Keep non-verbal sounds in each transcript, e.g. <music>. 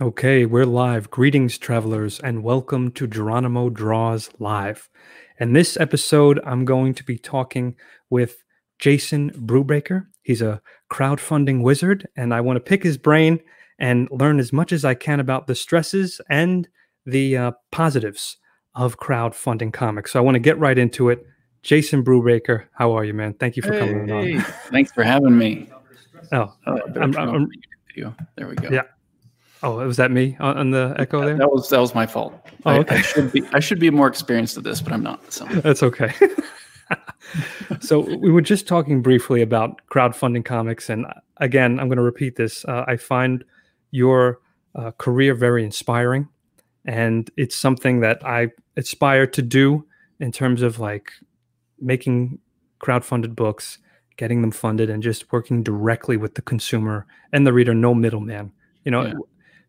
Okay, we're live. Greetings, travelers, and welcome to Geronimo Draws Live. In this episode, I'm going to be talking with Jason Brubaker. He's a crowdfunding wizard, and I want to pick his brain and learn as much as I can about the stresses and the uh, positives of crowdfunding comics. So I want to get right into it. Jason Brubaker, how are you, man? Thank you for hey, coming on. Thanks for having me. Oh, Oh, I'm- I'm- video. There we go. Yeah. Oh, was that me on, the echo there? That was that was my fault. Oh, I- okay. I, should be I should be more experienced at this, but I'm not. So <laughs> That's okay. so we were just talking briefly about crowdfunding comics, and uh, again, I'm going to repeat this. Uh, I find your uh, career very inspiring, and it's something that I aspire to do in terms of like making crowdfunded books, getting them funded, and just working directly with the consumer and the reader, no middleman. You know. Yeah.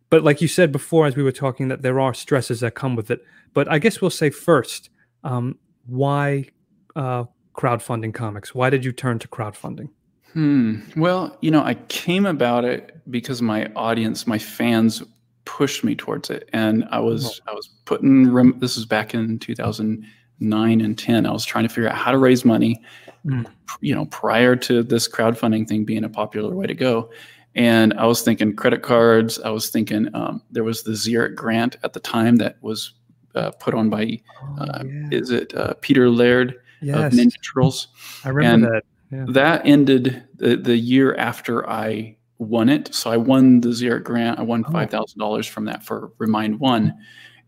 But like you said before, as we were talking, that there are stresses that come with it. But I guess we'll say first, um, why uh, crowdfunding comics? Why did you turn to crowdfunding? Hmm. Well, you know, I came about it because my audience, my fans, pushed me towards it, and I was I was putting. Rem- this was back in 2009 and 10. I was trying to figure out how to raise money. Mm. You know, prior to this crowdfunding thing being a popular way to go, and I was thinking credit cards. I was thinking um, there was the Xeric grant at the time that was uh, put on by uh, is it uh, Peter Laird yes, of Ninja Turtles I remember and- that. Yeah. that ended the, the year after I won it. So I won the Xeric grant. I won Oh. five thousand dollars from that for Remind One,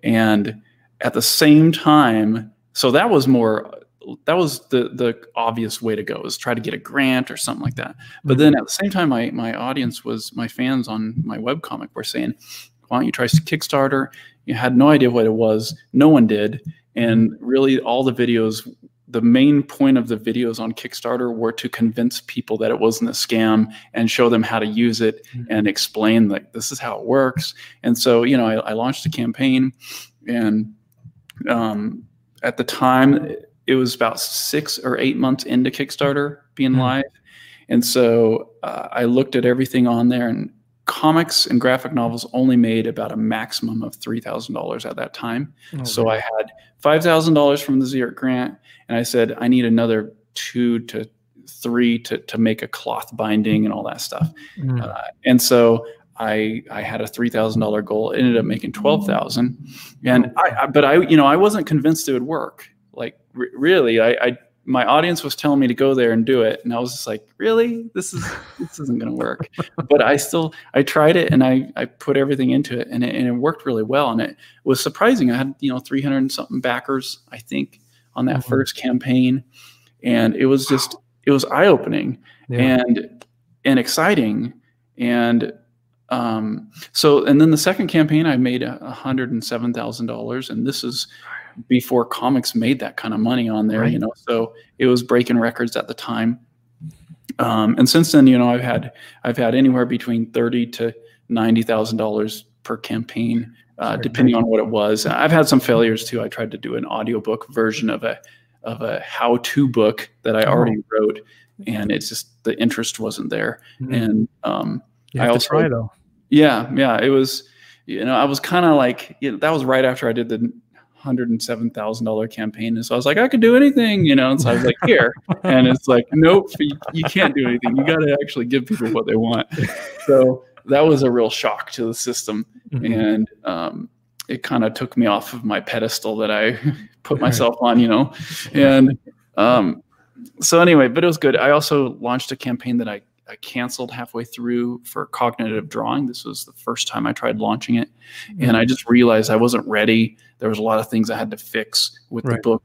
and at the same time, so that was more. That was the the obvious way to go is try to get a grant or something like that. But then at the same time, my my audience was my fans on my webcomic were saying, "Why don't you try Kickstarter?" You had no idea what it was. No one did, and really all the videos the main point of the videos on Kickstarter were to convince people that it wasn't a scam and show them how to use it and explain like this is how it works. And so, you know, I, I launched a campaign, and um, at the time, it was about six or eight months into Kickstarter being Mhm. live, and so uh, I looked at everything on there and. Comics and graphic novels only made about a maximum of three thousand dollars at that time. Oh, So man. I had five thousand dollars from the Xeric grant, and I said I need another two to three to to make a cloth binding and all that stuff. Mm. Uh, and so I I had a three thousand dollar goal. It ended up making twelve thousand, and I, I but I you know I wasn't convinced it would work. Like re- really, I, I my audience was telling me to go there and do it, and I was just like, really, this is <laughs> this isn't going to work. but I still I tried it and I I put everything into it, and it, and it worked really well. And it was surprising. I had you know three hundred and something backers, I think, on that Mhm. first campaign, and it was just it was eye opening yeah. and and exciting and um so and then the second campaign i made a hundred and seven thousand dollars and this is before comics made that kind of money on there you know so it was breaking records at the time um and since then you know i've had i've had anywhere between thirty to ninety thousand dollars per campaign uh, depending on what it was i've had some failures too i tried to do an audiobook version of a of a how-to book that i Oh. already wrote and it's just the interest wasn't there Mm. and um I to also- try though. yeah yeah it was you know i was kind of like you know, that was right after i did the $107000 campaign. And so i was like i could do anything you know? And so i was like here. <laughs> And it's like nope you, you can't do anything. You got to actually give people what they want. So that was a real shock to the system. Mhm. and um, it kind of took me off of my pedestal that I <laughs> put myself on, you know. And um, so anyway, but it was good. I also launched a campaign that I canceled halfway through for cognitive drawing. This was the first time I tried launching it, and I just realized I wasn't ready. There was a lot of things I had to fix with Right. the book.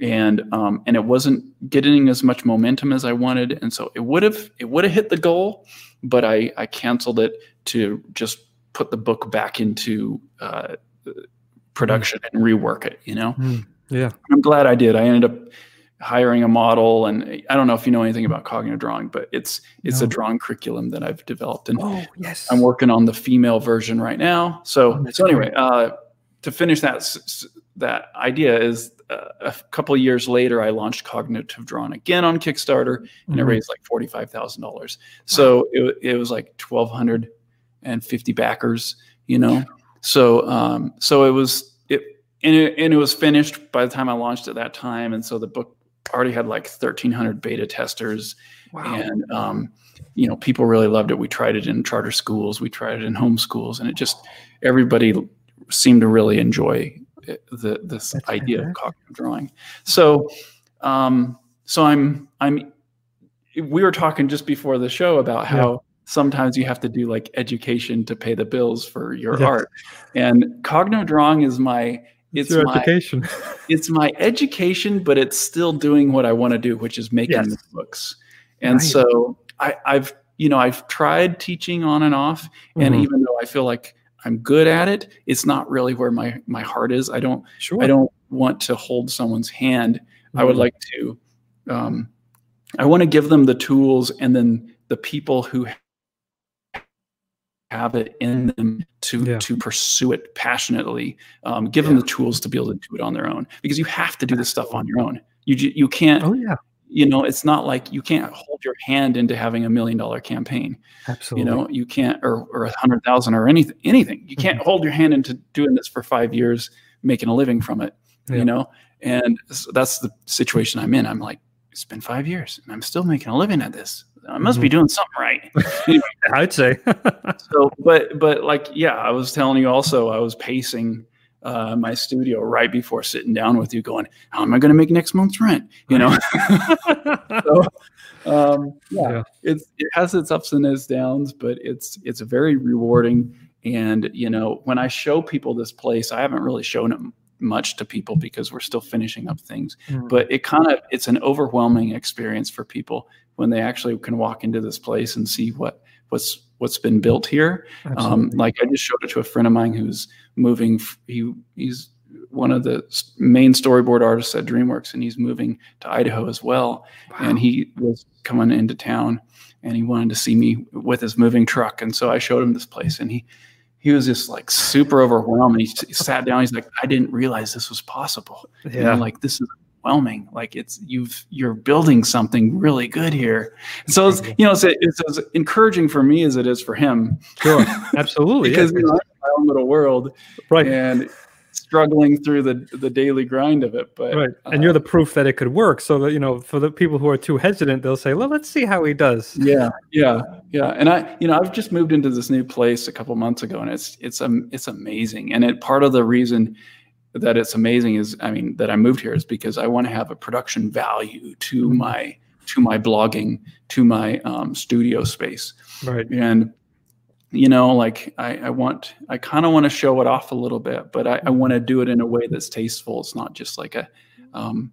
And um, and it wasn't getting as much momentum as I wanted, and so it would have it would have hit the goal, but I I canceled it to just put the book back into uh, production and rework it. You know, Mm. yeah. I'm glad I did. I ended up hiring a model, and I don't know if you know anything about cognitive drawing, but it's it's No. a drawing curriculum that I've developed, and Oh yes. I'm working on the female version right now. So Oh, so anyway, uh, to finish that that idea is. Uh, a couple of years later, I launched Cognitive Drawing again on Kickstarter, and it Mhm. raised like forty five thousand dollars. So it, it was like 1250 backers. You know, so um, so it was it and it and it was finished by the time I launched at that time, and so the book already had like 1,300 beta testers, Wow. and um, you know people really loved it. We tried it in charter schools, we tried it in home schools, and it just everybody seemed to really enjoy it- the this That's idea of fantastic. cognitive drawing. So, um, so I'm I'm we were talking just before the show about how sometimes you have to do like education to pay the bills for your Yes. art, and cognitive drawing is my It's, my education. it's my education, but it's still doing what I want to do, which is making Yes. books. And so I, I've, you know, I've tried teaching on and off, and Mhm. even though I feel like I'm good at it, it's not really where my my heart is. I don't, sure. I don't want to hold someone's hand. I would Mhm. like to, um, I want to give them the tools, and then the people who have it in them to Yeah. to pursue it passionately um, give them the tools to be able to do it on their own because you have to do this stuff on your own. You you can't Oh yeah, you know it's not like you can't hold your hand into having a million dollar campaign absolutely. you know? You can't or or a hundred thousand or anything anything. You can't hold your hand into doing this for five years making a living from it Yeah. you know? And so that's the situation i'm in. I'm like it's been five years and i'm still making a living at this i must be doing something right. <laughs> I'd say. <laughs> so but but like yeah i was telling you also i was pacing uh, my studio right before sitting down with you going how am i going to make next month's rent? You know? <laughs> So um, yeah, Yeah. it's it has its ups and its downs but it's it's very rewarding. And you know when i show people this place i haven't really shown it much to people because we're still finishing up things Mm. but it kind of it's an overwhelming experience for people when they actually can walk into this place and see what what's what's been built here um, like I just showed it to a friend of mine who's moving. He he's one of the main storyboard artists at DreamWorks, and he's moving to Idaho as well. And he was coming into town, and he wanted to see me with his moving truck. And so I showed him this place, and he he was just like super overwhelmed. And he, he sat down. He's like, I didn't realize this was possible. You know, yeah. like this is overwhelming. Like it's you've you're building something really good here. So it's you know it's, it's as encouraging for me as it is for him Sure. <laughs> Absolutely. yeah. because you know, I'm in my own little world right. and struggling through the the daily grind of it. But Right. And uh, you're the proof that it could work. So that, you know, for the people who are too hesitant, they'll say, well, let's see how he does. yeah, yeah, yeah. And I, you know, I've just moved into this new place a couple months ago, and it's it's um it's amazing. And it part of the reason that it's amazing is, I mean, that I moved here is because I want to have a production value to Mhm. my to my blogging, to my um, studio space. Right. and you know like i, I want i kind of want to show it off a little bit but i, I want to do it in a way that's tasteful it's not just like a um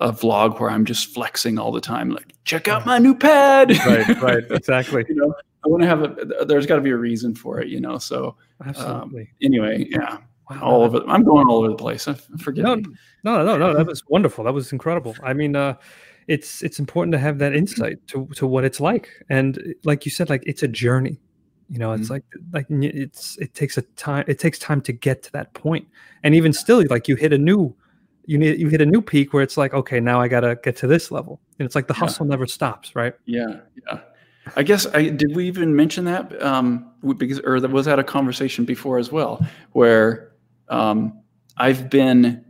a vlog where i'm just flexing all the time like check out my new pad Right. Right. <laughs> Exactly. you know i want to have a there's got to be a reason for it you know so Absolutely. anyway yeah Wow, all over i'm going all over the place I forget No, me. no, no, no. That was wonderful. That was incredible. I mean, uh, it's it's important to have that insight to to what it's like, and uh, like you said, like it's a journey. You know, it's Mhm. like like it's it takes a time. It takes time to get to that point, and even still, like you hit a new. You need you hit a new peak where it's like okay now I gotta get to this level and it's like the Yeah. hustle never stops right Yeah, yeah. I guess I did. We even mention that um, because, or that was at a conversation before as well, where um, I've been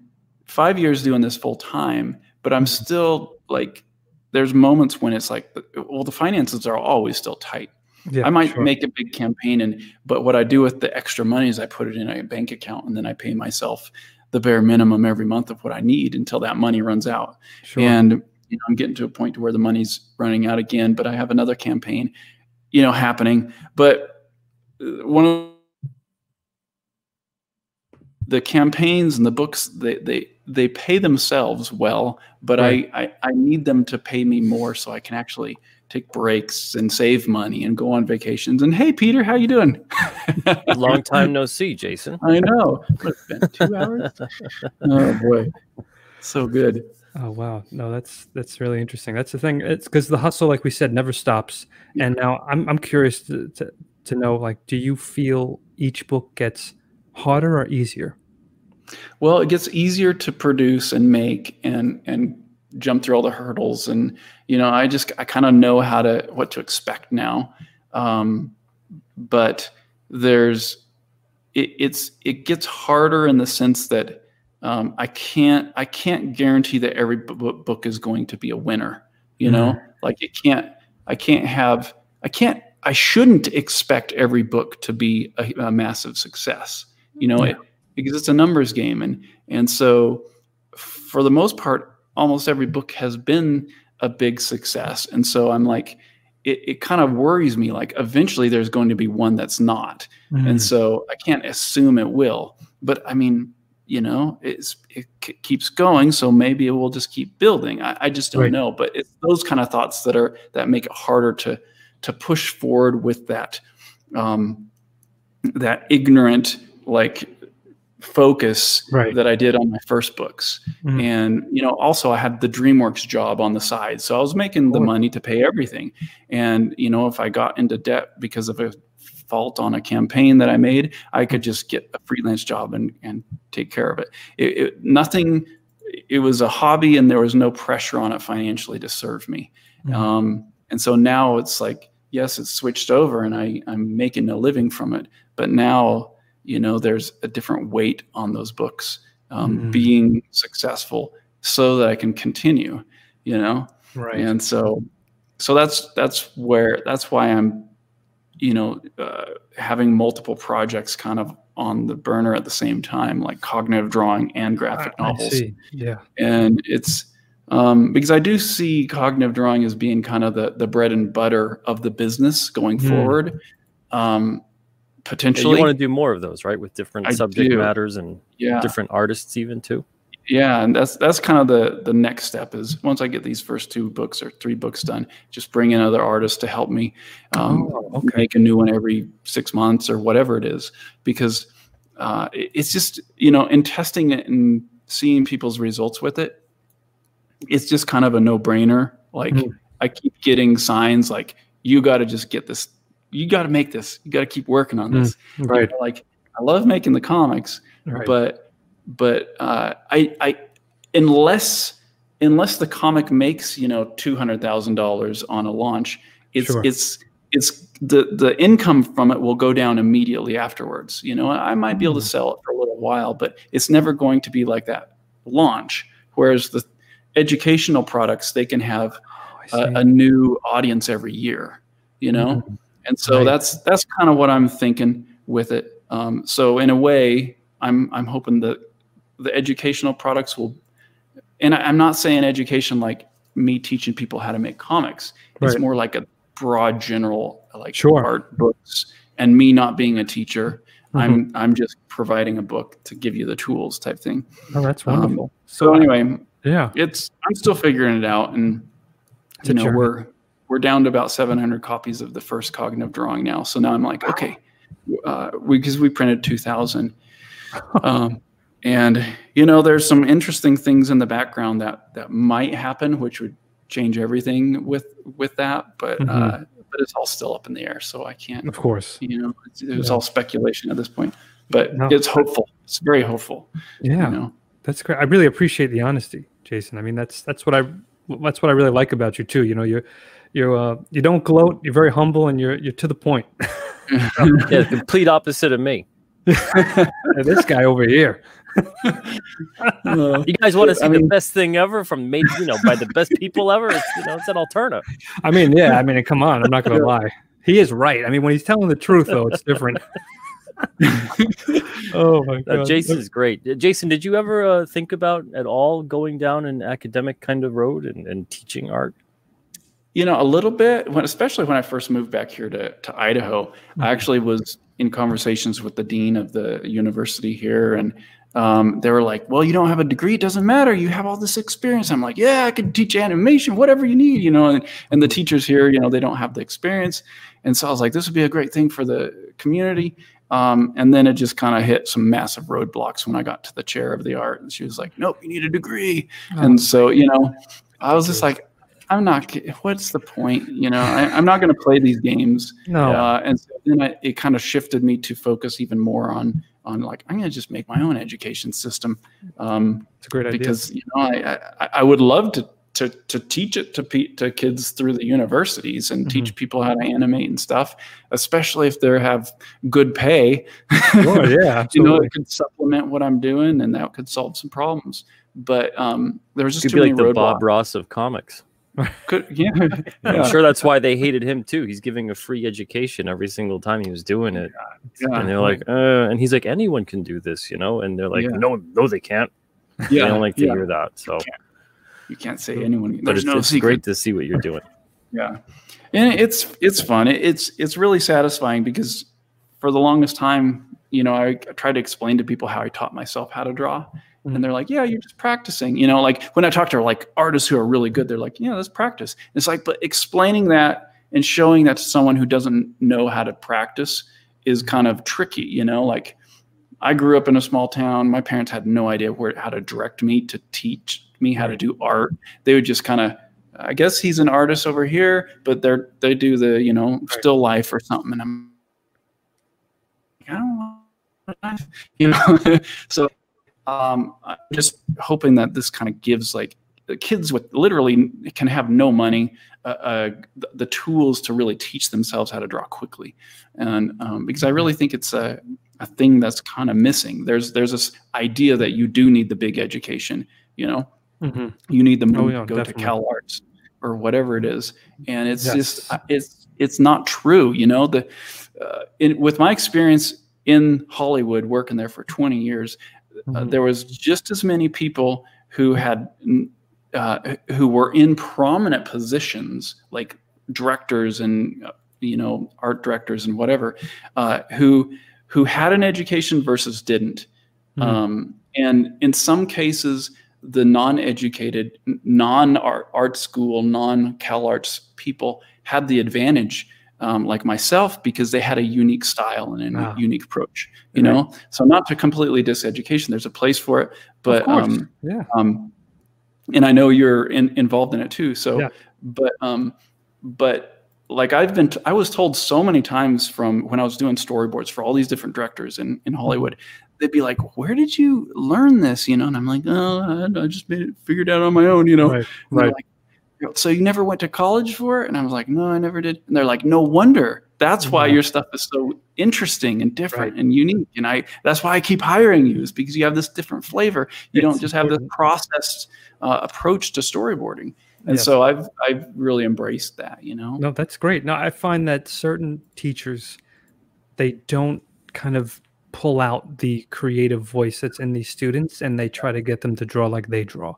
five years doing this full time, but I'm Mhm. still like, there's moments when it's like, well, the finances are always still tight. Yeah I might sure. make a big campaign, and but what I do with the extra money is I put it in a bank account, and then I pay myself the bare minimum every month of what I need until that money runs out sure. and you know i'm getting to a point to where the money's running out again but i have another campaign you know happening but uh, one of the campaigns and the books they they they pay themselves well but Right. I, I i need them to pay me more so i can actually take breaks and save money and go on vacations and hey peter how you doing <laughs> Long time no see, <laughs> Jason. i know What's it been two hours <laughs> oh boy so good Oh wow, no, that's that's really interesting. That's the thing. It's because the hustle, like we said, never stops. And now I'm I'm curious to, to to know, like, do you feel each book gets harder or easier? Well, it gets easier to produce and make and and jump through all the hurdles and you know I just I kind of know how to what to expect now, um, but there's it, it's it gets harder in the sense that um, I can't I can't guarantee that every book is going to be a winner. You know, mm-hmm. like it can't I can't have I can't I shouldn't expect every book to be a, a massive success. You know, yeah. it, because it's a numbers game, and and so for the most part, almost every book has been a big success. And so I'm like, it, it kind of worries me. Like eventually, there's going to be one that's not, mm-hmm. and so I can't assume it will. But I mean, you know, it's it c- keeps going, so maybe it will just keep building. I, I just don't right. know. But it's those kind of thoughts that are that make it harder to to push forward with that um, that ignorant like focus right. that I did on my first books. Mm-hmm. And, you know, also I had the DreamWorks job on the side. So I was making the money to pay everything. And, you know, if I got into debt because of a fault on a campaign that I made, I could just get a freelance job and, and take care of it. it, it nothing, it was a hobby and there was no pressure on it financially to serve me. Mm-hmm. Um, and so now it's like, yes, it's switched over and I, I'm making a living from it. But now, you know, there's a different weight on those books um, mm-hmm. being successful so that I can continue, you know? Right. And so, so that's, that's where, that's why I'm, you know, uh, having multiple projects kind of on the burner at the same time, like cognitive drawing and graphic I, novels. Yeah. And it's, um, because I do see cognitive drawing as being kind of the the bread and butter of the business going mm. forward. Um, potentially, yeah, you want to do more of those, right? With different I subject do. matters and yeah. different artists, even too. Yeah, and that's that's kind of the the next step is once I get these first two books or three books done, just bring in other artists to help me um, oh, okay. make a new one every six months or whatever it is, because uh, it's just you know in testing it and seeing people's results with it, it's just kind of a no brainer. Like mm-hmm. I keep getting signs like you got to just get this, you got to make this, you got to keep working on this. Mm-hmm. Right. You know, like I love making the comics, right. but but uh, I I unless unless the comic makes you know two hundred thousand dollars on a launch, it's sure. it's it's the the income from it will go down immediately afterwards. You know, I might be able to mm. sell it for a little while, but it's never going to be like that launch. Whereas the educational products they can have oh, a, a, new audience every year you know mm-hmm. And so right. that's that's kind of what i'm thinking with it um, so in a way i'm i'm hoping that the educational products will and I, am not saying education like me teaching people how to make comics right. it's more like a broad general like sure. art books and me not being a teacher mm-hmm. i'm i'm just providing a book to give you the tools type thing oh that's wonderful um, so anyway yeah, it's I'm still figuring it out, and you know journey. we're we're down to about 700 copies of the first cognitive drawing now. So now I'm like, okay, uh, we because we printed 2,000, um, and you know there's some interesting things in the background that that might happen, which would change everything with with that, but. Mm-hmm. Uh, but it's all still up in the air, so I can't. Of course, you know, it's, it's yeah. all speculation at this point. But no. it's hopeful. It's very hopeful. Yeah, you know? that's great. I really appreciate the honesty. Jason. I mean, that's that's what I that's what I really like about you too. You know, you're you uh, you don't gloat. You're very humble, and you're you're to the point. <laughs> yeah, complete opposite of me. <laughs> this guy over here. Uh, you guys want to see I mean, the best thing ever from made you know by the best people ever? It's, you know, it's an alternative. I mean, yeah. I mean, come on. I'm not going to lie. He is right. I mean, when he's telling the truth, though, it's different. <laughs> oh my god, uh, Jason is great. Uh, Jason, did you ever uh, think about at all going down an academic kind of road and, and teaching art? You know, a little bit. When, especially when I first moved back here to to Idaho, mm-hmm. I actually was in conversations with the dean of the university here, and um, they were like, "Well, you don't have a degree; it doesn't matter. You have all this experience." I'm like, "Yeah, I can teach animation, whatever you need," you know. And, and the teachers here, you know, they don't have the experience, and so I was like, "This would be a great thing for the community." Um, and then it just kind of hit some massive roadblocks when I got to the chair of the art. And she was like, nope, you need a degree. Oh. And so, you know, I was just like, I'm not, what's the point? You know, I, am not going to play these games. No. Uh, and so then I, it kind of shifted me to focus even more on, on like, I'm going to just make my own education system. Um, it's a great idea. Because, you know, I, I, I would love to to to teach it to pe- to kids through the universities and Mm-hmm. teach people how to animate and stuff, especially if they have good pay. Sure, yeah, <laughs> you know, it could supplement what I'm doing, and that could solve some problems. But um, there was just Could too be many like the roadblocks. Bob Ross of comics. Could, <laughs> yeah, I'm sure that's why they hated him too. He's giving a free education every single time he was doing it, yeah, and they're like, uh, and he's like, anyone can do this, you know, and they're like, Yeah. no, no, they can't. yeah. they don't like to yeah. hear that. So, You can't say anyone. but it's, no it's great to see what you're doing. <laughs> Yeah, and it's it's fun. It's it's really satisfying because for the longest time, you know, I tried to explain to people how I taught myself how to draw, And they're like, "Yeah, you're just practicing." You know, like when I talk to like artists who are really good, they're like, "Yeah, let's practice." It's like, but explaining that and showing that to someone who doesn't know how to practice is kind of tricky. You know, like I grew up in a small town. My parents had no idea where how to direct me to teach me how to do art. They would just kind of, I guess he's an artist over here, but they're they do the you know still life or something, and I'm, I don't know, <laughs> you know. <laughs> so um, I'm just hoping that this kind of gives like the kids with literally can have no money uh, uh, the, tools to really teach themselves how to draw quickly, and um, because I really think it's a a thing that's kind of missing. There's there's this idea that you do need the big education, you know, Mhm. you need the money yeah, to go definitely. to Cal Arts or whatever it is, and it's Yes. just uh, it's it's not true, you know. The uh, in, with my experience in Hollywood, working there for 20 years, uh, Mhm. there was just as many people who had uh, who were in prominent positions like directors and uh, you know art directors and whatever uh, who who had an education versus didn't Mhm. um, and in some cases the non-educated non-art art school non-cal arts people had the advantage um, like myself because they had a unique style and a Wow. unique approach you Right. know so not to completely diss education there's a place for it but um, yeah. um, and I know you're in, involved in it too. So, Yeah. but um, but like I've been, t- I was told so many times from when I was doing storyboards for all these different directors in in Hollywood, they'd be like, "Where did you learn this?" You know, and I'm like, "Oh, I, I just made it, figured it out on my own." You know, Right. Right. like, so you never went to college for it? And I was like, no, I never did. And they're like, no wonder. That's why your stuff is so interesting and different Right. and unique. And I that's why I keep hiring you is because you have this different flavor. You don't just have this processed uh, approach to storyboarding. And Yes. so I've I've really embraced that. You know. No, that's great. No, I find that certain teachers they don't kind of pull out the creative voice that's in these students and they try to get them to draw like they draw.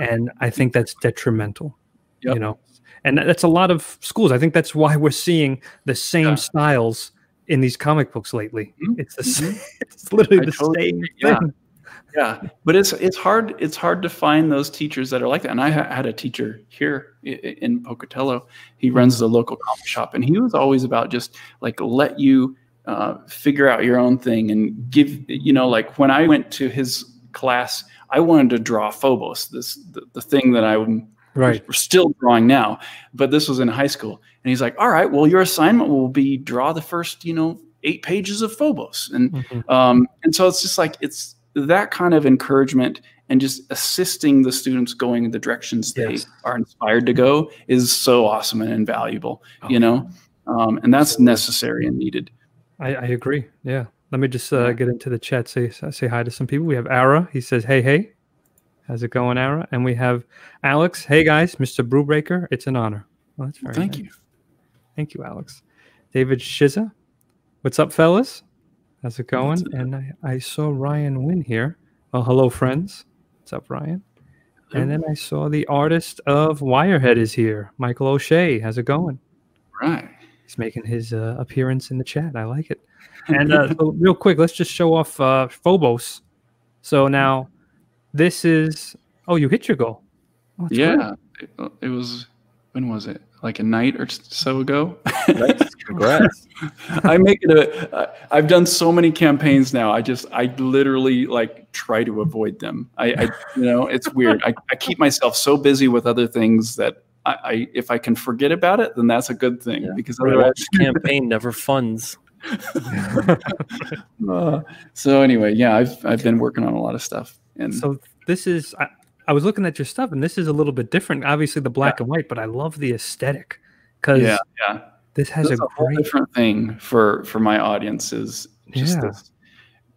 And I think that's detrimental. Yep. You know. And that's a lot of schools. I think that's why we're seeing the same Yeah. styles in these comic books lately. Mhm. It's the Mhm. same, <laughs> it's literally I the totally same. Yeah. thing. yeah but it's it's hard it's hard to find those teachers that are like that and i ha- had a teacher here in pocatello he runs the local comic shop and he was always about just like let you uh, figure out your own thing and give you know like when i went to his class i wanted to draw phobos this the, the thing that i'm Right. we're still drawing now but this was in high school and he's like all right well your assignment will be draw the first you know eight pages of phobos and Mhm. um, and so it's just like it's that kind of encouragement and just assisting the students going in the directions they are inspired to go is so awesome and invaluable you Oh, know um, and that's necessary and needed I, I agree. Yeah. Let me just uh, get into the chat. Say say hi to some people. We have Ara. He says, "Hey, hey, how's it going, Ara?" And we have Alex. Hey, guys, Mr. Brubaker. It's an honor. Well, that's very thank nice. you Thank you, Alex. David Shiza. What's up, fellas? How's it going? Up? And I, I saw Ryan Win here. Well, hello, friends. What's up, Ryan? And then I saw the artist of Wirehead is here, Michael O'Shea. How's it going? right He's making his uh, appearance in the chat. I like it. And uh, <laughs> so real quick, let's just show off uh, Phobos. So now, this is. Oh, you hit your goal. Oh, that's great. yeah it, it was when was it like a night or so ago Nice. <laughs> Congrats. i make it a I- i've done so many campaigns now i just i literally like try to avoid them i, I you know it's weird I, I keep myself so busy with other things that I, I if i can forget about it then that's a good thing Yeah. because Right, otherwise campaign never funds. <laughs> uh, so anyway yeah i've i've been working on a lot of stuff and so this is. I, I was looking at your stuff, and this is a little bit different. Obviously, the black Yeah. and white, but I love the aesthetic because Yeah, yeah. this has a a whole great. different thing for for my audience is just Yeah. this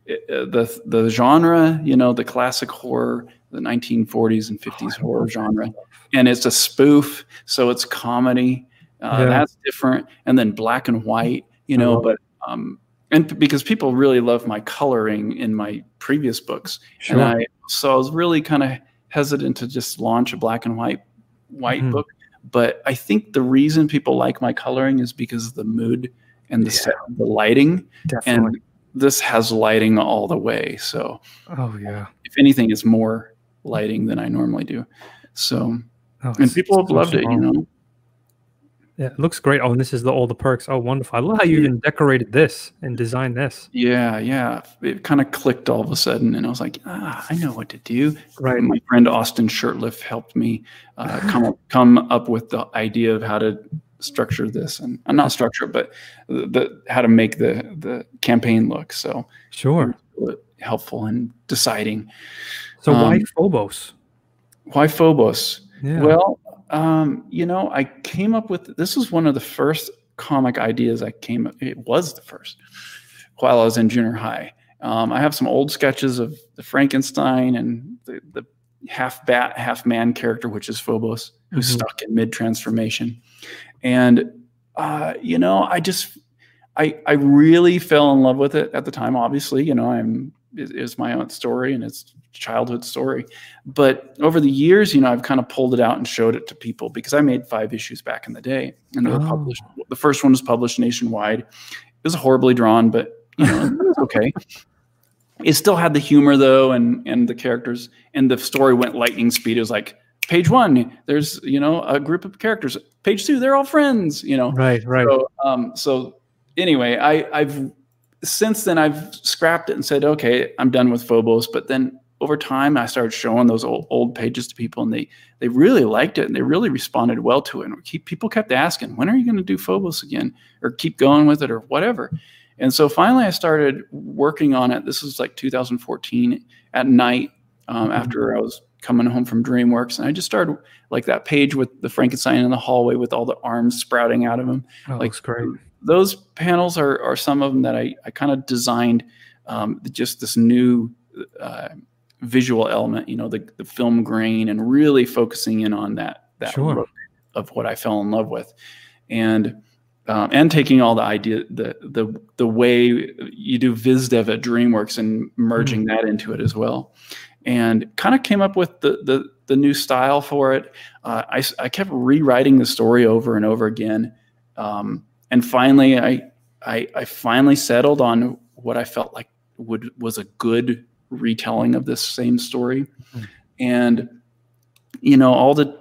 it- uh, the the genre, you know, the classic horror, the 1940s and 50s horror genre, and it's a spoof, so it's comedy. Uh, Yeah. That's different, and then black and white, you know. But um, and because people really love my coloring in my previous books, Sure. and I so I was really kind of hesitant to just launch a black and white white Mhm. book. But I think the reason people like my coloring is because of the mood and the Yeah. set, the lighting, Definitely. and this has lighting all the way. So oh yeah. if anything, it's more lighting than I normally do. So Oh, and people have loved it, you know. Yeah, it looks great. Oh, and this is the all the perks. Oh, wonderful! I love how you even decorated this and designed this. Yeah, yeah. It kind of clicked all of a sudden, and I was like, ah, I know what to do. Right. My friend Austin Shirtliff helped me uh, <laughs> come up, come up with the idea of how to structure this, and uh, not structure, but the, the how to make the the campaign look. So Sure. helpful in deciding So why Um, Phobos? why Phobos. Yeah. Well, um, you know, I came up with this was one of the first comic ideas I came. It was the first while I was in junior high. Um, I have some old sketches of the Frankenstein and the, the half bat, half man character, which is Phobos, who's Mhm. stuck in mid transformation. And uh, you know, I just I I really fell in love with it at the time. Obviously, you know, I'm it is my own story and it's childhood story. But over the years, you know, I've kind of pulled it out and showed it to people because I made five issues back in the day, and they were Oh. published. The first one was published nationwide. It was horribly drawn, but you know, it was okay. It still had the humor though, and and the characters, and the story went lightning speed. It was like page one, there's you know a group of characters. Page two, they're all friends. You know, right. Right. so, um, so anyway, I, I've since then I've scrapped it and said, okay, I'm done with Phobos. But then over time, I started showing those old, old pages to people, and they they really liked it, and they really responded well to it. And keep, people kept asking, when are you going to do Phobos again, or keep going with it, or whatever. And so finally, I started working on it. This was like 2014 at night um, after I was coming home from DreamWorks, and I just started like that page with the Frankenstein in the hallway with all the arms sprouting out of him oh, like looks great. those panels are, are some of them that I, I kind of designed um, just this new uh, visual element, you know, the, the film grain and really focusing in on that, that Sure. look of what I fell in love with. And, um, and taking all the idea, the, the, the way you do VizDev at DreamWorks and merging that into it as well. And kind of came up with the, the, the new style for it. Uh, I, I kept rewriting the story over and over again. Um, and finally I, I i finally settled on what i felt like would was a good retelling of this same story Mhm. and you know all the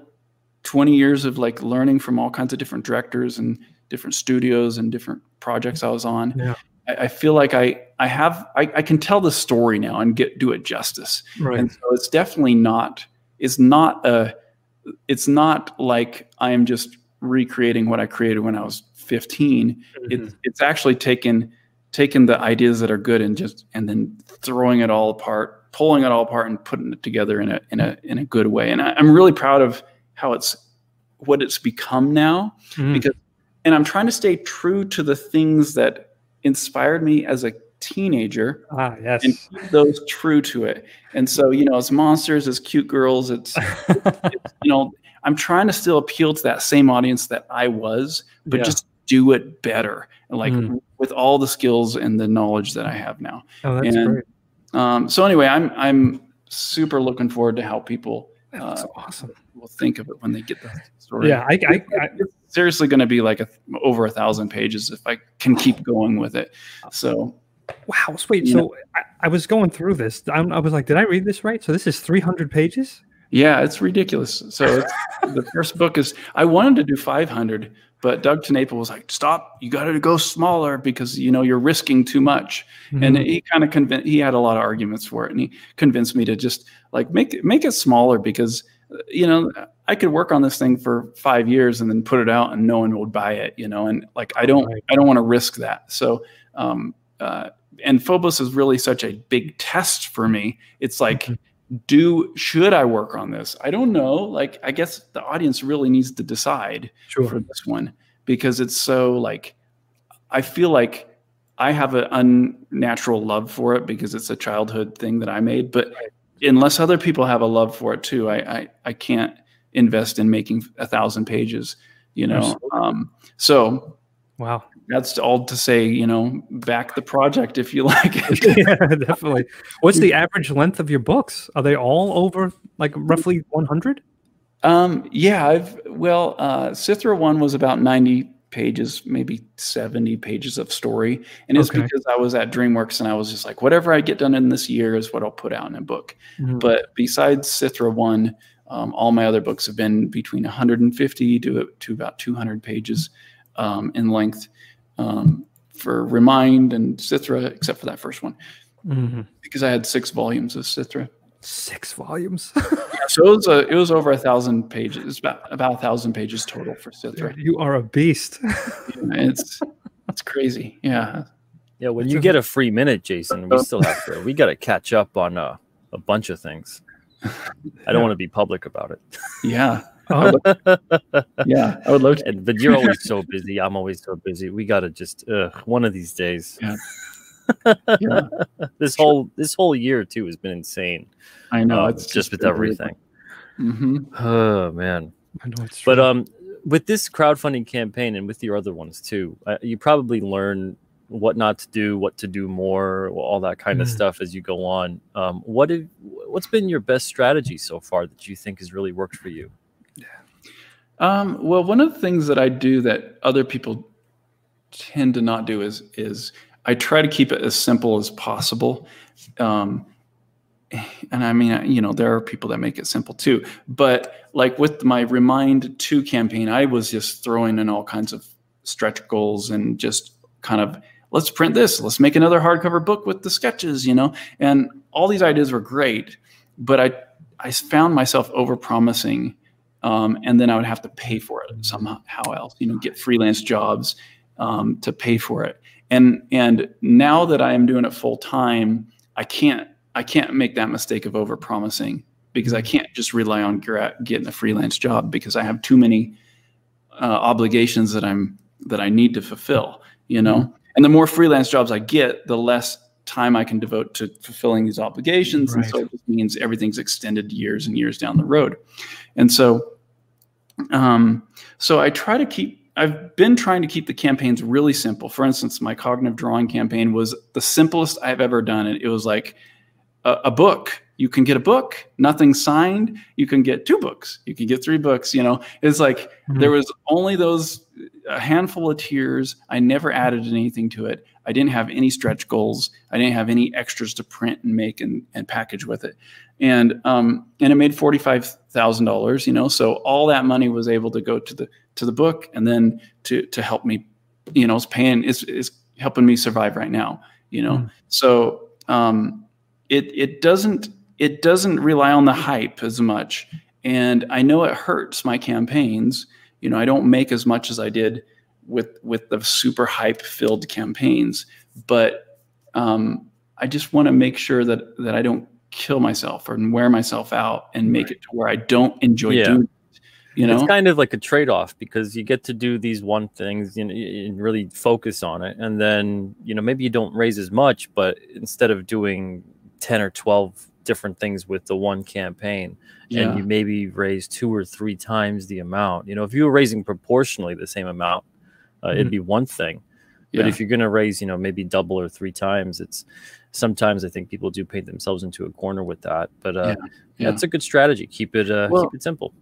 20 years of like learning from all kinds of different directors and different studios and different projects i was on Yeah. I, I feel like i i have I, I can tell the story now and get do it justice Right. and so it's definitely not it's not a it's not like i am just recreating what i created when i was 15 Mhm. it's it's actually taken taken the ideas that are good and just and then throwing it all apart pulling it all apart and putting it together in a in a in a good way and I, i'm really proud of how it's what it's become now Mhm. because and i'm trying to stay true to the things that inspired me as a teenager ah, yes. and keep those true to it and so you know it's monsters it's cute girls <laughs> it's you know i'm trying to still appeal to that same audience that i was but Yeah. just do it better and like Mm. With all the skills and the knowledge that i have now oh, that's and- great. um, so anyway i'm i'm super looking forward to how people That's uh, awesome. will think of it when they get the story Yeah, I, I, I it's seriously going to be like a, over a thousand pages if i can keep going with it so wow. Sweet. So I, I was going through this. I'm, I was like, did I read this right? So this is 300 pages. Yeah, it's ridiculous. So it's, the first book is I wanted to do 500, but Doug TenNapel was like, "Stop! You got to go smaller because you know you're risking too much." And Mhm. he kind of convinced. He had a lot of arguments for it, and he convinced me to just like make it make it smaller because uh, you know I could work on this thing for five years and then put it out and no one would buy it. You know, and like I don't Right. I don't want to risk that. So. Um, uh, and Phobos is really such a big test for me. It's like Mhm. Do should I work on this? I don't know. Like I guess the audience really needs to decide Sure. for this one because it's so like I feel like I have an unnatural love for it because it's a childhood thing that I made. But unless other people have a love for it too, I I, I can't invest in making a thousand pages. You know, um, so Wow. That's all to say. You know, back the project if you <laughs> like. it. <laughs> yeah, definitely. What's the average length of your books? Are they all over like roughly 100? Um, yeah, I've well, uh, Sithrah one was about ninety pages, maybe seventy pages of story, and it's Okay. because I was at DreamWorks and I was just like, whatever I get done in this year is what I'll put out in a book. Mm-hmm. But besides Sithrah one, um, all my other books have been between 150 to to about 200 pages um, in length. Um, for Remind and Sithrah, except for that first one, Mhm. because I had six volumes of Sithrah. Six volumes. <laughs> yeah, So it was a, it was over a thousand pages, about about a thousand pages total for Sithrah. you are a beast. <laughs> yeah, It's it's crazy. Yeah. Yeah, when you get a free minute, Jason, we still have to. We got to catch up on uh, a bunch of things. I don't want to be public about it, <laughs> Yeah. Oh, <laughs> Yeah. I would love to. but you're <laughs> always so busy. I'm always so busy. We got to just one of these days. Yeah. <laughs> This whole this whole year too has been insane. I know. um, it's just with been everything. hmm Oh man. I know it's But true. um, with this crowdfunding campaign and with your other ones too, uh, you probably learn what not to do, what to do more, all that kind of Mm. stuff as you go on. Um, what have, what's been your best strategy so far that you think has really worked for you? Um, well, one of the things that I do that other people tend to not do is is I try to keep it as simple as possible. Um, and I mean, you know, there are people that make it simple too. But like with my Remind Two campaign, I was just throwing in all kinds of stretch goals and just kind of let's print this, let's make another hardcover book with the sketches, you know. And all these ideas were great, but I I found myself over promising um, and then I would have to pay for it somehow else. You know, get freelance jobs um, to pay for it. And and now that I am doing it full time, I can't I can't make that mistake of over promising because I can't just rely on gra- getting a freelance job because I have too many uh, obligations that I'm that I need to fulfill. You know, and the more freelance jobs I get, the less time I can devote to fulfilling these obligations, and so it just means everything's extended years and years down the road. And so, um, so I try to keep. I've been trying to keep the campaigns really simple. For instance, my cognitive drawing campaign was the simplest I've ever done it. It was like a, a book. You can get a book, nothing signed. You can get two books. You can get three books. You know, it's like Mhm. there was only those a handful of tiers. I never added anything to it. I didn't have any stretch goals. I didn't have any extras to print and make and, and package with it. And um, and it made forty five thousand dollars. You know, so all that money was able to go to the to the book and then to to help me. You know, it's paying is is helping me survive right now. You know, Mm. so um, it it doesn't it doesn't rely on the hype as much. And I know it hurts my campaigns. You know, I don't make as much as I did with with the super hype filled campaigns, but um, I just want to make sure that that I don't kill myself or wear myself out and make it to where I don't enjoy Yeah. doing it. You know, it's kind of like a trade-off because you get to do these one things you know, and really focus on it. And then you know maybe you don't raise as much but instead of doing 10 or 12 different things with the one campaign yeah, and you maybe raise two or three times the amount you know if you were raising proportionally the same amount uh, it'd be one thing but if you're going to raise you know maybe double or three times it's sometimes i think people do paint themselves into a corner with that but uh yeah. that's a good strategy keep it uh Well, keep it simple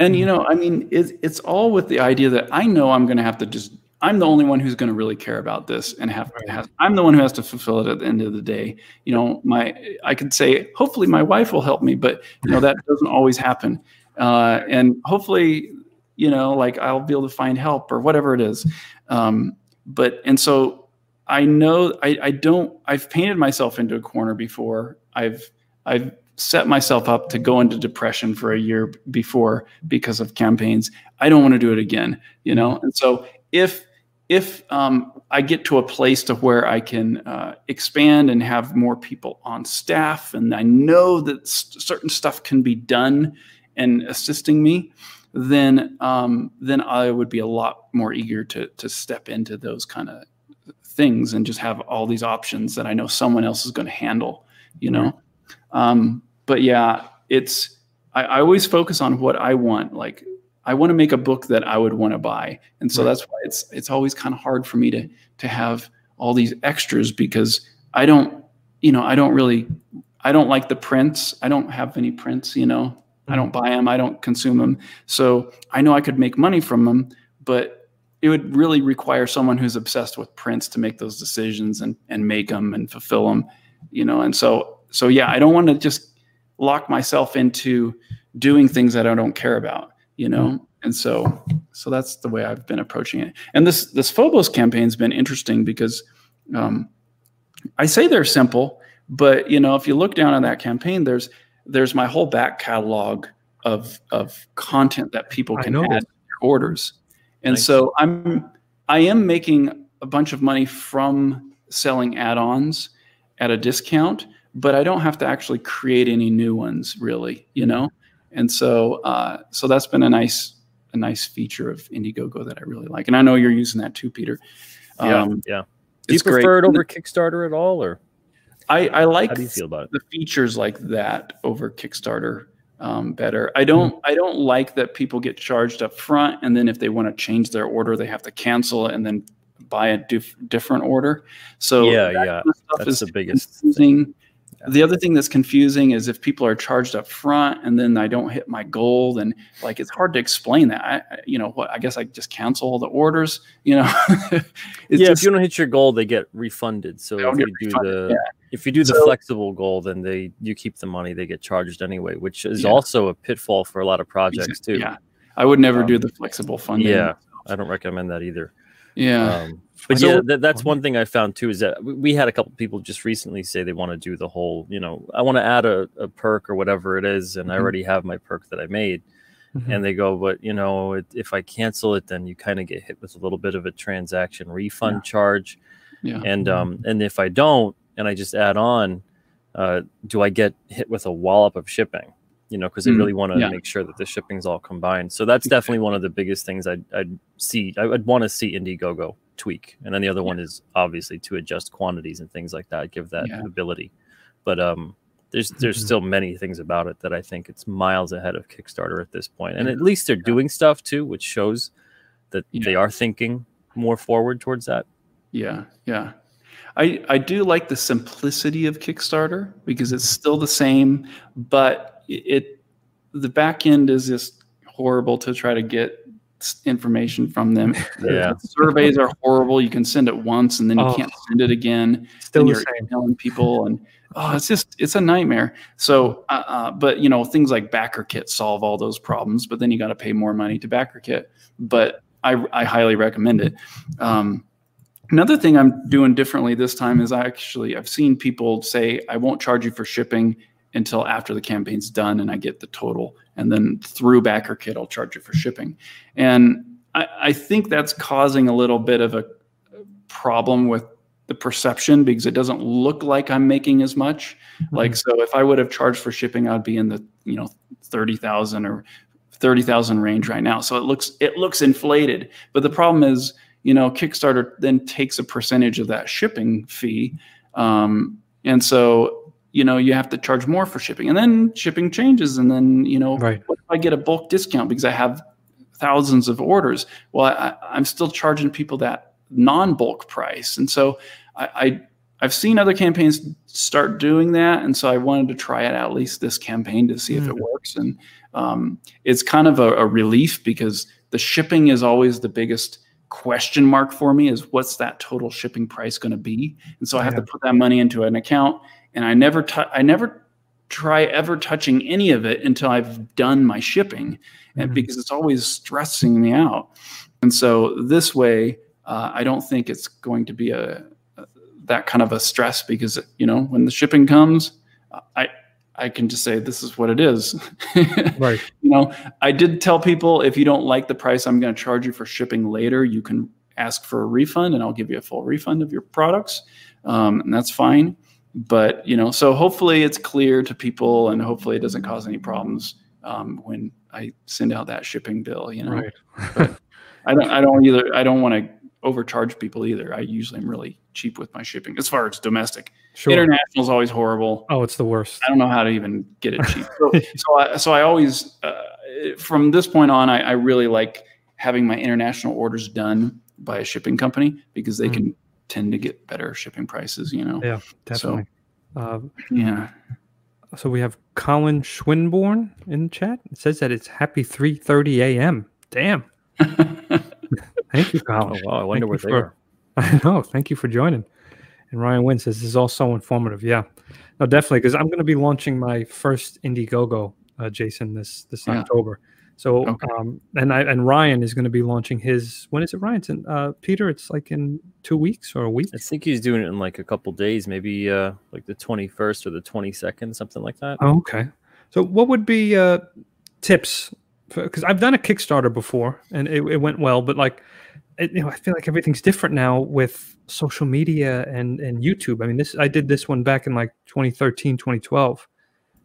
And you know, I mean, it's it's all with the idea that I know I'm going to have to just. I'm the only one who's going to really care about this, and have, Right. has, I'm the one who has to fulfill it at the end of the day. You know, my I could say hopefully my wife will help me, but you know that <laughs> doesn't always happen. Uh, and hopefully, you know, like I'll be able to find help or whatever it is. Um, but and so I know I, I don't. I've painted myself into a corner before. I've I've set myself up to go into depression for a year before because of campaigns. I don't want to do it again, you know? And so if if um, I get to a place to where I can uh, expand and have more people on staff, and I know that certain stuff can be done and assisting me, then um, then I would be a lot more eager to to step into those kind of things and just have all these options that I know someone else is going to handle. You know, um, but yeah, it's I, I always focus on what I want, like I want to make a book that I would want to buy, and so Right. that's why it's it's always kind of hard for me to to have all these extras because I don't, you know, I don't really, I don't like the prints. I don't have any prints, you know. I don't buy them. I don't consume them. So I know I could make money from them, but it would really require someone who's obsessed with prints to make those decisions and and make them and fulfill them, you know. And so so yeah, I don't want to just lock myself into doing things that I don't care about, you know. And so so that's the way I've been approaching it. And this this Phobos campaign's been interesting because um, I say they're simple, but you know, if you look down on that campaign, there's there's my whole back catalog of of content that people can noticed. add to their orders. And Nice. so I'm I am making a bunch of money from selling add-ons at a discount, but I don't have to actually create any new ones really, you know? And so uh, so that's been a nice a nice feature of Indiegogo that I really like. And I know you're using that too, Peter. Yeah, Um, yeah. Do you it's great. prefer it over Kickstarter at all, or I, I like how do you feel about it? the features like that over Kickstarter um, better. I don't I don't like that people get charged up front and then if they want to change their order, they have to cancel it and then buy a dif- different order. So Yeah, that yeah. kind of stuff That's the biggest. confusing. The other thing that's confusing is if people are charged up front and then I don't hit my goal, then like it's hard to explain that. I, you know what? I guess I just cancel all the orders. You know, <laughs> it's yeah, just- if you don't hit your goal, they get refunded. So if you do refunded, the yeah. If you do the So- flexible goal, then they you keep the money. They get charged anyway, which is Yeah. also a pitfall for a lot of projects too. Yeah, I would never do Um, the flexible funding. yeah, I don't recommend that either. yeah. Um, but So- yeah, that, that's one thing I found too is that we, had a couple people just recently say they want to do the whole, you know, I want to add a, a perk or whatever it is, and I Mhm. already have my perk that I made. Mhm. And they go, but you know, it, if I cancel it, then you kind of get hit with a little bit of a transaction refund Yeah. charge. Yeah. And um, and if I don't, and I just add on, uh, do I get hit with a wallop of shipping? You know, because they Mm, really want to yeah. make sure that the shipping's all combined. So that's definitely one of the biggest things I'd, I'd see. I would want to see Indiegogo tweak, and then the other one is obviously to adjust quantities and things like that, give that Yeah. ability. But um, there's there's Mhm. still many things about it that I think it's miles ahead of Kickstarter at this point. point, and at least they're doing stuff too, which shows that Yeah. they are thinking more forward towards that. Yeah, yeah. I I do like the simplicity of Kickstarter because it's still the same, but it, it the back end is just horrible to try to get information from them. <laughs> Yeah. Surveys are horrible. You can send it once and then you Oh. can't send it again. Still and you're same. emailing people and <laughs> oh, it's just it's a nightmare. So, uh, uh, but you know things like BackerKit solve all those problems, but then you got to pay more money to BackerKit. But I I highly recommend it. Um, another thing I'm doing differently this time is I actually I've seen people say I won't charge you for shipping until after the campaign's done and I get the total, and then through BackerKit I'll charge you for shipping, and I, I think that's causing a little bit of a problem with the perception because it doesn't look like I'm making as much. Mm-hmm. Like so, if I would have charged for shipping, I'd be in the you know thirty thousand or thirty thousand range right now. So it looks it looks inflated. But the problem is, you know, Kickstarter then takes a percentage of that shipping fee, um, and so you know you have to charge more for shipping, and then shipping changes, and then you know Right. what if I get a bulk discount because I have thousands of orders? Well, I, I'm still charging people that non-bulk price, and so I, I I've seen other campaigns start doing that, and so I wanted to try it at least this campaign to see if it works. And um, it's kind of a, a relief because the shipping is always the biggest question mark for me: is what's that total shipping price going to be? And so I have to put that money into an account, and I never tou- I never try ever touching any of it until I've done my shipping, and Mhm. because it's always stressing me out. And so this way, uh, I don't think it's going to be a, a that kind of a stress because you know when the shipping comes, I I can just say this is what it is. <laughs> Right. you know, I did tell people if you don't like the price I'm going to charge you for shipping later, you can ask for a refund, and I'll give you a full refund of your products, um, and that's fine. But you know, so hopefully it's clear to people, and hopefully it doesn't cause any problems um, when I send out that shipping bill. You know, Right. I don't I don't either. I don't want to overcharge people either. I usually am really cheap with my shipping as far as domestic. Sure. International is always horrible. Oh, it's the worst. I don't know how to even get it cheap. <laughs> So, so, I, so I always, uh, from this point on, I, I really like having my international orders done by a shipping company because they Mm. can tend to get better shipping prices. You know. Yeah, definitely. Uh, Yeah. so we have Colin Schwinborn in chat. It says that it's happy 3:30 a.m. Damn. <laughs> Thank you, Oh Colin. wow, I wonder you where they for- are. <laughs> I know. Thank you for joining. And Ryan Wynn says this is all so informative. Yeah, no, definitely because I'm going to be launching my first Indiegogo, uh, Jason, this this Yeah. October. So, Okay. um, and I and Ryan is going to be launching his. When is it, Ryan? It's in, uh, Peter, it's like in two weeks or a week. I think he's doing it in like a couple days, maybe uh like the 21st or the 22nd, something like that. Oh, okay. So, what would be uh, tips? Because I've done a Kickstarter before and it, it went well, but like, you know, I feel like everything's different now with social media and and YouTube. I mean, this I did this one back in like 2013, 2012.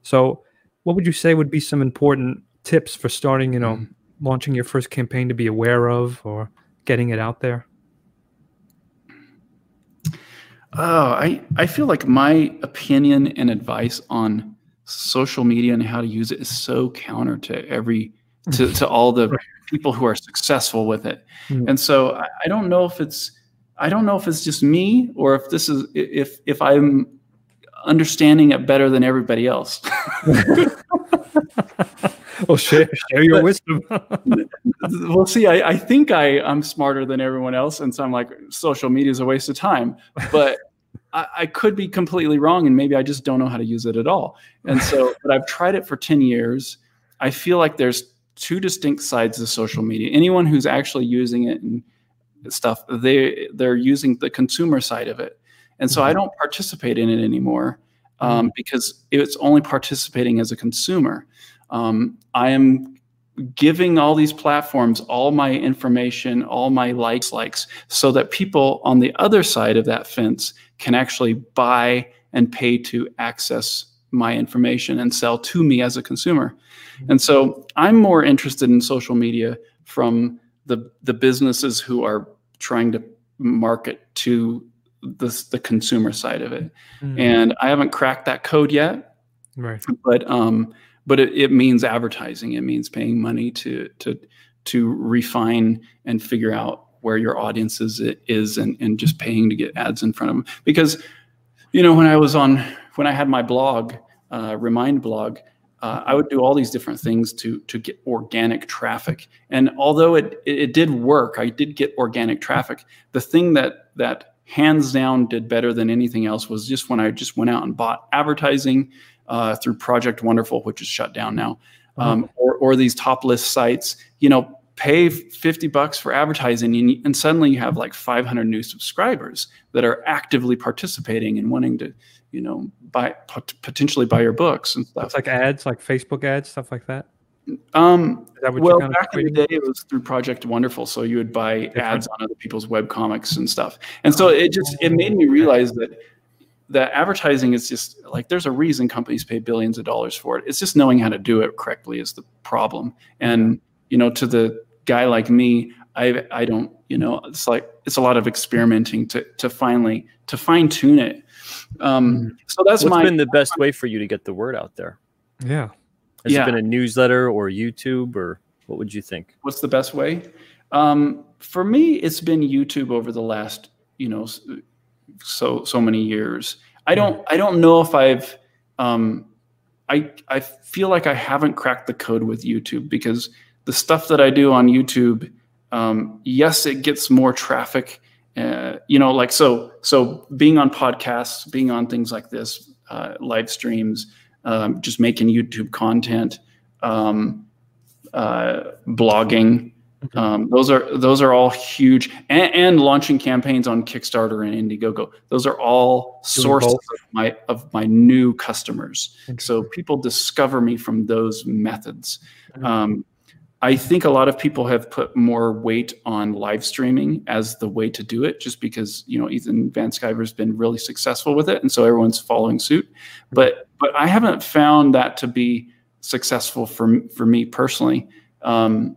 So, what would you say would be some important tips for starting? You know, mm-hmm. launching your first campaign to be aware of or getting it out there. Oh, I, I feel like my opinion and advice on social media and how to use it is so counter to every to, <laughs> to all the. People who are successful with it. Mm. And so I, I don't know if it's I don't know if it's just me or if this is if if I'm understanding it better than everybody else. <laughs> well, share share your wisdom. <laughs> well, see, I, I think I, I'm smarter than everyone else. And so I'm like, social media is a waste of time. But I, I could be completely wrong. And maybe I just don't know how to use it at all. And so, but I've tried it for 10 years. I feel like there's two distinct sides of social media. Anyone who's actually using it and stuff, they, they're using the consumer side of it. And so I don't participate in it anymore um, because it's only participating as a consumer. Um, I am giving all these platforms all my information, all my likes, likes, so that people on the other side of that fence can actually buy and pay to access my information and sell to me as a consumer. And so I'm more interested in social media from the the businesses who are trying to market to the, the consumer side of it. Mm, And I haven't cracked that code yet right. but um, but it, it means advertising. It means paying money to to to refine and figure out where your audience is, is and, and just paying to get ads in front of them. Because, you know, when I was on when I had my blog, uh, Remind blog, uh, I would do all these different things to to get organic traffic. And although it, it did work, I did get organic traffic. The thing that that hands down did better than anything else was just when I just went out and bought advertising uh, through Project Wonderful, which is shut down now, um, or, or these top list sites. You know, pay 50 bucks for advertising, and, and suddenly you have like 500 new subscribers that are actively participating and wanting to, you know, buy pot- potentially buy your books and stuff. It's like ads, like Facebook ads, stuff like that. Um, that well, back in the day, it was through Project Wonderful, so you would buy Different. ads on other people's web comics and stuff. And so it just it made me realize that that advertising is just like there's a reason companies pay billions of dollars for it. It's just knowing how to do it correctly is the problem. And you know, to the guy like me, I I don't you know it's like it's a lot of experimenting to to finally to fine tune it. Um, so that's What's my been the best way for you to get the word out there? Yeah. Has Yeah. it been a newsletter or YouTube or what would you think? what's the best way um, for me it's been youtube over the last you know so so many years i don't i don't know if i've um, i i feel like i haven't cracked the code with youtube because the stuff that i do on youtube um, yes it gets more traffic uh, you know like so so being on podcasts being on things like this uh, live streams um, just making youtube content um, uh, blogging. Um, those are those are all huge, and, and launching campaigns on Kickstarter and Indiegogo. Those are all sources of my of my new customers. So people discover me from those methods. Um, I think a lot of people have put more weight on live streaming as the way to do it, just because you know Ethan Van Sciver's been really successful with it, and so everyone's following suit. But but I haven't found that to be successful for for me personally, um,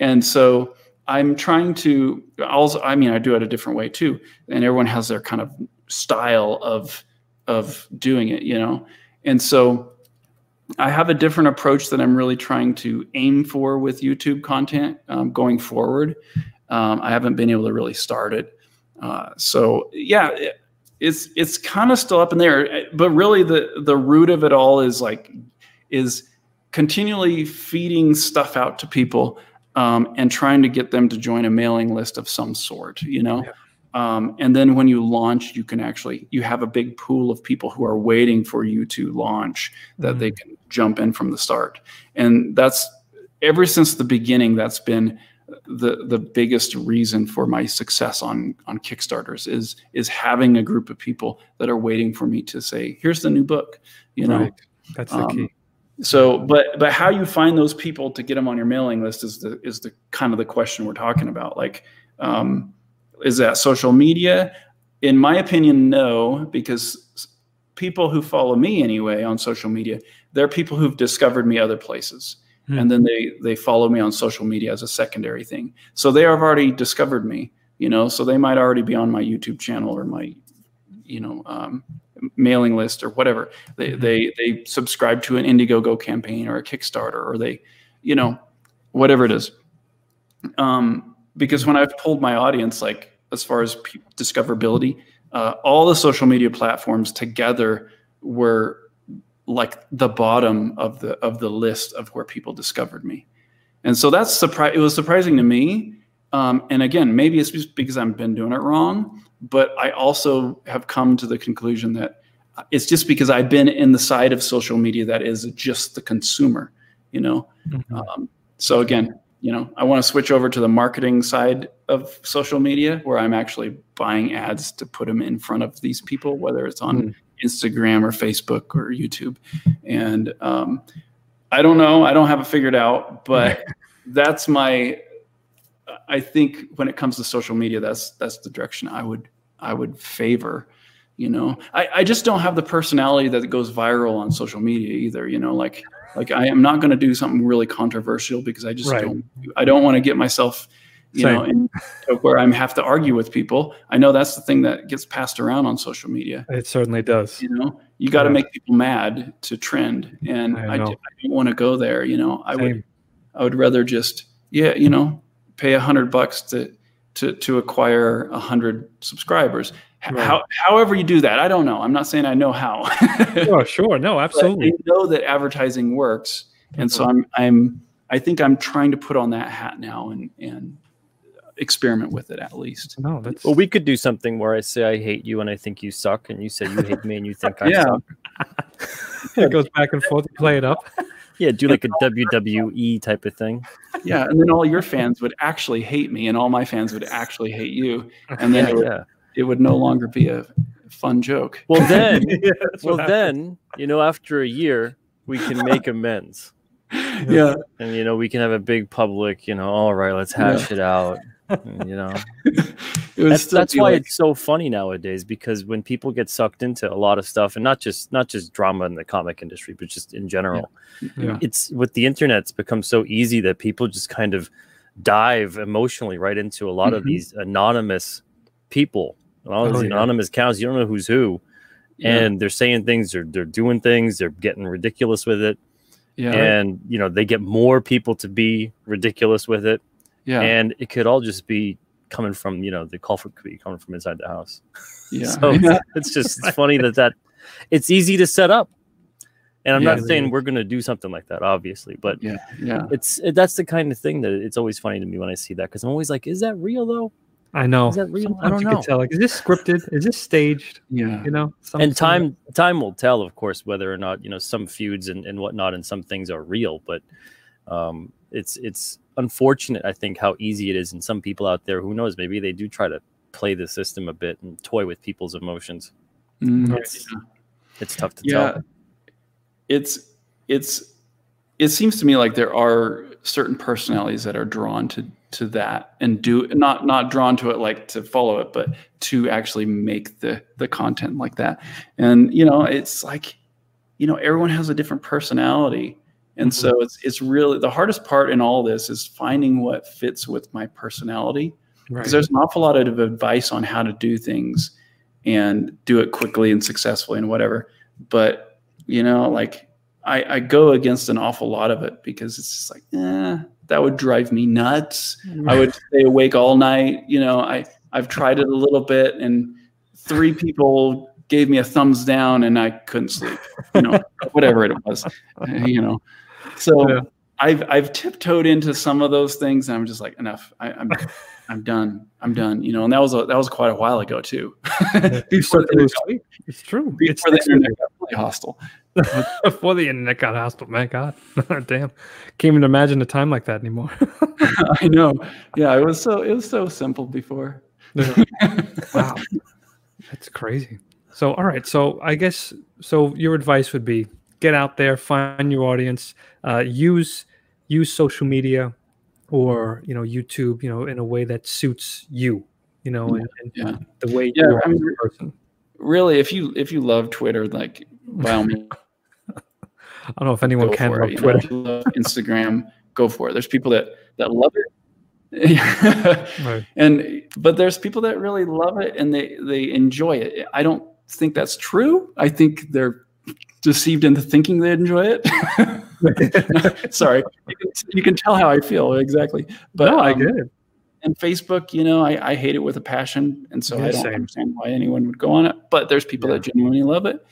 and so I'm trying to. Also, I mean, I do it a different way too, and everyone has their kind of style of of doing it, you know, and so I have a different approach that I'm really trying to aim for with YouTube content um, going forward. Um, I haven't been able to really start it, uh, so yeah, it, it's it's kind of still up in there. But really, the the root of it all is like is continually feeding stuff out to people um, and trying to get them to join a mailing list of some sort. You know. Yeah. Um, and then when you launch, you can actually you have a big pool of people who are waiting for you to launch that mm-hmm. they can jump in from the start. And that's ever since the beginning. That's been the the biggest reason for my success on on Kickstarters is is having a group of people that are waiting for me to say, "Here's the new book." You know, right. that's the um, key. So, but but how you find those people to get them on your mailing list is the is the kind of the question we're talking about. Like, um, is that social media? In my opinion, no, because people who follow me anyway on social media, they're people who've discovered me other places. Hmm. And then they they follow me on social media as a secondary thing. So they have already discovered me, you know, so they might already be on my YouTube channel or my, you know, um, mailing list or whatever. They, mm-hmm. they they subscribe to an Indiegogo campaign or a Kickstarter or they, you know, whatever it is. Um, because when I've told my audience, like as far as p- discoverability, uh, all the social media platforms together were like the bottom of the of the list of where people discovered me, and so that's surprise. It was surprising to me. Um, and again, maybe it's just because I've been doing it wrong, but I also have come to the conclusion that it's just because I've been in the side of social media that is just the consumer, you know. Mm-hmm. Um, so again, you know, I want to switch over to the marketing side of social media where I'm actually buying ads to put them in front of these people, whether it's on mm. Instagram or Facebook or YouTube. And um, I don't know, I don't have it figured out, but <laughs> that's my. I think when it comes to social media, that's that's the direction I would I would favor. You know, I, I just don't have the personality that goes viral on social media either. You know, like like I am not going to do something really controversial because I just right. don't. I don't want to get myself, you Same. know, in, where I'm have to argue with people. I know that's the thing that gets passed around on social media. It certainly does. You know, you got to yeah. make people mad to trend, and I, I, I don't want to go there. You know, I Same. would, I would rather just, yeah, you know, pay a hundred bucks to to to acquire a hundred subscribers. Right. How, however you do that, I don't know. I'm not saying I know how. <laughs> oh, sure, no, absolutely. I know that advertising works, and mm-hmm. so I'm I'm I think I'm trying to put on that hat now and and experiment with it at least. No, that's well, we could do something where I say I hate you and I think you suck, and you say you hate me and you think I <laughs> yeah. suck. <laughs> it goes back and forth. Play it up. Yeah, do like a WWE type of thing. Yeah, and then all your fans would actually hate me, and all my fans would actually hate you, and then yeah, it, would, yeah. It would no longer be a fun joke. Well, then, <laughs> yeah, well, then, you know, after a year, we can make amends. <laughs> Yeah, and you know, we can have a big public. You know, all right, let's hash it out you know <laughs> that's, that's why like... it's so funny nowadays because when people get sucked into a lot of stuff and not just not just drama in the comic industry but just in general yeah. Yeah. it's with the internet it's become so easy that people just kind of dive emotionally right into a lot mm-hmm. of these anonymous people all oh, these yeah. anonymous accounts you don't know who's who and they're saying things they're, they're doing things they're getting ridiculous with it yeah. and you know they get more people to be ridiculous with it yeah. And it could all just be coming from, you know, the culprit could be coming from inside the house. Yeah. <laughs> so it's just it's <laughs> funny that that it's easy to set up. And I'm yeah, not saying we're going to do something like that, obviously, but yeah, yeah, it's it, that's the kind of thing that it's always funny to me when I see that because I'm always like, is that real though? I know. Is that real? Sometimes I don't you know. Can tell, like, is this scripted? Is this staged? Yeah, you know. Some, and time some... time will tell, of course, whether or not you know some feuds and, and whatnot and some things are real. But um, it's it's unfortunate, I think, how easy it is. And some people out there, who knows, maybe they do try to play the system a bit and toy with people's emotions. Mm-hmm. It's, it's tough to yeah. tell. It's it's it seems to me like there are certain personalities that are drawn to to that and do not not drawn to it like to follow it but to actually make the the content like that and you know it's like you know everyone has a different personality and Mm-hmm. so it's it's really the hardest part in all this is finding what fits with my personality Right. because there's an awful lot of advice on how to do things and do it quickly and successfully and whatever but you know like i i go against an awful lot of it because it's just like eh, that would drive me nuts. I would stay awake all night you know i i've tried it a little bit and three people gave me a thumbs down and i couldn't sleep you know <laughs> whatever it was uh, you know. So Yeah. i've i've tiptoed into some of those things and i'm just like enough I, i'm i'm done i'm done you know and that was a, that was quite a while ago too. <laughs> Before start the internet, It's true. It's, before the it's internet got really hostile <laughs> before the internet got hostile. My God, <laughs> damn, can't even imagine a time like that anymore. <laughs> i know yeah it was so it was so simple before wow, that's crazy. So, all right. So, I guess so. Your advice would be get out there, find your audience, uh, use use social media or you know YouTube, you know, in a way that suits you, you know, and, and yeah the way Yeah, you are I mean, a person. really if you if you love twitter like by all means I don't know if anyone go can for love it. You know, Twitter. you <laughs> love Instagram, go for it. There's people that that love it. <laughs> <laughs> Right. and but there's people that really love it and they they enjoy it. I don't think that's true. I think they're deceived into thinking they enjoy it. Sorry, you can, you can tell how I feel exactly. But no, I um, get it. and Facebook, you know, I, I hate it with a passion, and so Yeah, I don't same. understand why anyone would go on it. But there's people Yeah. that genuinely love it,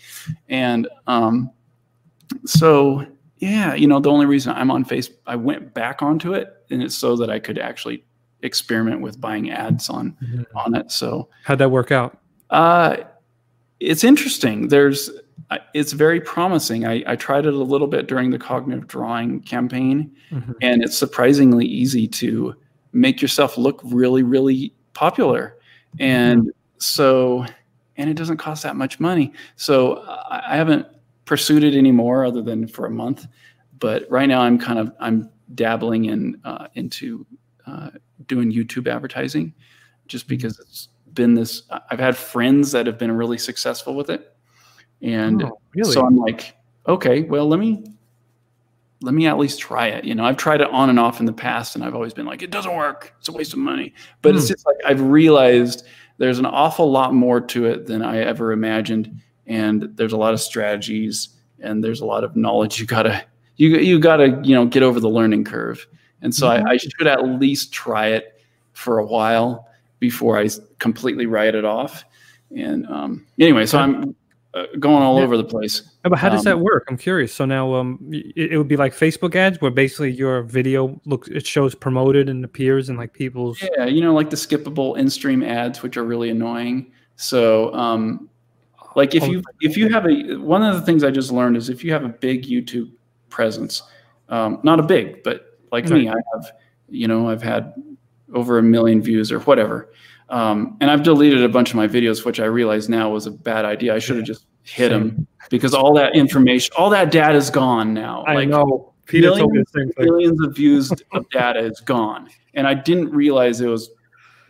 and um, so yeah, you know, the only reason I'm on Facebook, I went back onto it, and it's so that I could actually experiment with buying ads on Mhm. on it. So How'd that work out? uh, it's interesting. There's, it's very promising. I, I tried it a little bit during the cognitive drawing campaign, Mhm. and it's surprisingly easy to make yourself look really, really popular. And so, and it doesn't cost that much money. So I, I haven't pursued it anymore, other than for a month. But right now, I'm kind of I'm dabbling in uh, into uh, doing YouTube advertising, just because it's been this. I've had friends that have been really successful with it, and Oh, really? so I'm like, okay, well, let me let me at least try it. You know, I've tried it on and off in the past, and I've always been like, it doesn't work. It's a waste of money. But it's Hmm. just like I've realized there's an awful lot more to it than I ever imagined, and there's a lot of strategies and there's a lot of knowledge you gotta you you gotta you know get over the learning curve. And so I, I should at least try it for a while before i completely write it off. And um, anyway, so I'm uh, going all Yeah. over the place. Yeah, but how does that um, work? I'm curious. So now, um, it, it would be like Facebook ads, where basically your video looks, it shows promoted and appears in like people's. Yeah, you know, like the skippable in-stream ads, which are really annoying. So, um, like if Oh, you if you have a one of the things I just learned is if you have a big YouTube presence, um, not a big, but like me, I have, you know, I've had over a million views or whatever, um, and I've deleted a bunch of my videos, which I realize now was a bad idea. I should have just hit them because all that information, all that data is gone now. I know. Peter told me the same thing. millions of views <laughs> of data is gone, and I didn't realize it was,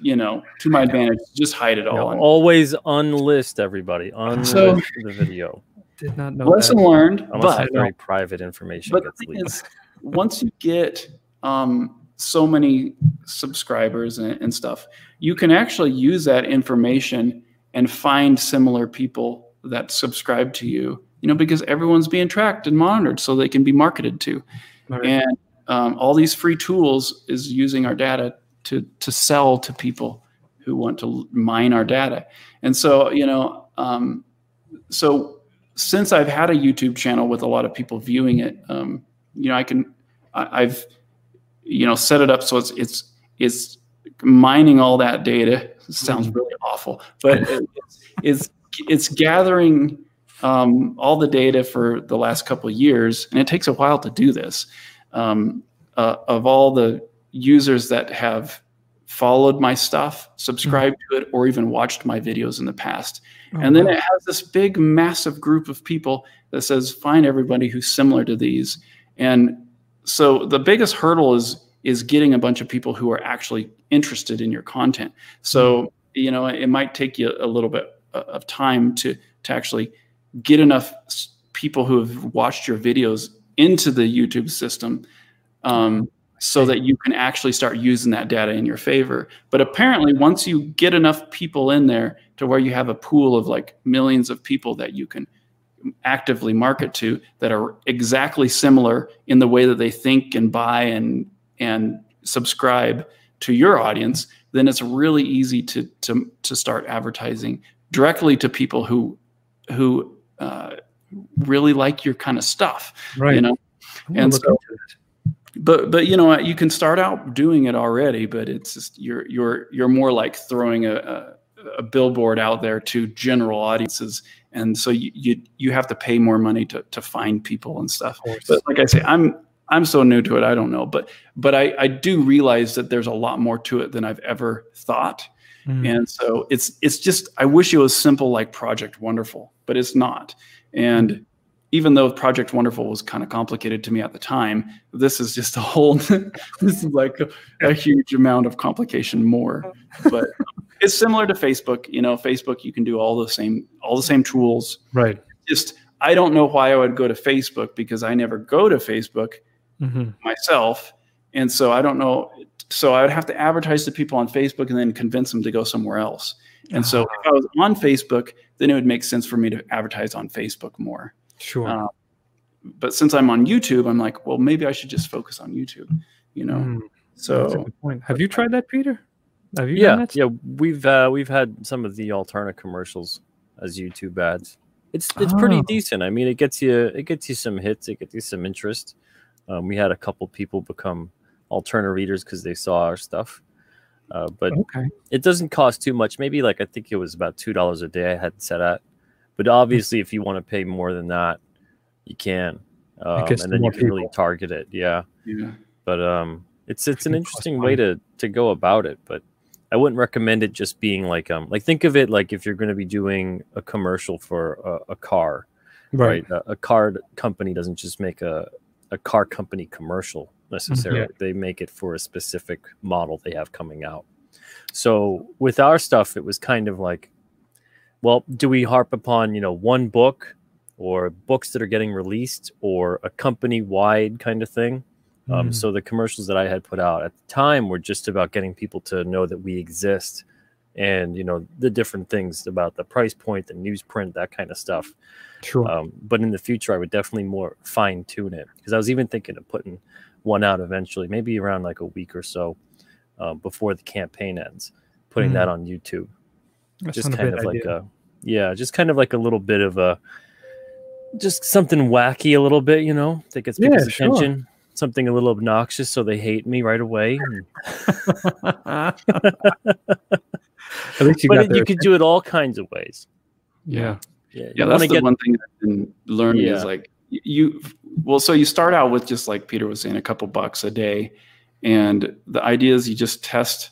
you know, to my advantage. Just hide it all. No, always unlist everybody. Unlist So- the video Did not know lesson that. learned, unless but very private information but the thing leaked. is, once you get um, so many subscribers and, and stuff, you can actually use that information and find similar people that subscribe to you. You know, because everyone's being tracked and monitored, so they can be marketed to. Right. and um, all these free tools is using our data to to sell to people who want to mine our data. And so you know um, so since i've had a youtube channel with a lot of people viewing it um, you know i can I, i've you know set it up so it's it's it's mining all that data. Sounds really awful but it's <laughs> it's, it's gathering um, all the data for the last couple of years, and it takes a while to do this, um, uh, of all the users that have followed my stuff, mm-hmm. subscribed to it, or even watched my videos in the past. Oh, and then wow. it has this big, massive group of people that says, find everybody who's similar to these. And so the biggest hurdle is is getting a bunch of people who are actually interested in your content. So mm-hmm. you know it might take you a little bit uh, of time to to actually get enough people who have watched your videos into the YouTube system um, so that you can actually start using that data in your favor. But apparently, once you get enough people in there to where you have a pool of like millions of people that you can actively market to that are exactly similar in the way that they think and buy and and subscribe to your audience, then it's really easy to to to start advertising directly to people who who uh, really like your kind of stuff. Right. You know, and so but but you know you can start out doing it already but it's just you're you're you're more like throwing a, a, a billboard out there to general audiences. And so you, you you have to pay more money to to find people and stuff. But like i say i'm i'm so new to it i don't know. But but i i do realize that there's a lot more to it than i've ever thought. Mm. and so it's it's just i wish it was simple like project wonderful but it's not. And even though Project Wonderful was kind of complicated to me at the time, this is just a whole, <laughs> this is like a, a, huge amount of complication more. But it's similar to Facebook. You know, Facebook, you can do all the same, all the same tools. Right. Just, I don't know why I would go to Facebook because I never go to Facebook mm-hmm. myself. And so I don't know. So I would have to advertise to people on Facebook and then convince them to go somewhere else. And so if I was on Facebook, then it would make sense for me to advertise on Facebook more. Sure. Uh, but since I'm on YouTube, I'm like, well, maybe I should just focus on YouTube. You know. Mm, so. Have you tried that, Peter? Have you? Yeah, yeah. We've uh, we've had some of the Alterna commercials as YouTube ads. It's it's oh. pretty decent. I mean, it gets you it gets you some hits. It gets you some interest. Um, we had a couple people become Alterna readers because they saw our stuff. Uh, but okay. it doesn't cost too much. Maybe like I think it was about two dollars a day I had set at. But obviously, if you want to pay more than that, you can, um, and then you can people. really target it. Yeah. Yeah. But um, it's it's an interesting way to to go about it. But I wouldn't recommend it just being like um like think of it like if you're going to be doing a commercial for a, a car, right? right? A, a, car company doesn't just make a a car company commercial necessarily. Yeah. They make it for a specific model they have coming out. So with our stuff, it was kind of like well, do we harp upon, you know, one book or books that are getting released or a company wide kind of thing? Mm. Um, so the commercials that I had put out at the time were just about getting people to know that we exist and, you know, the different things about the price point, the newsprint, that kind of stuff. Sure. Um, but in the future, I would definitely more fine tune it because I was even thinking of putting one out eventually, maybe around like a week or so uh, before the campaign ends, putting mm. that on YouTube. That's just kind of like a yeah, just kind of like a little bit of a just something wacky a little bit, you know, that gets people's yeah, attention. Sure. Something a little obnoxious so they hate me right away. <laughs> <laughs> but you, you could do it all kinds of ways. Yeah. Yeah, yeah that's the get, one thing I've been learning yeah. is like you well, so you start out with just like Peter was saying, a couple bucks a day. And the idea is you just test,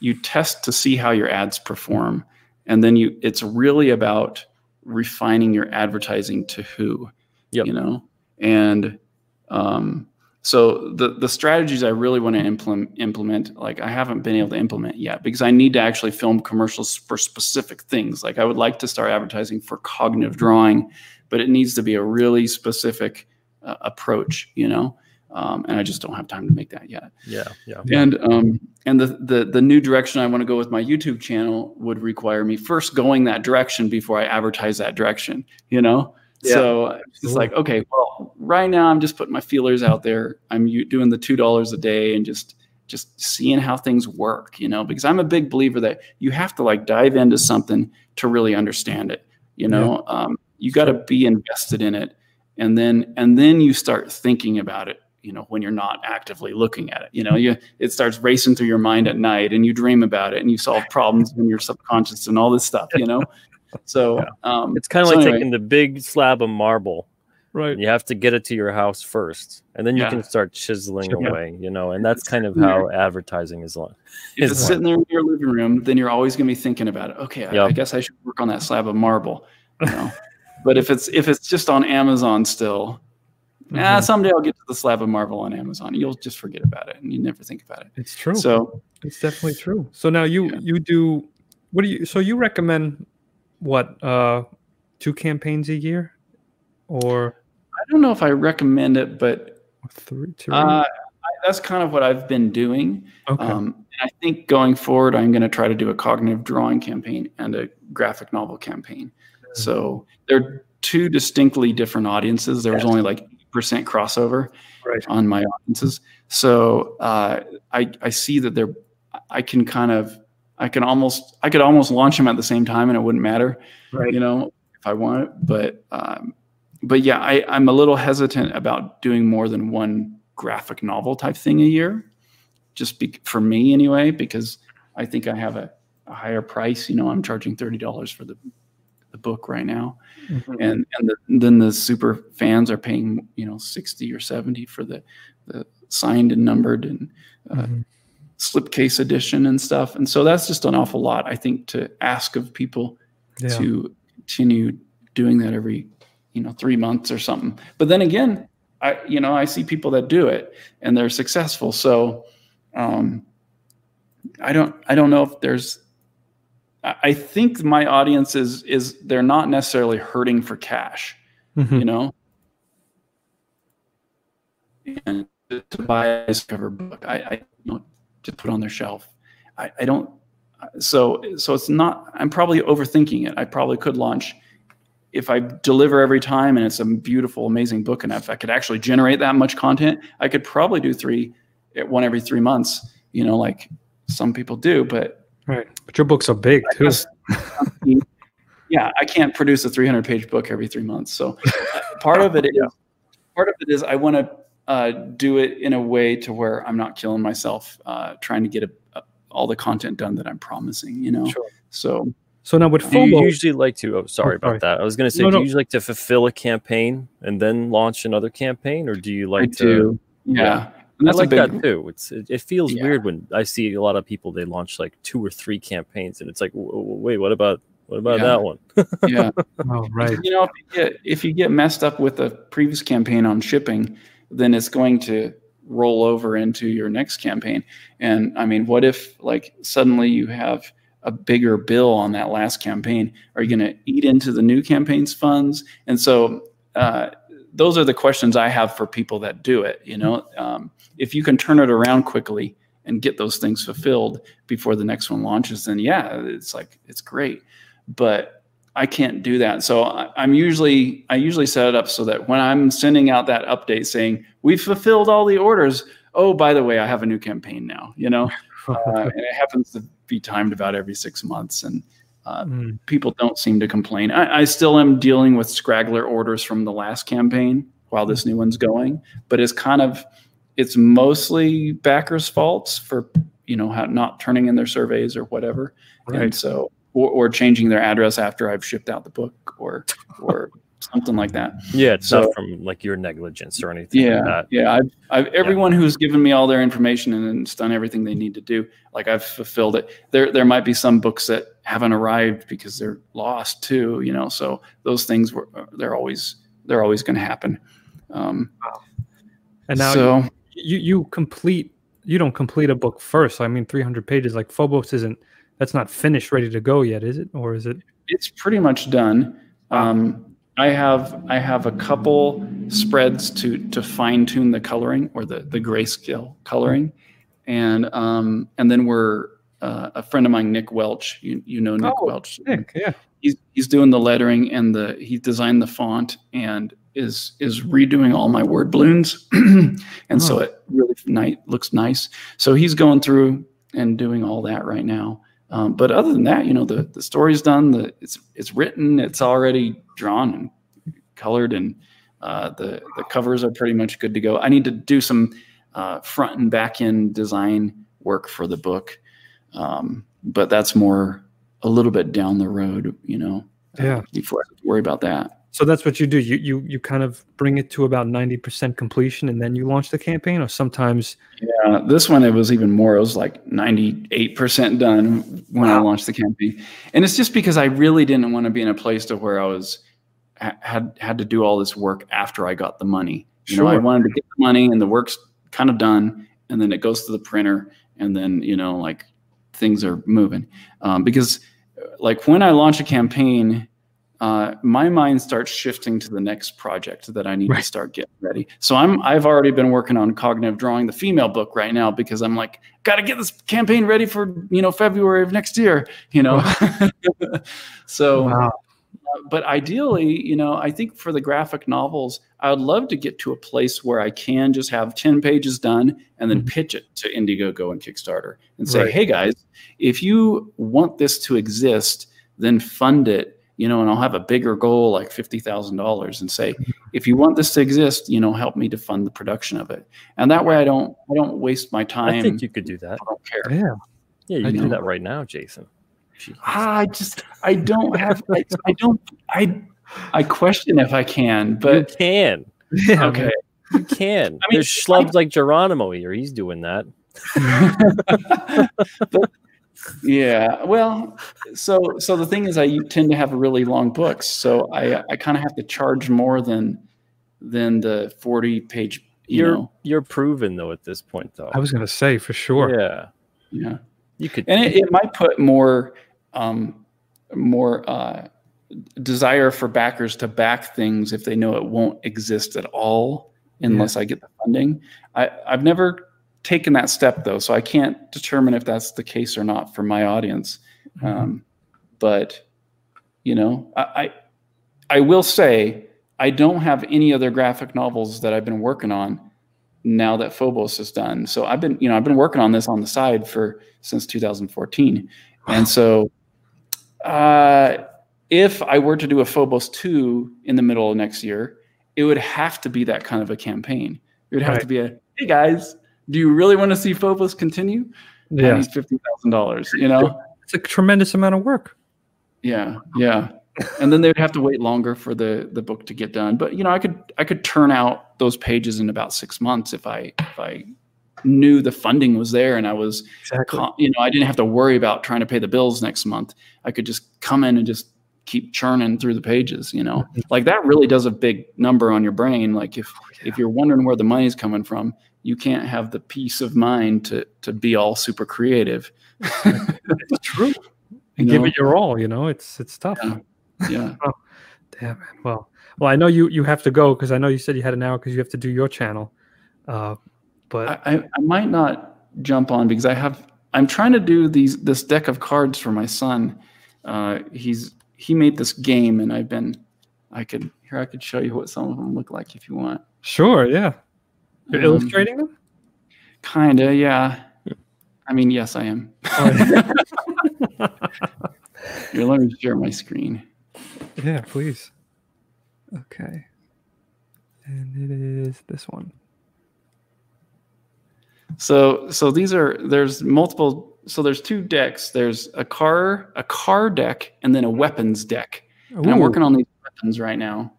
you test to see how your ads perform and then you it's really about refining your advertising to who yep. you know? And um, so the the strategies i really want to implement implement like i haven't been able to implement yet because i need to actually film commercials for specific things. Like i would like to start advertising for cognitive drawing but it needs to be a really specific uh, approach you know um, and I just don't have time to make that yet. Yeah, yeah. And um, and the, the the new direction I want to go with my YouTube channel would require me first going that direction before I advertise that direction. You know. Yeah. So it's like, okay, well, right now I'm just putting my feelers out there. I'm doing the two dollars a day and just just seeing how things work. You know, because I'm a big believer that you have to like dive into something to really understand it. You know, yeah. um, you got to be invested in it, and then and then you start thinking about it you know when you're not actively looking at it you know you it starts racing through your mind at night and you dream about it and you solve problems in your subconscious and all this stuff you know <laughs> so yeah. um, it's kind of so like anyway. taking the big slab of marble right you have to get it to your house first and then you yeah. can start chiseling sure. away you know and that's kind of how advertising is like if it's sitting there in your living room then you're always going to be thinking about it okay I, I guess i should work on that slab of marble you know <laughs> but if it's if it's just on amazon still Nah, Mhm. someday I'll get to the slab of marble on Amazon. You'll just forget about it and you never think about it. It's true. So It's definitely true. So now you Yeah. you do what do you so you recommend what uh two campaigns a year or I don't know if I recommend it, but three two uh, I, that's kind of what I've been doing. okay Um, and I think going forward, I'm going to try to do a cognitive drawing campaign and a graphic novel campaign. Mm. So they're two distinctly different audiences. There was only like percent crossover Right. on my audiences. So uh, I I see that they're I can kind of I can almost I could almost launch them at the same time and it wouldn't matter, right you know, if I want it. But um, but yeah, I, I'm a little hesitant about doing more than one graphic novel type thing a year, just be, for me anyway, because I think I have a, a higher price. You know, I'm charging thirty dollars for the the book right now, Mhm. and and the, then the super fans are paying you know sixty or seventy for the the signed and numbered and uh, Mhm. slipcase edition and stuff. And so that's just an awful lot, I think, to ask of people yeah. to continue doing that every you know three months or something but then again i you know i see people that do it and they're successful so um i don't i don't know if there's i think my audience is is they're not necessarily hurting for cash Mhm. you know? And to, buy a cover book i i you know to put on their shelf. I i don't so so it's not i'm probably overthinking it. I probably could launch if i deliver every time and it's a beautiful amazing book and if i could actually generate that much content. I could probably do three one every three months you know like some people do but right but your books are big too <laughs> yeah i can't produce a 300 page book every three months so uh, part of it <laughs> is part of it is i want to uh, do it in a way to where i'm not killing myself uh, trying to get a, a, all the content done that i'm promising you know Sure. so so now with Do you usually like to? Oh, sorry sorry. about that. I was going to say, No, do no. you usually like to fulfill a campaign and then launch another campaign, or do you like I to? do. Yeah. Yeah. And I like big, that too. It's it, it feels Yeah. weird when I see a lot of people they launch like two or three campaigns, and it's like, w- w- wait, what about what about Yeah. that one? <laughs> yeah. oh right You know, if you, get, if you get messed up with a previous campaign on shipping, then it's going to roll over into your next campaign. And I mean, what if like suddenly you have a bigger bill on that last campaign? Are you going to eat into the new campaign's funds? And so uh, those are the questions I have for people that do it. You know, um, if you can turn it around quickly and get those things fulfilled before the next one launches, then yeah, it's like it's great. But I can't do that. So I, I'm usually I usually set it up so that when I'm sending out that update saying we've fulfilled all the orders, oh by the way, I have a new campaign now. You know, <laughs> uh, and it happens to be timed about every six months, and uh, Mm, people don't seem to complain. I, I still am dealing with scraggler orders from the last campaign while this new one's going, but it's kind of it's mostly backers' faults for you know how, not turning in their surveys or whatever, and so or, or changing their address after I've shipped out the book or or something like that. Yeah, it's So- not from like your negligence or anything Yeah, like that. yeah. I've, I've everyone who's given me all their information and it's done everything they need to do. Like I've fulfilled it. There, there might be some books that haven't arrived because they're lost too. You know, so those things were they're always they're always going to happen. Um, and now so you you complete you don't complete a book first i mean 300 pages like phobos isn't that's not finished ready to go yet is it or is it it's pretty much done. Um, I have I have a couple spreads to to fine tune the coloring or the the grayscale coloring, and um, and then we're uh, a friend of mine, Nick Welch. You you know Nick Oh, Welch. Nick, yeah He's he's doing the lettering and the he designed the font and is is redoing all my word balloons, <clears throat> and so Oh. it really ni- looks nice. So he's going through and doing all that right now. Um, but other than that, you know, the, the story's done. The it's it's written. It's already drawn and colored, and uh, the the covers are pretty much good to go. I need to do some uh, front and back end design work for the book, um, but that's more a little bit down the road. You know, Yeah. before I worry about that. So that's what you do you you you kind of bring it to about 90% completion and then you launch the campaign or sometimes Yeah, this one it was even more. It was like ninety eight percent done when I launched the campaign, and it's just because I really didn't want to be in a place to where I was had had to do all this work after I got the money. You know, I wanted to get the money and the work's kind of done, and then it goes to the printer, and then you know, like things are moving. Um, because, uh, like when I launch a campaign, uh, my mind starts shifting to the next project that I need Right. to start getting ready. So I'm I've already been working on cognitive drawing, the female book right now, because I'm like, got to get this campaign ready for you know February of next year. You know, <laughs> so Wow. but ideally, you know, I think for the graphic novels, I would love to get to a place where I can just have 10 pages done and then Mhm. pitch it to Indiegogo and Kickstarter and say, Right. hey guys, if you want this to exist, then fund it, you know, and I'll have a bigger goal like $50,000 and say, Mm-hmm. if you want this to exist, you know, help me to fund the production of it. And that way I don't, I don't waste my time. I think you could do that. I don't care. Yeah. Yeah, you I can do that right now, Jason. Jeez. Ah, I just, I don't have, I, I don't, I, I question if I can, but you can. Yeah. okay. You can. <laughs> I mean, There's schlubs like Geronimo here. He's doing that. <laughs> But- yeah. Well, so so the thing is, I tend to have really long books, so I I kind of have to charge more than than the forty page. You You're know. you're proven though at this point though. I was gonna say for sure. Yeah. Yeah. You could And it, it might put more um more uh desire for backers to back things if they know it won't exist at all unless I get the funding. I I've never taken that step though, so I can't determine if that's the case or not for my audience. Mhm. Um, but you know, I, I I will say I don't have any other graphic novels that I've been working on now that Phobos is done. So I've been, you know, I've been working on this on the side for since 2014, and so uh, if I were to do a Phobos two in the middle of next year, it would have to be that kind of a campaign. It would have Right. to be a, hey guys, do you really want to see Phobos continue? Yeah. fifty thousand dollars. You know. It's a tremendous amount of work. Yeah, yeah. and then they'd have to wait longer for the the book to get done. But you know, I could I could turn out those pages in about six months if I if I knew the funding was there and I was Exactly. you know I didn't have to worry about trying to pay the bills next month. I could just come in and just keep churning through the pages. You know, mm-hmm. like that really does a big number on your brain. Like if if you're wondering where the money's coming from, you can't have the peace of mind to to be all super creative. It's <laughs> true. You And give know? it your all. You know, it's it's tough. Yeah. yeah. <laughs> Damn man. Well, well, I know you you have to go because I know you said you had an hour because you have to do your channel. Uh, but I, I, I might not jump on because I have I'm trying to do these this deck of cards for my son. Uh, he's he made this game and I've been I could here I could show you what some of them look like if you want. sure, yeah. You're Um, illustrating them. Kinda, yeah. I mean, yes, I am. <laughs> Oh, <laughs> Here, let me share my screen. yeah, please. Okay. And it is this one. So so these are there's multiple so there's two decks. There's a car a car deck and then a weapons deck. And I'm working on these weapons right now.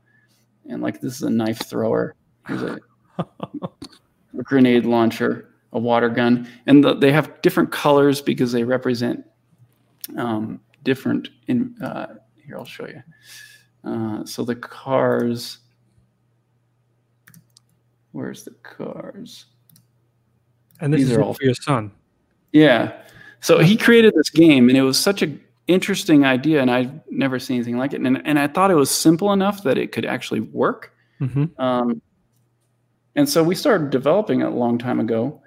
And like this is a knife thrower. Here's a, a grenade launcher, a water gun, and the, they have different colors because they represent um, different. In uh, here, I'll show you. Uh, so the cars. Where's the cars? and this these is are all for your son. Yeah. So he created this game, and it was such a interesting idea, and I've never seen anything like it. And and I thought it was simple enough that it could actually work. hmm Um, and so we started developing it a long time ago.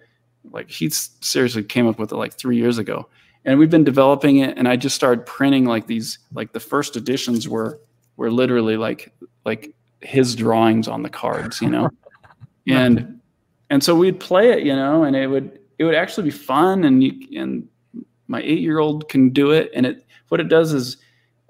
Like he seriously came up with it like three years ago, and we've been developing it. And I just started printing like these. Like the first editions were were literally like like his drawings on the cards, you know. <laughs> and and so we'd play it, you know, and it would it would actually be fun. And you and my eight year old can do it. And it what it does is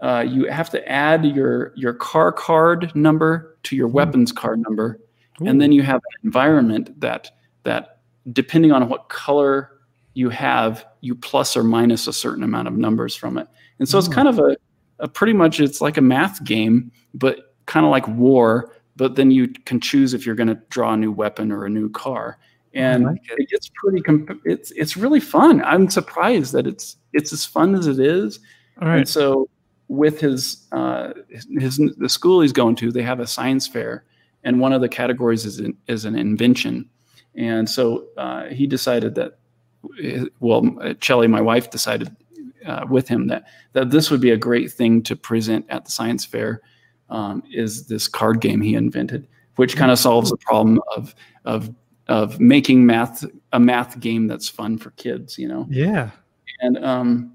uh, you have to add your your car card number to your weapons card number and then you have an environment that that depending on what color you have you plus or minus a certain amount of numbers from it and so it's Oh. kind of a, a pretty much it's like a math game but kind of like war but then you can choose if you're going to draw a new weapon or a new car and like it. it. gets pretty comp- it's it's really fun i'm surprised that it's it's as fun as it is all and right. so with his, uh, his his the school he's going to, they have a science fair, and one of the categories is an, is an invention. And so uh, he decided that, well, Chelly, my wife, decided uh, with him that that this would be a great thing to present at the science fair. Um, is this card game he invented, which kind of solves the problem of of of making math a math game that's fun for kids. You know. Yeah. And um,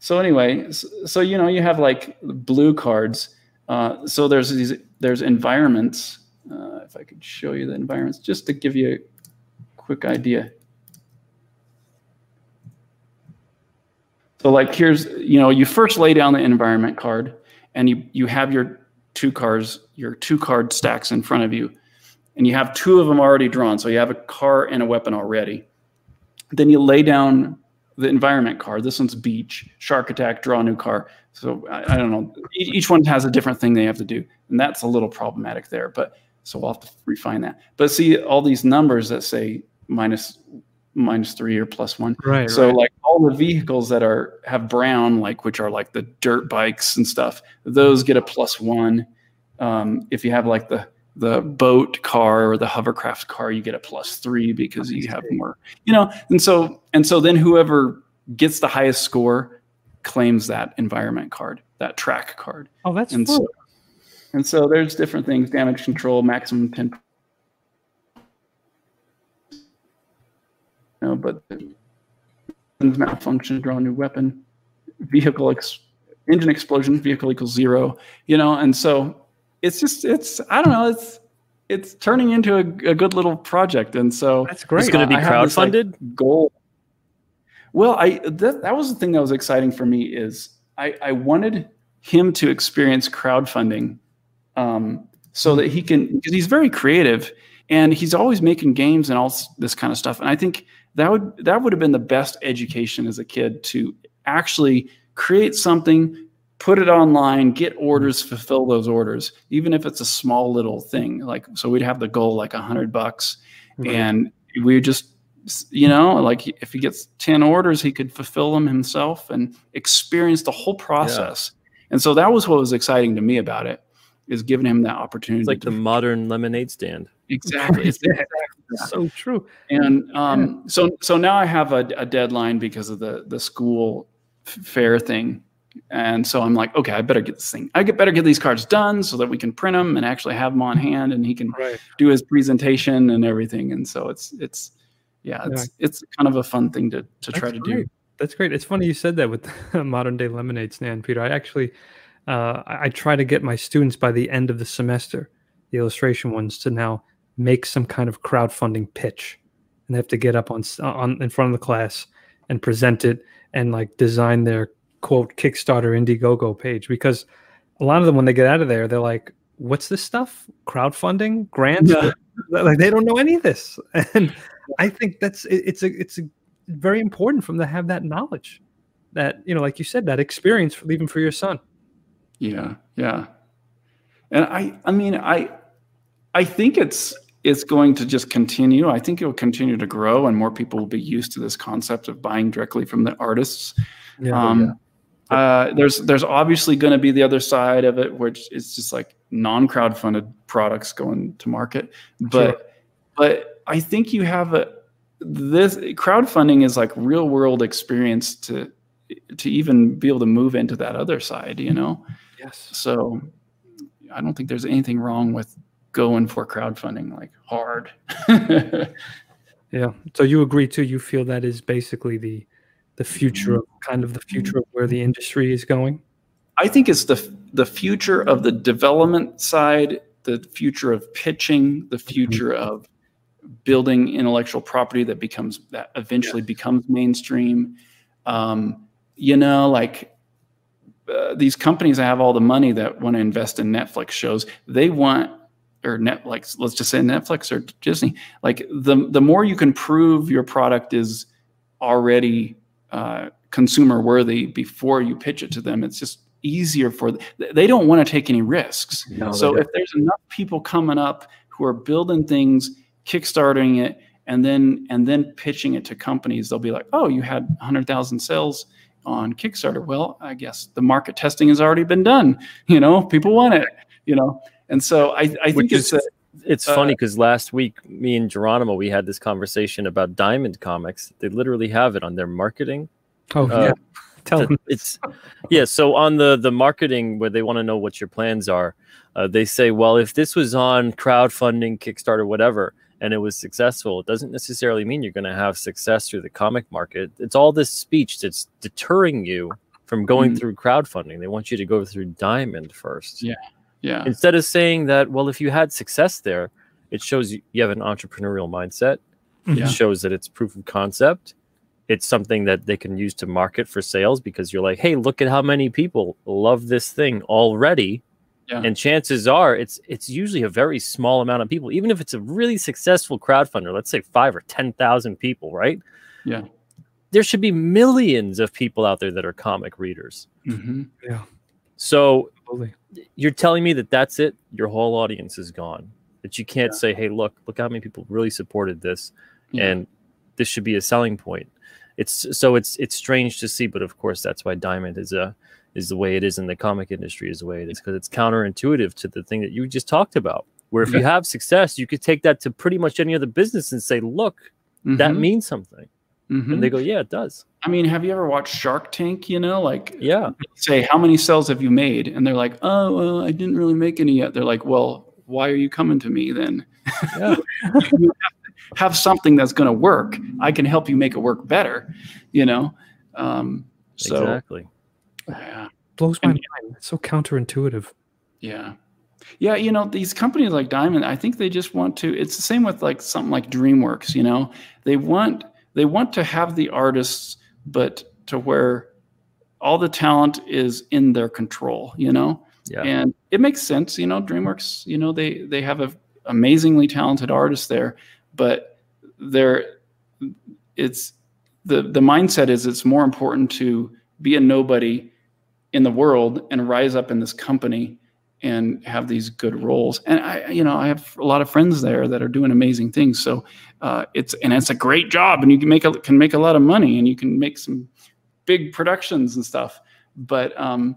so anyway, so, so, you know you have like blue cards. Uh, so there's these there's environments. Uh, if I could show you the environments, just to give you a quick idea. So like here's, you know, you first lay down the environment card and you, you have your two cards, your two card stacks in front of you. And you have two of them already drawn. So you have a car and a weapon already. Then you lay down the environment card. This one's beach, shark attack, draw a new car. So I, I don't know. Each one has a different thing they have to do. And that's a little problematic there. But so we'll have to refine that. But see all these numbers that say minus minus three or plus one. Right. So right. like all the vehicles that are have brown, like which are like the dirt bikes and stuff, those get a plus one. Um, if you have like the the boat car or the hovercraft car, you get a plus three because you have more, you know. And so and so then whoever gets the highest score claims that environment card, that track card. Oh, that's and cool. so and so there's different things: damage control, maximum ten know, but malfunction, draw a new weapon, vehicle ex- engine explosion, vehicle equals zero, you know, and so it's just it's I don't know, it's it's turning into a, a good little project, and so that's great. It's going to be crowdfunded like, goal. Well, I that, that was the thing that was exciting for me is I, I wanted him to experience crowdfunding um, so that he can because he's very creative and he's always making games and all this kind of stuff. And I think that would that would have been the best education as a kid to actually create something put it online get orders fulfill those orders even if it's a small little thing like so we'd have the goal like a hundred bucks right. and we just you know like if he gets 10 orders he could fulfill them himself and experience the whole process. Yeah. and so that was what was exciting to me about it is giving him that opportunity it's like the modern lemonade stand. Exactly. <laughs> It's exactly so true. And um, so so now I have a, a, deadline because of the the school fair thing, and so I'm like, okay, I better get this thing. I get better get these cards done so that we can print them and actually have them on hand, and he can right. do his presentation and everything. And so it's it's yeah, it's yeah. it's kind of a fun thing to to That's try to great. do. That's great. It's funny you said that with <laughs> modern day lemonade stand, Peter. I actually uh, I, I try to get my students by the end of the semester, the illustration ones, to now make some kind of crowdfunding pitch and they have to get up on on in front of the class and present it and like design their quote Kickstarter Indiegogo page because a lot of them when they get out of there they're like what's this stuff crowdfunding grants yeah. <laughs> like they don't know any of this <laughs> and I think that's it, it's a it's a very important for them to have that knowledge that you know like you said that experience for, even for your son yeah yeah and I I mean I I think it's it's going to just continue. I think it will continue to grow, and more people will be used to this concept of buying directly from the artists. Yeah, um, yeah. Uh, there's there's obviously going to be the other side of it, which is just like non crowdfunded products going to market. But sure. but I think you have a this crowdfunding is like real world experience to to even be able to move into that other side. You know. Yes. So I don't think there's anything wrong with going for crowdfunding like hard. <laughs> yeah. So you agree too? You feel that is basically the the future of kind of the future of where the industry is going? I think it's the the future of the development side, the future of pitching, the future mm-hmm. of building intellectual property that becomes that eventually becomes mainstream. Um, you know, like uh, these companies that have all the money that want to invest in Netflix shows, they want or Netflix, let's just say Netflix or Disney, like the the more you can prove your product is already uh, consumer worthy before you pitch it to them, it's just easier for them. They don't want to take any risks. No, so if there's enough people coming up who are building things, kickstarting it, and then and then pitching it to companies, they'll be like, oh, you had 100,000 sales on Kickstarter. Well, I guess the market testing has already been done. You know, people want it. You know, and so I, I think which it's is, a, It's Uh, funny because last week, me and Geronimo, we had this conversation about Diamond Comics. They literally have it on their marketing. Oh Uh, yeah. <laughs> Tell that them. it's yeah so on the the marketing where they want to know what your plans are uh, they say well if this was on crowdfunding kickstarter whatever and it was successful it doesn't necessarily mean you're going to have success through the comic market it's all this speech that's deterring you from going Mm. through crowdfunding they want you to go through diamond first Yeah. Yeah. instead of saying that well if you had success there it shows you, you have an entrepreneurial mindset Yeah. it shows that it's proof of concept it's something that they can use to market for sales because you're like hey look at how many people love this thing already Yeah. and chances are it's it's usually a very small amount of people even if it's a really successful crowdfunder let's say 5 or 10,000 people right Yeah. there should be millions of people out there that are comic readers hmm Yeah. so Absolutely. You're telling me that that's it your whole audience is gone that you can't Yeah. say hey look look how many people really supported this Yeah. and this should be a selling point it's so it's it's strange to see but of course that's why diamond is a is the way it is in the comic industry is the way it is because it's counterintuitive to the thing that you just talked about where if you have success you could take that to pretty much any other business and say look that Mhm. means something Mhm. and they go yeah it does. I mean, have you ever watched Shark Tank? You know, like yeah. say how many sales have you made? And they're like oh well i didn't really make any yet. They're like well why are you coming to me then? Yeah. <laughs> you have, to have something that's going to work. I can help you make it work better you know? Um so exactly. Yeah. Blows my And- mind. It's so counterintuitive. yeah. Yeah you know these companies like diamond i think they just want to it's the same with like something like dreamworks you know? They want they want to have the artists but to where all the talent is in their control you know? Yeah. And it makes sense you know dreamworks you know they they have a amazingly talented artist there but they're it's the the mindset is it's more important to be a nobody in the world and rise up in this company and have these good roles. And i you know i have a lot of friends there that are doing amazing things. So uh, it's and it's a great job and you can make a can make a lot of money and you can make some big productions and stuff. But um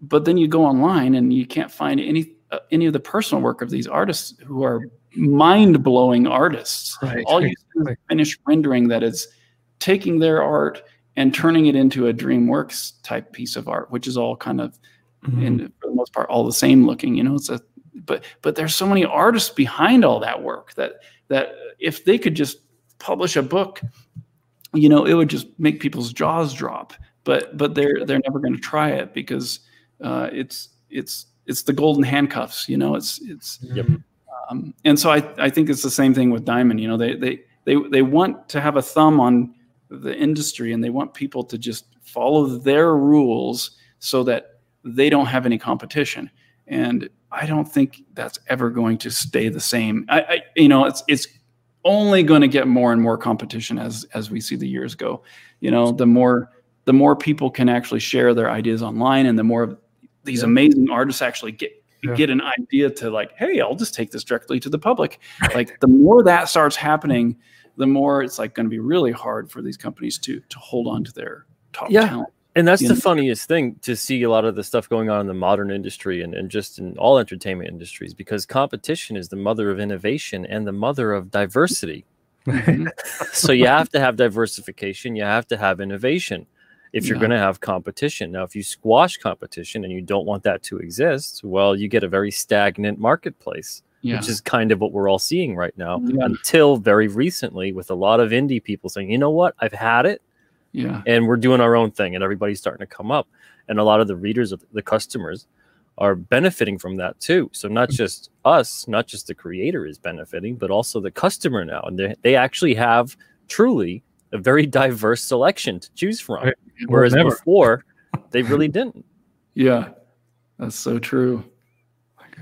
but then you go online and you can't find any uh, any of the personal work of these artists who are mind-blowing artists. Right. all you see is a finished rendering that is taking their art and turning it into a dreamworks type piece of art which is all kind of Mhm. and for the most part all the same looking you know it's a but but there's so many artists behind all that work that that if they could just publish a book you know it would just make people's jaws drop but but they're they're never going to try it because uh, it's it's it's the golden handcuffs you know it's it's Yep. um, and so I, I think it's the same thing with diamond you know they they they they want to have a thumb on the industry and they want people to just follow their rules so that they don't have any competition. And i don't think that's ever going to stay the same. I, I you know it's it's only going to get more and more competition as as we see the years go. You know the more the more people can actually share their ideas online and the more these amazing artists actually get Yeah. get an idea to like hey i'll just take this directly to the public. Like the more that starts happening the more it's like going to be really hard for these companies to to hold on to their top Yeah. talent And that's the know? funniest thing to see a lot of the stuff going on in the modern industry and, and just in all entertainment industries because competition is the mother of innovation and the mother of diversity. Mhm. <laughs> <laughs> so you have to have diversification, you have to have innovation if you're Yeah. going to have competition. Now, if you squash competition and you don't want that to exist, well, you get a very stagnant marketplace, yeah which is kind of what we're all seeing right now Yeah. until very recently with a lot of indie people saying, you know what, I've had it yeah and we're doing our own thing and everybody's starting to come up and a lot of the readers of the customers are benefiting from that too so not just us not just the creator is benefiting but also the customer now and they, they actually have truly a very <laughs> diverse selection to choose from Right. whereas never. before <laughs> they really didn't Yeah, that's so true.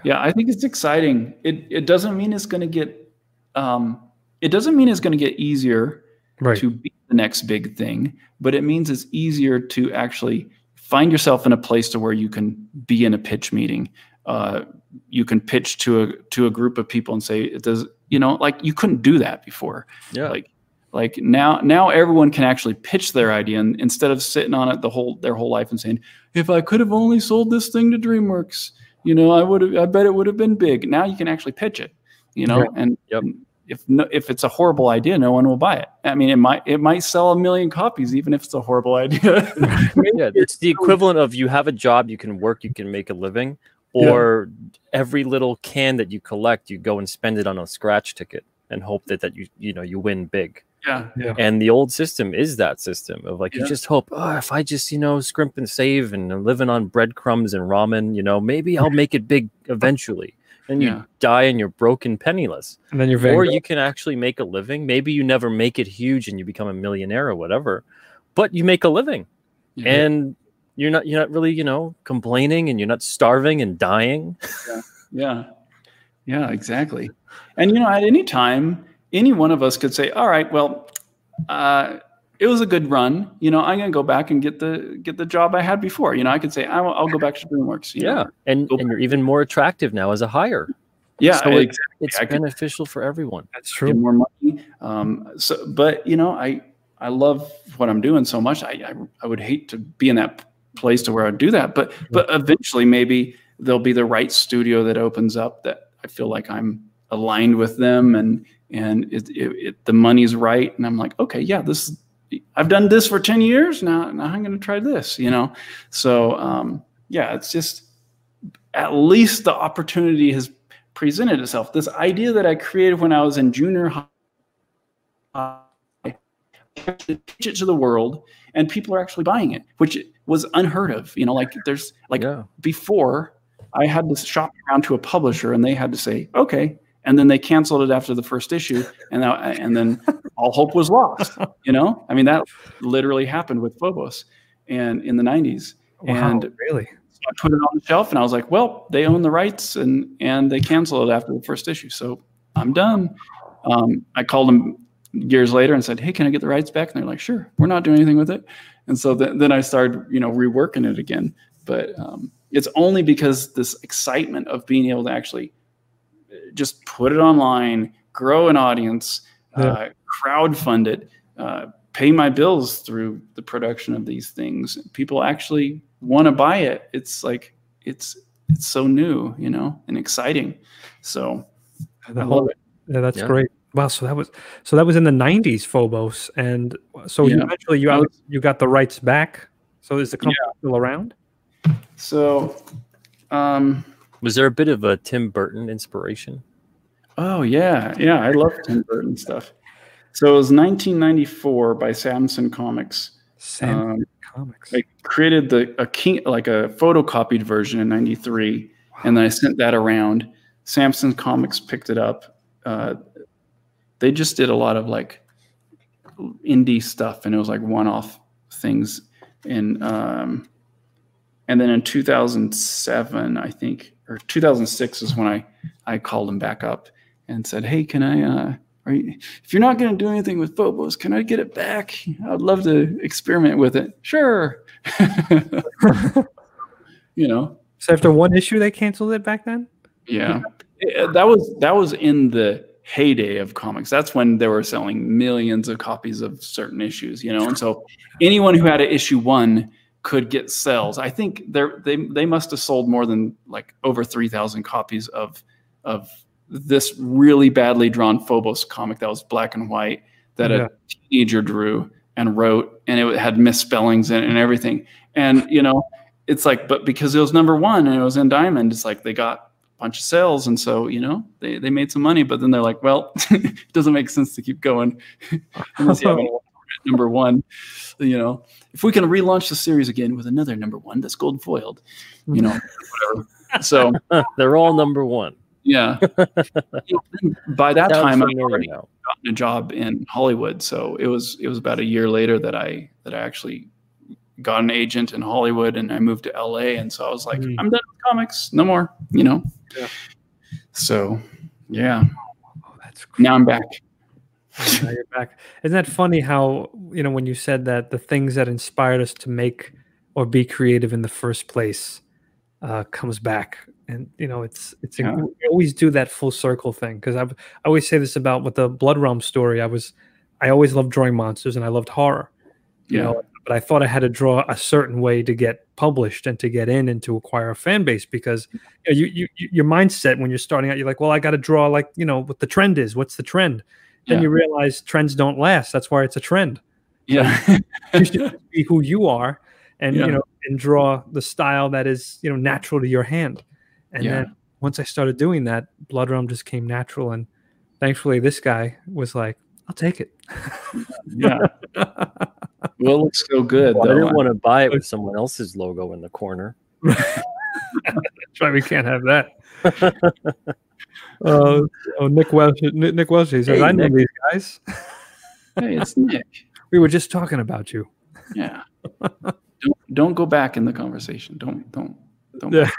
Yeah, I think it's exciting. It it doesn't mean it's going to get, um, it doesn't mean it's going to get easier Right. to be the next big thing, but it means it's easier to actually find yourself in a place to where you can be in a pitch meeting. Uh, you can pitch to a to a group of people and say, "It does," you know, like you couldn't do that before yeah like like now now everyone can actually pitch their idea and instead of sitting on it the whole their whole life and saying if i could have only sold this thing to dreamworks you know i would have i bet it would have been big now you can actually pitch it you know, Yeah. and Yep. If no, if it's a horrible idea, no one will buy it. I mean, it might it might sell a million copies even if it's a horrible idea. <laughs> yeah, it's the equivalent of you have a job, you can work, you can make a living, Yeah. or every little can that you collect, you go and spend it on a scratch ticket and hope that that you you know you win big. yeah, Yeah. And the old system is that system of like you just hope, oh, if I just you know scrimp and save and I'm living on breadcrumbs and ramen, you know, maybe I'll make it big eventually. And you Yeah. die and you're broken, penniless. And then you're Van or Gogh. you can actually make a living. Maybe you never make it huge and you become a millionaire or whatever, but you make a living yeah. and you're not you're not really you know complaining and you're not starving and dying Yeah. Yeah, exactly. And you know, at any time, any one of us could say, "All right, well, uh, it was a good run. You know, I'm gonna go back and get the get the job I had before. You know, I could say, I'll, I'll go back to DreamWorks. you know. yeah and go and you're even more attractive now as a hire yeah. So it- exactly. it's I could- beneficial for everyone That's Get true. more money. Um, so, but you know, I I love what I'm doing so much. I I, I would hate to be in that place to where I'd do that. But but eventually, maybe there'll be the right studio that opens up that I feel like I'm aligned with them and and it, it, it, the money's right and I'm like okay yeah this I've done this for 10 years now now I'm going to try this you know so um, yeah it's just at least the opportunity has presented itself this idea that I created when I was in junior high to teach it to the world and people are actually buying it which was unheard of you know like there's like yeah before I had to shop around to a publisher and they had to say, okay. And then they canceled it after the first issue. And, now, and then all hope was lost. <laughs> You know, I mean, that literally happened with Phobos and in the 90s. Wow, And really? so I put it on the shelf and I was like, well, they own the rights and, and they canceled it after the first issue. So I'm done. Um, I called them years later and said, hey, can I get the rights back? And they're like, sure, we're not doing anything with it. And so th- then I started, you know, reworking it again. But um, it's only because this excitement of being able to actually uh, just put it online, grow an audience, Yeah. uh, crowdfund it, uh, pay my bills through the production of these things. People actually want to buy it. It's like it's it's so new, you know, and exciting. So The I whole- love it. Yeah, that's Yeah. great. Wow, so that was so that was in the '90s, Phobos, and so Yeah. eventually you I was- you got the rights back. So is the company still around? So, um, was there a bit of a tim burton inspiration oh yeah, yeah, I love Tim Burton stuff. So it was 1994 by Samson Comics. Sam Um, Comics. I created the a king like a photocopied version in '93, and then I sent that around. Samson Comics picked it up. Uh, they just did a lot of like indie stuff, and it was like one-off things. And um, and then in 2007, I think, or 2006 is when I I called them back up and said, "Hey, can I?" Uh, are you, if you're not going to do anything with Phobos, can I get it back? I'd love to experiment with it. Sure. <laughs> you know, so after one issue, they canceled it back then. yeah. That was that was in the heyday of comics. That's when they were selling millions of copies of certain issues, you know. And so anyone who had an issue one could get sales. I think they they they must have sold more than like over 3000 copies of of this really badly drawn Phobos comic that was black and white that Yeah. a teenager drew and wrote and it had misspellings in and everything. And you know, it's like but because it was number 1 and it was in diamond, it's like they got a bunch of sales and so, you know, they they made some money but then they're like, well, <laughs> it doesn't make sense to keep going <laughs> unless you have a <laughs> number 1, you know. If we can relaunch the series again with another number 1 that's gold foiled, you know, whatever. So, they're all number one yeah. <laughs> By that Sounds time, I already now. gotten a job in Hollywood. So it was it was about a year later that I that I actually got an agent in Hollywood and I moved to LA. And so I was like, Mm. I'm done with comics, no more, you know. Yeah. So yeah, Oh, that's now I'm back. now you're back. Isn't that funny how, you know, when you said that the things that inspired us to make or be creative in the first place uh, comes back. And, you know, it's, it's, Yeah. we always do that full circle thing. Cause I've, I always say this about with the Blood Realm story. I was, I always loved drawing monsters and I loved horror. You Yeah. know, but I thought I had to draw a certain way to get published and to get in and to acquire a fan base because mm. you, know, you, you your mindset when you're starting out, you're like, well, I got to draw like you know what the trend is. What's the trend? Then Yeah. you realize trends don't last. That's why it's a trend. Yeah. You should be who you are, and <laughs> you know, and draw the style that is you know natural to your hand. And Yeah. then once I started doing that, Blood Realm just came natural, and thankfully, this guy was like, "I'll take it." yeah. <laughs> Well, it looks so good Well, I didn't want to buy it with <laughs> someone else's logo in the corner. That's why we can't have that. <laughs> uh, oh, Nick Welsh. Nick, Nick Welsh he says, Hey, "I know Nick." these guys. hey, it's Nick. We were just talking about you." Yeah. don't don't go back in the conversation. Don't don't don't. Yeah.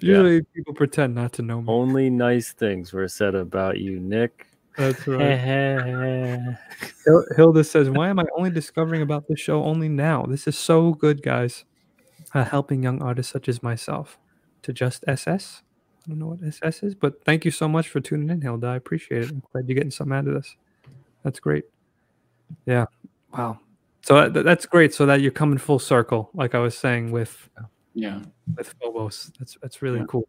Usually, people pretend not to know me. Only nice things were said about you, Nick. That's <laughs> right. Hilda says, "Why am I only discovering about this show only now? This is so good, guys. Uh, helping young artists such as myself to just SS. I don't know what SS is, but thank you so much for tuning in, Hilda. I appreciate it. I'm glad you're getting something out of this. That's great. Yeah. Wow. So that, that's great. So that you're coming full circle, like I was saying with Yeah. with Phobos. That's that's really Yeah. cool.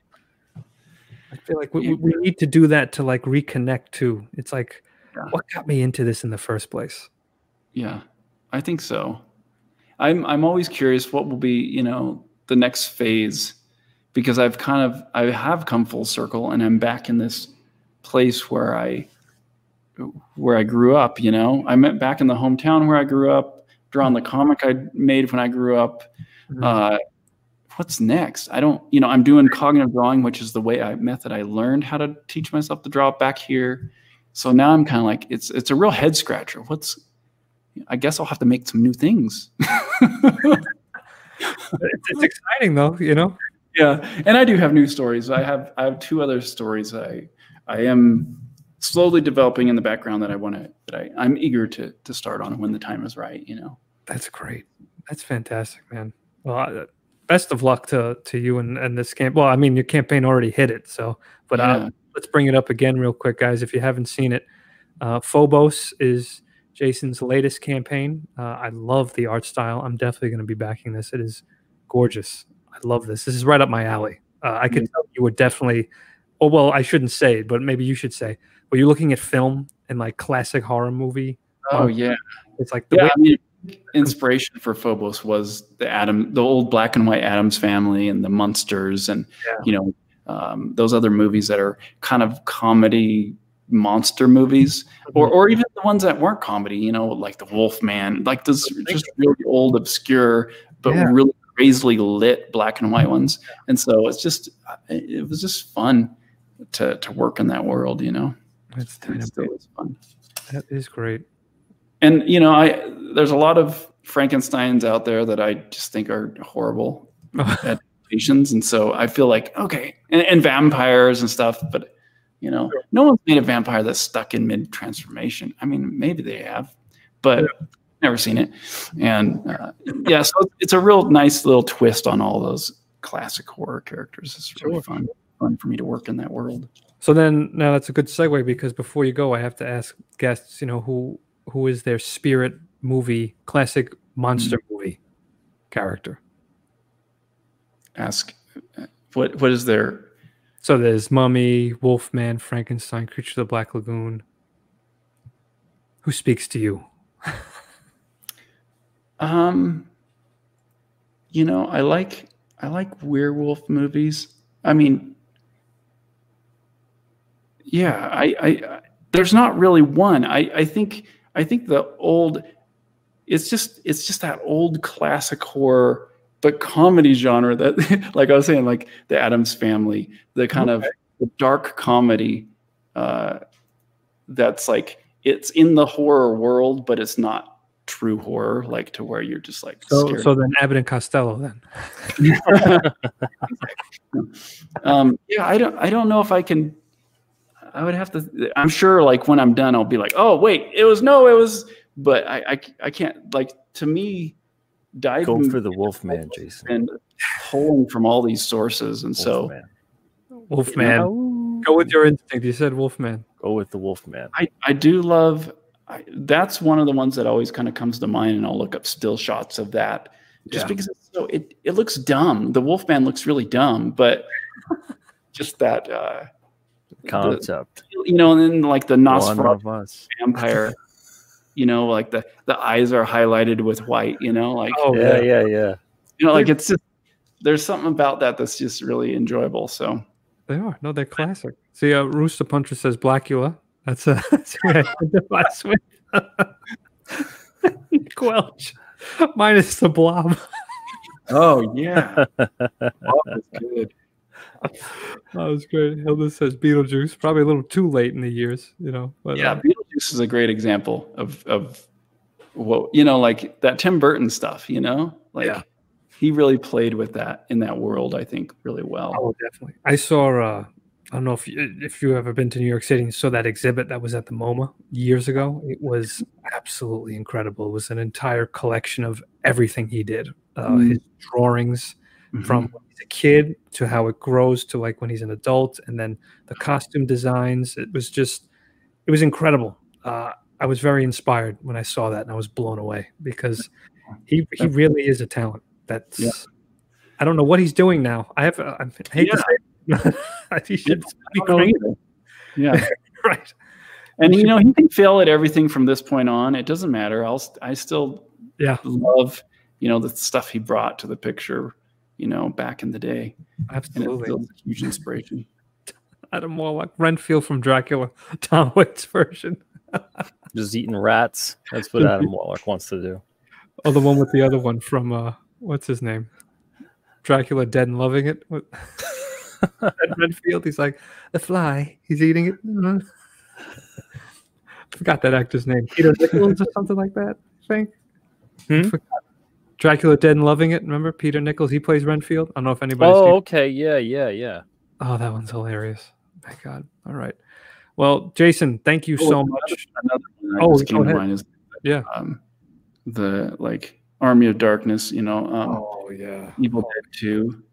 I feel like we, we need to do that to like reconnect too. It's like, Yeah. what got me into this in the first place? Yeah, I think so. I'm I'm always curious what will be, you know, the next phase because I've kind of I have come full circle and I'm back in this place where I where I grew up, you know. I'm at- back in the hometown where I grew up, drawing the comic I made when I grew up. Mhm. Uh what's next? I don't, you know, I'm doing cognitive drawing, which is the way I method I learned how to teach myself to draw back here. So now I'm kind of like it's it's a real head scratcher. What's I guess I'll have to make some new things. <laughs> it's, it's exciting though, you know. yeah, and I do have new stories. I have I have two other stories I I am slowly developing in the background that I want to that I I'm eager to to start on when the time is right. You know. That's great. That's fantastic, man. Well, I- best of luck to to you and and this camp. Well, I mean, your campaign already hit it, so but uh, let's bring it up again real quick, guys. If you haven't seen it, uh, Phobos is Jason's latest campaign. Uh, I love the art style. I'm definitely going to be backing this. It is gorgeous. I love this. This is right up my alley. Uh, I could Yeah. tell you would definitely. Oh well, I shouldn't say it, but maybe you should say. But you're looking at film and like classic horror movie. Oh yeah. It's like the Yeah, way I mean, inspiration for Phobos was the Adam, the old black and white Addams family, and the Munsters, and Yeah. you know um, those other movies that are kind of comedy monster movies, or or even the ones that weren't comedy. You know, like the Wolfman, like those just really old, obscure, but Yeah. really crazily lit black and white ones. And so it's just it was just fun to to work in that world. You know, That's it dynamite. still is fun That is great. And you know i there's a lot of frankensteins out there that i just think are horrible <laughs> adaptations and so i feel like okay and, and vampires and stuff but you know no one's made a vampire that's stuck in mid transformation i mean maybe they have but never seen it. And uh, yeah so it's a real nice little twist on all those classic horror characters. It's really Sure. fun fun for me to work in that world. So then, now that's a good segue because before you go, I have to ask guests, you know, who who is their spirit movie, classic monster movie character? ask what what is their So there's Mummy, Wolfman, Frankenstein, Creature of the Black Lagoon. Who speaks to you? <laughs> Um, you know, I like I like werewolf movies. I mean, yeah, I, I, I there's not really one. I, I think I think the old, it's just it's just that old classic horror, but comedy genre that, <laughs> like I was saying, like the Addams Family, the kind of the dark comedy, uh, that's like it's in the horror world, but it's not true horror, like to where you're just like So scared. so then Abbott and Costello then. <laughs> <laughs> um, yeah, I don't, I don't know if I can. I would have to. I'm sure, like when I'm done, I'll be like, "Oh, wait, it was no, it was." But I, I, I can't. Like to me, diving Go for the Wolfman, Jason. and pulling from all these sources, and so Wolfman. Wolfman. Ow. Go with your instinct. You said Wolfman. Go with the Wolfman. I, I do love. I, that's one of the ones that always kind of comes to mind, and I'll look up still shots of that just Yeah. because it's so it it looks dumb. The Wolfman looks really dumb, but <laughs> just that uh, Concept. you know, and then like the One Nosferatu of us. vampire, you know, like the the eyes are highlighted with white. You know, like Oh Yeah, yeah, yeah. you know, like it's just there's something about that that's just really enjoyable. So They are. No, they're classic. See, uh, Rooster Puncher says Blacula. That's a <laughs> that's who I identifies with. <laughs> Quelch. Minus the blob. oh yeah, that's good. <laughs> That was great. Hilda says Beetlejuice. Probably a little too late in the years, you know. But, Yeah, uh, Beetlejuice is a great example of of what you know, like that Tim Burton stuff. You know, like Yeah. he really played with that in that world. I think really well. oh, definitely. I saw. Uh, I don't know if you, if you ever been to New York City and saw that exhibit that was at the MoMA years ago. It was absolutely incredible. It was an entire collection of everything he did. Uh, Mm. His drawings, Mhm. from when he's a kid to how it grows to like when he's an adult and then the costume designs it was just it was incredible uh, i was very inspired when i saw that and i was blown away because he he really is a talent that's Yeah. i don't know what he's doing now i have i hate to say <laughs> he should be. Yeah, <laughs> right and you know he can fail at everything from this point on. It doesn't matter. I'll I still Yeah. love you know the stuff he brought to the picture. You know, back in the day, and it absolutely feels a huge inspiration. <laughs> adam warlock renfield from dracula <laughs> tom waits version <laughs> Just eating rats. That's what Adam Warlock wants to do. Oh, the one with the other one from uh, what's his name? Dracula Dead and Loving It. What- Ed Redfield. He's like the fly. He's eating it. Mhm. Forgot that actor's name. Peter Nichols or something like that. I think. Hmm? Forgot. Dracula Dead and Loving It. Remember Peter Nichols? He plays Renfield. I don't know if anybody's. Oh, seen- okay. Yeah, yeah, yeah. oh, that one's hilarious. My God. All right. Well, Jason, thank you Oh, so another- much. Another one that Oh, just go came to ahead. mind is Yeah. um, the like Army of Darkness. You know, um, Oh yeah. Evil Dead Two,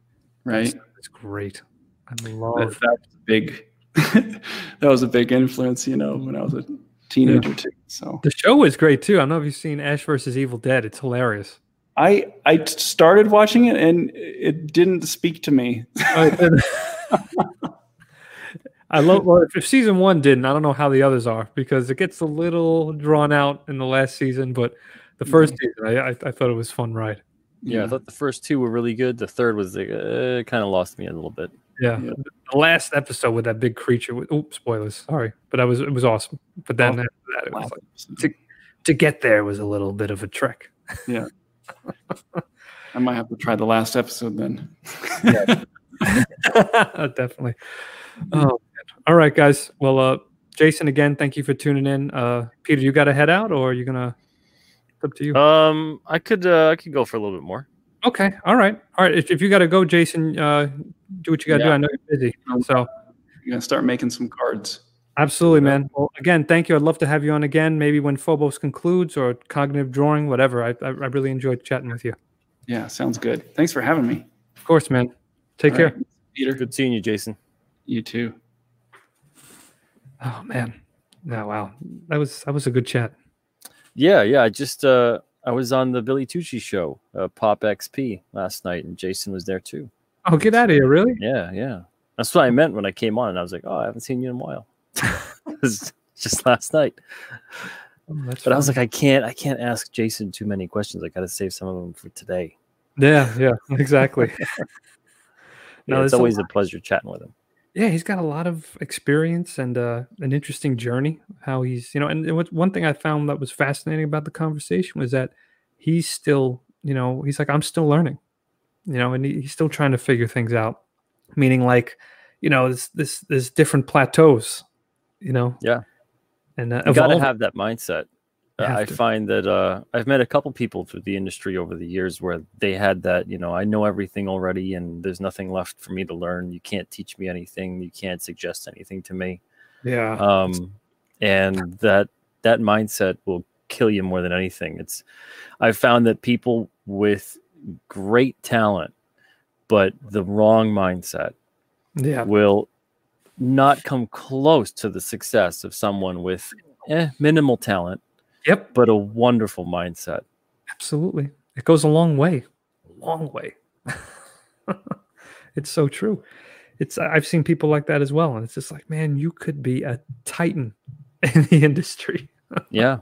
right? It's great. I love. that was a big. <laughs> that was a big influence. You know, when I was a teenager too. So The show was great too. I don't know if you've seen Ash versus Evil Dead. It's hilarious. I I t- started watching it and it didn't speak to me. <laughs> I love well, if season one didn't, I don't know how the others are because it gets a little drawn out in the last season, but the 1st season, I, I, I thought it was fun ride. Yeah, I thought the first two were really good. The third was like, uh, kind of lost me a little bit. Yeah. Yeah. The last episode with that big creature with oops, spoilers, sorry. But that was it was awesome. But then Oh, after that, it was Last like, episode. to get there was a little bit of a trick. <laughs> I might have to try the last episode then. <laughs> Definitely. Oh, all right, guys. Well, uh, Jason, again, thank you for tuning in. Uh, Peter, you got to head out, or are you gonna? It's up to you. Um, I could uh, I could go for a little bit more. okay. All right. All right. If, if you got to go, Jason, uh, do what you got to do. I know you're busy. So You're gonna start making some cards. Absolutely, man. Well, again, thank you. I'd love to have you on again, maybe when Phobos concludes or cognitive drawing, whatever. I I, I really enjoyed chatting with you. Yeah, sounds good. Thanks for having me. Of course, man. Take All care. right, Peter. Good seeing you, Jason. You too. Oh man. Yeah. Wow. That was that was a good chat. Yeah, yeah. I just uh, I was on the Billy Tucci show, uh, Pop XP, last night, and Jason was there too. Oh, get out of here! Really? Yeah, yeah. That's what I meant when I came on, and I was like, oh, I haven't seen you in a while. <laughs> just last night. Oh, But I was like, I can't, I can't ask Jason too many questions. I got to save some of them for today. yeah, yeah, <laughs> exactly. <laughs> No, there's it's always a lot- pleasure chatting with him. yeah, he's got a lot of experience and uh, an interesting journey. How he's, you know, and, and what, one thing I found that was fascinating about the conversation was that he's still, you know, he's like, I'm still learning, you know, and he, he's still trying to figure things out. Meaning, like, you know, this, this, there's different plateaus, you know. Yeah. And uh, You got to have that mindset. Uh, I to. find that uh, I've met a couple people through the industry over the years where they had that, you know, I know everything already and there's nothing left for me to learn. You can't teach me anything. You can't suggest anything to me. yeah, um, and that that mindset will kill you more than anything. It's I've found that people with great talent but the wrong mindset yeah, will not come close to the success of someone with eh, minimal talent Yep. but a wonderful mindset. Absolutely. It goes a long way. A long way. <laughs> it's so true. It's I've seen people like that as well. And it's just like, man, you could be a titan <laughs> in the industry. <laughs> Yeah.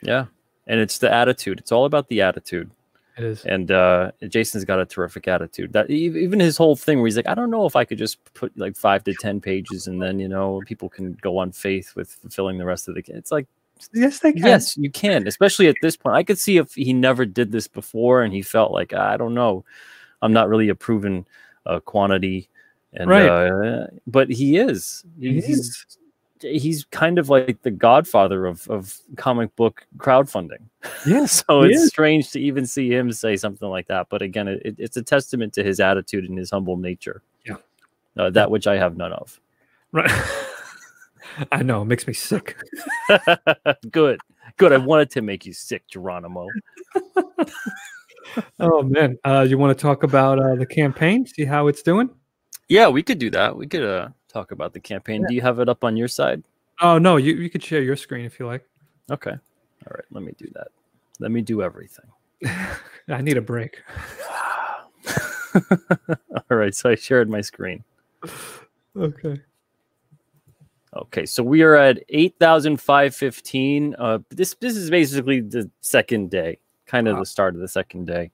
Yeah. And it's the attitude. It's all about the attitude. It is. And uh, Jason's got a terrific attitude. That even his whole thing where he's like, I don't know if I could just put like five to ten pages, and then you know people can go on faith with fulfilling the rest of the. It's like Yes, they can. Yes, you can, especially at this point. I could see if he never did this before and he felt like I don't know, I'm not really a proven uh, quantity, and Right. uh, but he is. He He- he's he's kind of like the godfather of of comic book crowdfunding. Yes. <laughs> So he it's is. strange to even see him say something like that. But again, it, it- it's a testament to his attitude and his humble nature. Yeah. Uh, that which I have none of. Right. <laughs> I know. It makes me sick. <laughs> Good. Good. I wanted to make you sick, Geronimo. Oh man. Uh, you want to talk about uh, the campaign? See how it's doing? Yeah, we could do that. We could uh, talk about the campaign. Do you have it up on your side? Oh no, you, you could share your screen if you like. Okay. All right. Let me do that. Let me do everything. <laughs> I need a break. <sighs> All right. So I shared my screen. Okay. Okay, so we are at 8,515. Uh, this this is basically the second day, kind of Wow. the start of the second day.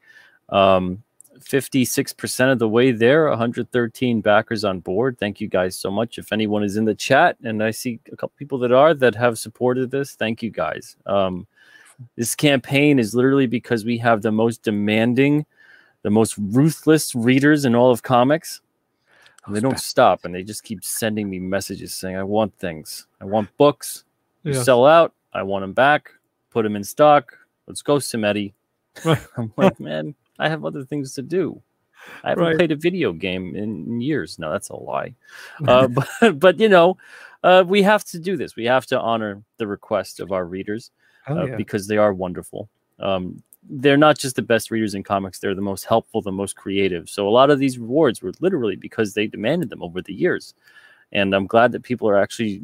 Um, 56% of the way there, 113 backers on board. Thank you guys so much. If anyone is in the chat, and I see a couple people that are that have supported this, thank you guys. Um, this campaign is literally because we have the most demanding, the most ruthless readers in all of comics. And they don't stop and they just keep sending me messages saying, I want things. I want books. You Yeah. sell out. I want them back. Put them in stock. Let's go, Simeti. <laughs> <laughs> I'm like, man, I have other things to do. I haven't Right. played a video game in, years. No, that's a lie. <laughs> Uh, but, <laughs> but, you know, uh, we have to do this. We have to honor the request of our readers Oh, uh, yeah. because they are wonderful. Um, they're not just the best readers in comics; they're the most helpful, the most creative. So a lot of these rewards were literally because they demanded them over the years, and I'm glad that people are actually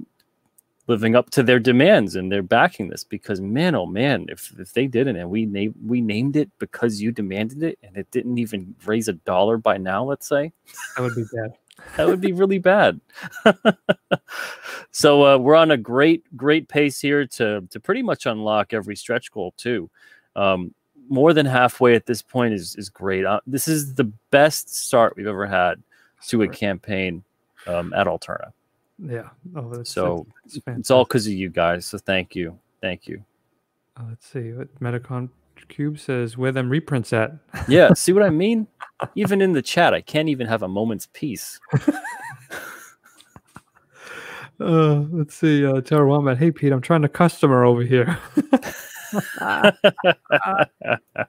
living up to their demands and they're backing this because man, oh man, if if they didn't and we named we named it because you demanded it and it didn't even raise a dollar by now, let's say that would be bad. that would be really bad. <laughs> so uh, we're on a great, great pace here to to pretty much unlock every stretch goal too. Um, more than halfway at this point is is great. Uh, this is the best start we've ever had to a campaign um, at Alterna. Yeah. Oh, that's, So that's, that's It's all because of you guys. So thank you, thank you. Uh, let's see what Metatron Cube says. Where them reprints at? Yeah, <laughs> see what I mean? Even in the chat, I can't even have a moment's peace. <laughs> Uh, let's see. Uh, Tara Wombat. Hey, Pete, I'm trying to customer over here. <laughs>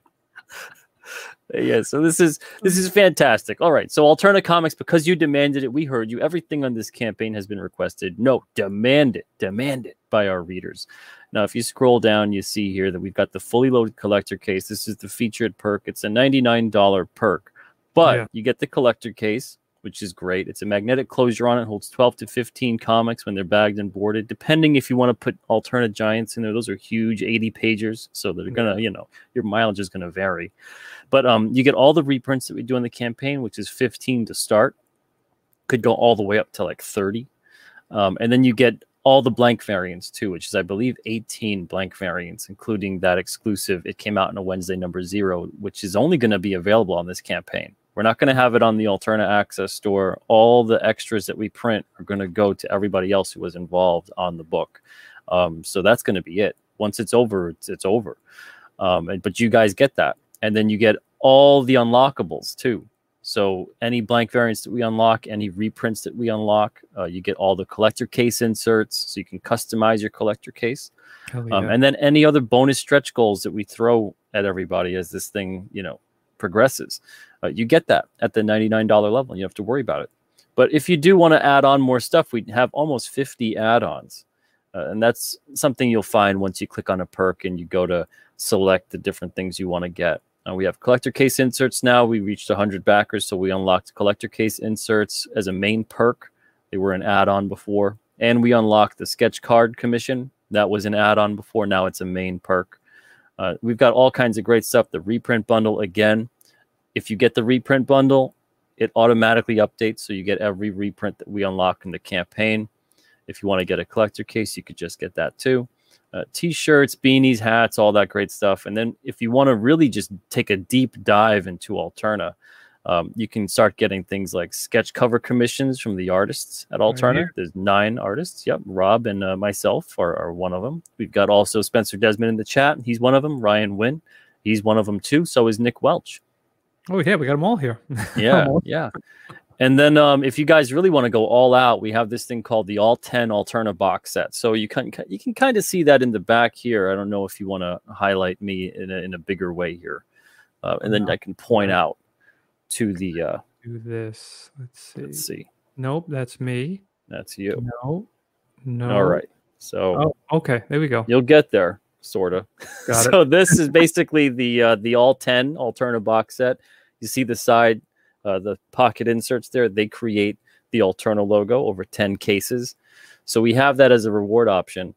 Uh, yeah so this is this is fantastic. All right so alterna comics because you demanded it we heard you. Everything on this campaign has been requested. No demand it demand it by our readers. Now if you scroll down you see here that we've got the fully loaded collector case. This is the featured perk. It's a $99 perk but Yeah. you get the collector case which is great it's a magnetic closure on it holds 12 to 15 comics when they're bagged and boarded depending if you want to put Alterna giants in there those are huge 80 pagers so they're gonna you know your mileage is gonna vary but um, you get all the reprints that we do in the campaign, which is 15 to start. Could go all the way up to like 30. Um, and then you get all the blank variants too, which is, I believe, 18 blank variants, including that exclusive. It came out on a Wednesday, number zero, which is only going to be available on this campaign. We're not going to have it on the Alterna Access store. All the extras that we print are going to go to everybody else who was involved on the book. Um, so that's going to be it. Once it's over, it's, it's over. Um, and, but you guys get that and then you get all the unlockables too. So any blank variants that we unlock, any reprints that we unlock, uh, you get all the collector case inserts, so you can customize your collector case, Hell um, and then any other bonus stretch goals that we throw at everybody as this thing, you know, progresses. Uh, you get that at the ninety-nine dollar level. You don't have to worry about it. But if you do want to add on more stuff, we have almost fifty add-ons, uh, and that's something you'll find once you click on a perk and you go to select the different things you want to get. Uh, we have collector case inserts now. We reached 100 backers, so we unlocked collector case inserts as a main perk. They were an add on before. And we unlocked the sketch card commission, That was an add-on before. Now it's a main perk. Uh, we've got all kinds of great stuff. The reprint bundle again. If you get the reprint bundle, it automatically updates, so you get every reprint that we unlock in the campaign. If you want to get a collector case, you could just get that too. Uh, t-shirts, beanies, hats, all that great stuff. And then if you want to really just take a deep dive into Alterna, um, you can start getting things like sketch cover commissions from the artists at Alterna. Right There's nine artists. Yep, Rob and uh, myself are, are, one of them. We've got also Spencer Desmond in the chat. He's one of them. Ryan Wynn, he's one of them too. So is Nick Welch. Oh yeah, we got them all here. <laughs> yeah, yeah. And then um, if you guys really want to go all out, we have this thing called the All 10 Alterna box set. So you can you can kind of see that in the back here. I don't know if you want to highlight me in a, in a bigger way here. Uh, and then I can point out to the uh do this. Let's see. Let's see. Nope, that's me. That's you. No. No. All right. So oh, okay, there we go. You'll get there, sort of. <laughs> so this is basically the uh the all 10 Alterna box set. You see the side uh, the pocket inserts there, they create the Alterna logo over 10 cases. So we have that as a reward option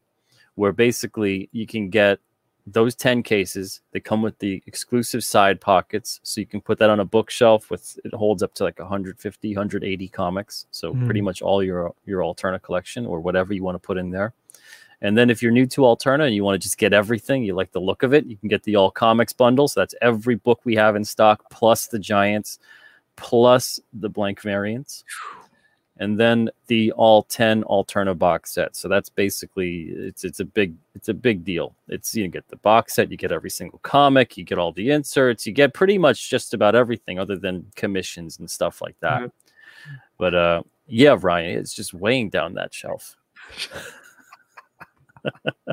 where basically you can get those 10 cases. They come with the exclusive side pockets. So you can put that on a bookshelf with it holds up to like 150, 180 comics. So mm. pretty much all your your Alterna collection or whatever you want to put in there. And then if you're new to Alterna and you want to just get everything, you like the look of it, you can get the all comics bundle. So that's every book we have in stock plus the giants plus the blank variants. And then the all 10 alterna box set so that's basically it's it's a big it's a big deal. It's you get the box set you get every single comic you get all the inserts you get pretty much just about everything other than commissions and stuff like that. Mm-hmm. but uh yeah ryan it's just weighing down that shelf <laughs> <laughs>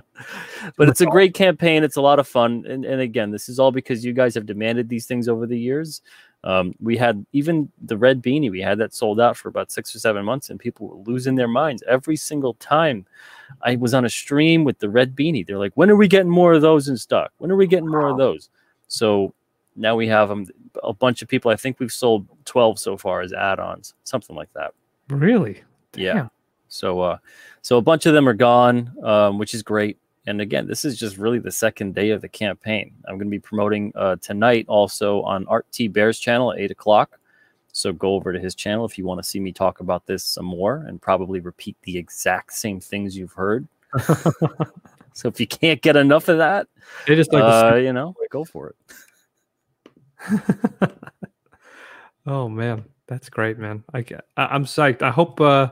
but it's a great campaign it's a lot of fun and, and again this is all because you guys have demanded these things over the years um, we had even the red beanie, we had that sold out for about six or seven months, and people were losing their minds every single time I was on a stream with the red beanie. They're like, when are we getting more of those in stock? When are we getting more of those? So now we have them. A bunch of people, I think we've sold 12 so far as add ons, something like that. Really? Damn. Yeah. So, uh, so a bunch of them are gone, um, which is great. And again, this is just really the second day of the campaign. I'm going to be promoting uh, tonight also on Art T Bear's channel at eight o'clock. So go over to his channel if you want to see me talk about this some more and probably repeat the exact same things you've heard. <laughs> so if you can't get enough of that, they just like uh, you know, go for it. <laughs> oh man, that's great, man. I, I am psyched. I hope uh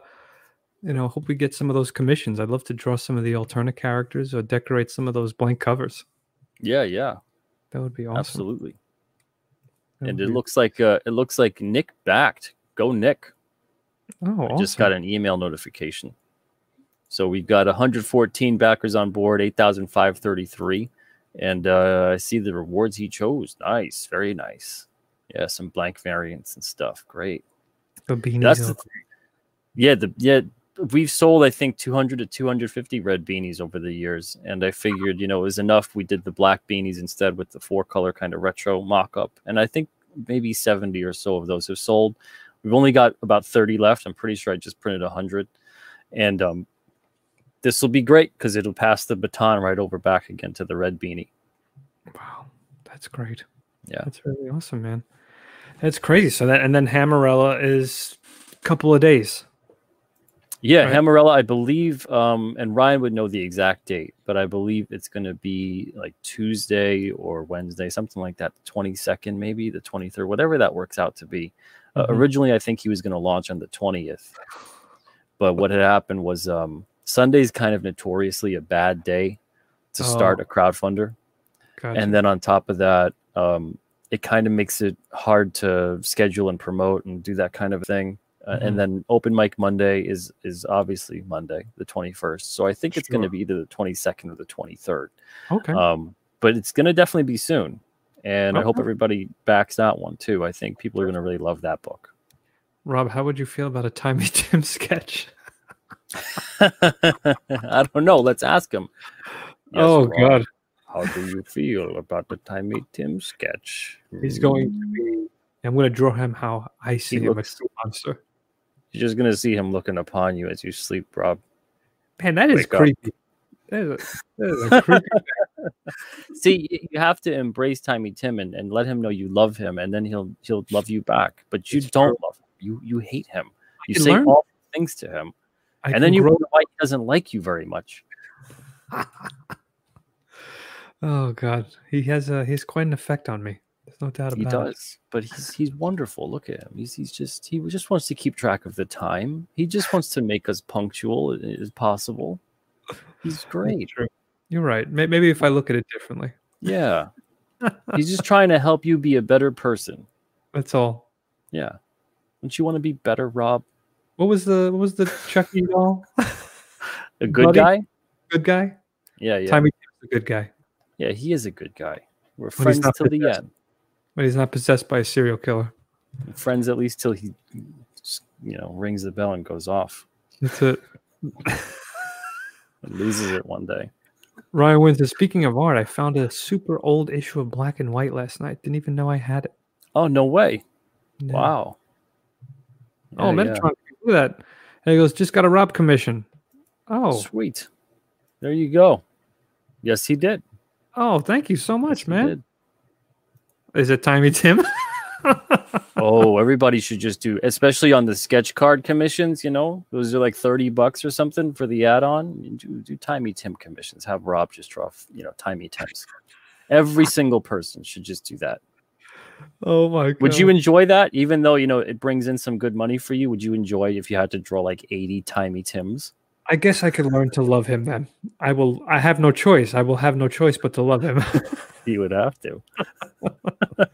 you know, hope we get some of those commissions. I'd love to draw some of the Alterna characters or decorate some of those blank covers. Yeah, yeah. That would be awesome. Absolutely. That and it be... looks like uh it looks like Nick backed. Go Nick. Oh, I just got an email notification. So we've got 114 backers on board, 8,533. And uh, I see the rewards he chose. Nice, very nice. Yeah, some blank variants and stuff. Great. The beanies. That's the, yeah, the yeah, we've sold I think 200 to 250 red beanies over the years, and I figured you know it was enough. We did the black beanies instead with the four color kind of retro mock up, and I think maybe 70 or so of those have sold. We've only got about 30 left. I'm pretty sure I just printed 100, and um, this will be great because it'll pass the baton right over back again to the red beanie. Wow, that's great. Yeah, that's really awesome, man. That's crazy. So that and then Hammerella is a couple of days. Yeah, right. Hammerella, I believe, um, and Ryan would know the exact date, but I believe it's going to be like Tuesday or Wednesday, something like that, the 22nd, maybe the 23rd, whatever that works out to be. Uh, mm-hmm. Uh, originally, I think he was going to launch on the 20th, but what had happened was um, Sunday's kind of notoriously a bad day to oh. start a crowdfunder. Gotcha. And then on top of that, um, it kind of makes it hard to schedule and promote and do that kind of thing. Uh, mm-hmm. and then open mic Monday is is obviously Monday, the 21st. So I think it's going to be either the 22nd or the 23rd. Okay. Um, but it's going to definitely be soon, and okay. I hope everybody backs that one too. I think people are going to really love that book. Rob, how would you feel about a Tiny <laughs> Tim sketch? <laughs> I don't know. Let's ask him. Yes, oh Rob, God, how do you feel about the Tiny Tim sketch? He's going to be. I'm going to draw him how I see he him looks, as a monster. You're just gonna see him looking upon you as you sleep, Rob. Man, that is Wake creepy. That is a, that is a <laughs> creepy See, you have to embrace Timey Tim and, and let him know you love him, and then he'll he'll love you back. But you It's don't true. love him. You you hate him. You say learn. all things to him, I and then you grow- wonder why he doesn't like you very much. <laughs> Oh God, he has a he's quite an effect on me. There's no doubt He about it. He does, but he's he's wonderful. Look at him. He's he's just he just wants to keep track of the time. He just wants to make us punctual as possible. He's <laughs> great. You're right. Maybe if I look at it differently. Yeah, <laughs> he's just trying to help you be a better person. That's all. Yeah, don't you want to be better, Rob? What was the what was the Chucky doll? <laughs> A good Buddy? guy? good guy. Yeah, yeah, Timmy Tim's a good guy, yeah. He is a good guy. We're friends till the end. But he's not possessed by a serial killer. Friends at least till he, you know, rings the bell and goes off That's it. and loses it one day. Ryan wins. Speaking of art, I found a super old issue of Black and White last night. Didn't even know I had it. Oh no way! Yeah. Wow. Oh, Yeah, Metatron, look at that. And he goes, just got a Rob commission. Oh, sweet. There you go. Yes, he did. oh, thank you so Yes, much, he man. Is it Timey Tim? <laughs> Oh, everybody should just do, especially on the sketch card commissions. You know, those are like thirty bucks or something for the add-on. Do, do Timey Tim commissions. Have Rob just draw, you know, Timey Tims. Every single person should just do that. oh my god. Would you enjoy that, even though you know it brings in some good money for you? Would you enjoy if you had to draw like eighty Timey Tims? I guess I could learn to love him then. I will. I have no choice. I will have no choice but to love him. <laughs> You would have to. <laughs>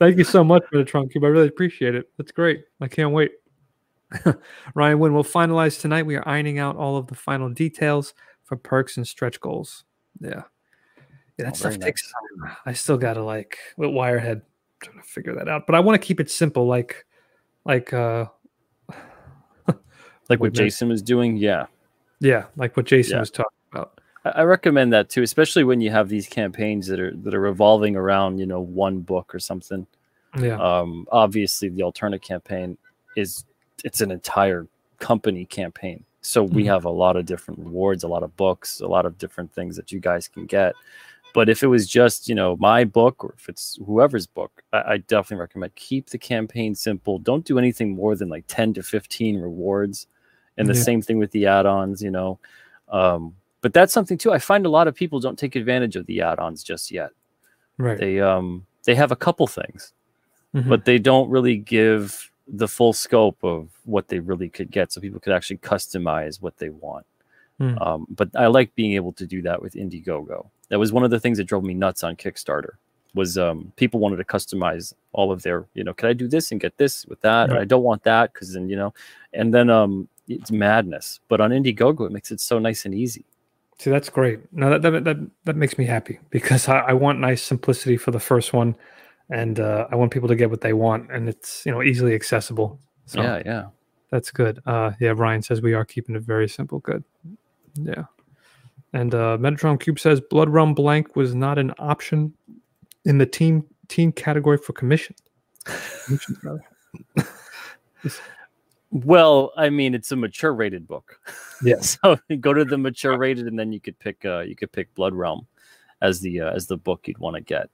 Thank you so much for the trunk cube. I really appreciate it. That's great. I can't wait. <laughs> Ryan, when we'll finalize tonight, we are ironing out all of the final details for perks and stretch goals. Yeah. Yeah, that Oh, stuff takes time. I still gotta like with Wirehead trying to figure that out. But I want to keep it simple, like like uh Like what Jason was doing. Yeah. yeah, like what Jason Yeah. was talking about. I recommend that too, especially when you have these campaigns that are that are revolving around, you know, one book or something. Yeah. Um, obviously, the Alterna campaign is it's an entire company campaign, so we Mhm. have a lot of different rewards, a lot of books, a lot of different things that you guys can get. But if it was just you know my book or if it's whoever's book, I, I definitely recommend keep the campaign simple. Don't do anything more than like ten to fifteen rewards, and the Yeah. same thing with the add-ons. You know. Um, but that's something too. I find a lot of people don't take advantage of the add-ons just yet. right. They um they have a couple things, Mhm. but they don't really give the full scope of what they really could get, so people could actually customize what they want. Hmm. Um, but I like being able to do that with Indiegogo. That was one of the things that drove me nuts on Kickstarter. Was um, people wanted to customize all of their, you know, can I do this and get this with that? And I don't want that because then, you know, and then um, it's madness. But on Indiegogo, it makes it so nice and easy. See, that's great. Now that that that, that makes me happy because I, I want nice simplicity for the first one, and uh, I want people to get what they want, and it's you know easily accessible. So Yeah, yeah. that's good. Uh, yeah, Ryan says we are keeping it very simple. Good. Yeah. And uh, Metatron Cube says Blood Realm Blank was not an option in the team team category for commission. <laughs> <laughs> Well, I mean, it's a mature rated book. <laughs> Yes. so go to the mature <laughs> rated, and then you could pick uh, you could pick Blood Realm as the uh, as the book you'd want to get.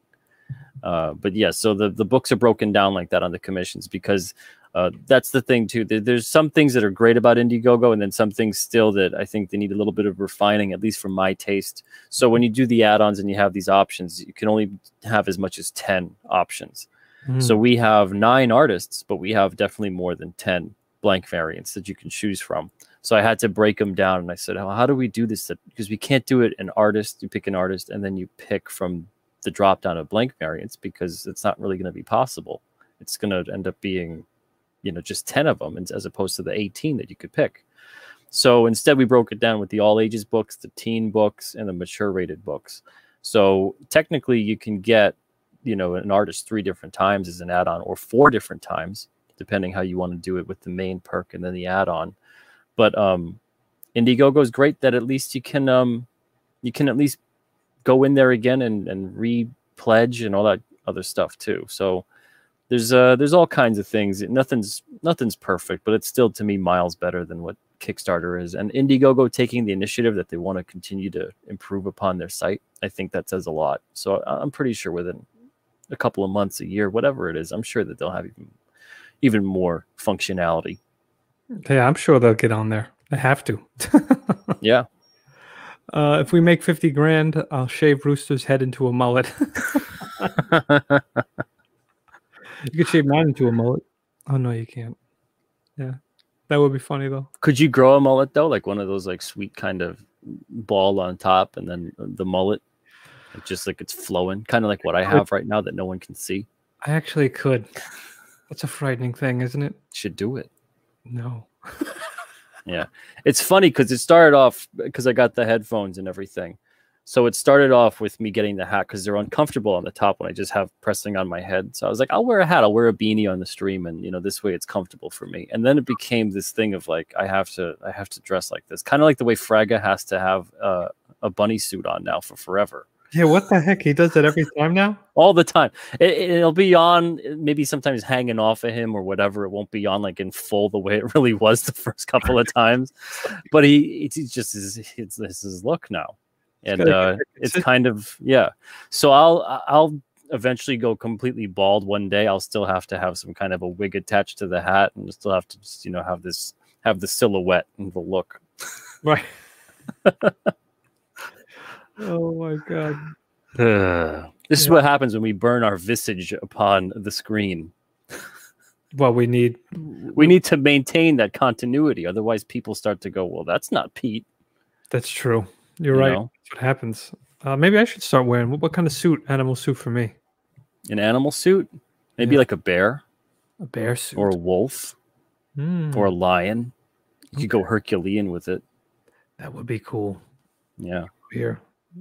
Uh, but yeah, so the the books are broken down like that on the commissions because uh, that's the thing too. There's some things that are great about Indiegogo, and then some things still that I think they need a little bit of refining, at least for my taste. So when you do the add-ons and you have these options, you can only have as much as ten options. So Hmm. we have nine artists, but we have definitely more than 10 blank variants that you can choose from. So I had to break them down and I said, oh, how do we do this? Because we can't do it an artist, you pick an artist and then you pick from the drop down of blank variants because it's not really going to be possible. It's going to end up being, you know, just 10 of them as opposed to the 18 that you could pick. So instead, we broke it down with the all ages books, the teen books, and the mature rated books. So technically, you can get you know an artist three different times as an add-on or four different times depending how you want to do it with the main perk and then the add-on but um indiegogo is great that at least you can um you can at least go in there again and and re-pledge and all that other stuff too so there's uh there's all kinds of things nothing's nothing's perfect but it's still to me miles better than what Kickstarter is, and Indiegogo taking the initiative that they want to continue to improve upon their site. I think that says a lot. So I'm pretty sure within a couple of months, a year, whatever it is, I'm sure that they'll have even even more functionality. Yeah, I'm sure they'll get on there. They have to. <laughs> Yeah. uh, if we make 50 grand, I'll shave Rooster's head into a mullet. <laughs> you could shave mine into a mullet. Oh, no, you can't. Yeah. That would be funny, though. Could you grow a mullet though, like one of those like sweet kind of ball on top, and then the mullet, just like it's flowing, kind of like what I have right now that no one can see. I actually could. That's a frightening thing, isn't it? Should do it. No. <laughs> Yeah. It's funny because it started off because I got the headphones and everything. So it started off with me getting the hat because they're uncomfortable on the top when I just have pressing on my head. So I was like, I'll wear a hat, I'll wear a beanie on the stream, and you know, this way it's comfortable for me. And then it became this thing of like, I have to, I have to dress like this, kind of like the way Fraga has to have uh, a bunny suit on now for forever, Yeah, what the heck? He does that every time now? all the time. It, it'll be on, maybe sometimes hanging off of him or whatever. It won't be on like in full the way it <laughs> really was the first couple of times. But he, it's, it's just his, it's, it's his look now and uh, it's kind of yeah. So I'll I'll eventually go completely bald one day. I'll still have to have some kind of a wig attached to the hat, and still have to just you know have this have the silhouette and the look. Right. <laughs> oh my god. <sighs> this is what happens when we burn our visage upon the screen. Well, we need We need to maintain that continuity, otherwise people start to go, "Well, that's not Pete." that's true. You're you right. know? That's what happens. Uh, maybe I should start wearing what, what kind of suit? Animal suit for me? An animal suit, maybe Yeah. like a bear A bear suit or a wolf Hmm, or a lion. You could go Herculean with it. that would be cool. Yeah. Here,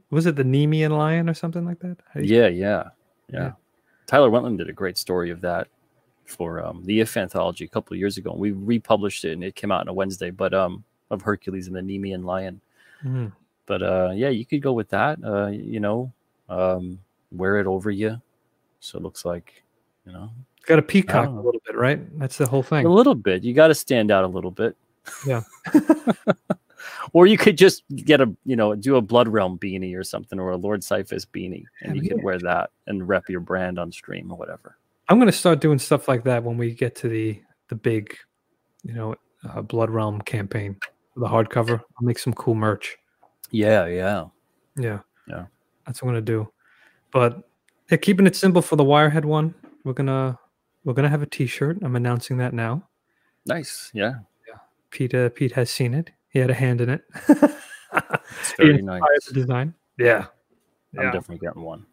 was it the Nemean lion or something like that? Yeah, yeah, yeah. Yeah. Tyler Wentland did a great story of that for um, the If anthology a couple of years ago. And we republished it, and it came out on a Wednesday. But um, of Hercules and the Nemean lion. Hmm. But uh, yeah, you could go with that. Uh, you know, um, wear it over you, so it looks like, you know, Got a peacock a little bit, right? That's the whole thing. a little bit. You got to stand out a little bit. Yeah. <laughs> or you could just get a, you know, do a Blood Realm beanie or something, or a Lord Cyphus beanie, and you Yeah. could wear that and rep your brand on stream or whatever. I'm gonna start doing stuff like that when we get to the the big, you know, uh, Blood Realm campaign, the hardcover. I'll make some cool merch. Yeah, yeah. Yeah. Yeah. That's what I'm gonna do. But yeah, keeping it simple for the Wirehead one. We're gonna we're gonna have a T-shirt. I'm announcing that now. Nice. Yeah yeah. Pete uh, Pete has seen it. He had a hand in it. <laughs> It's very nice. design. Yeah. I'm definitely getting one.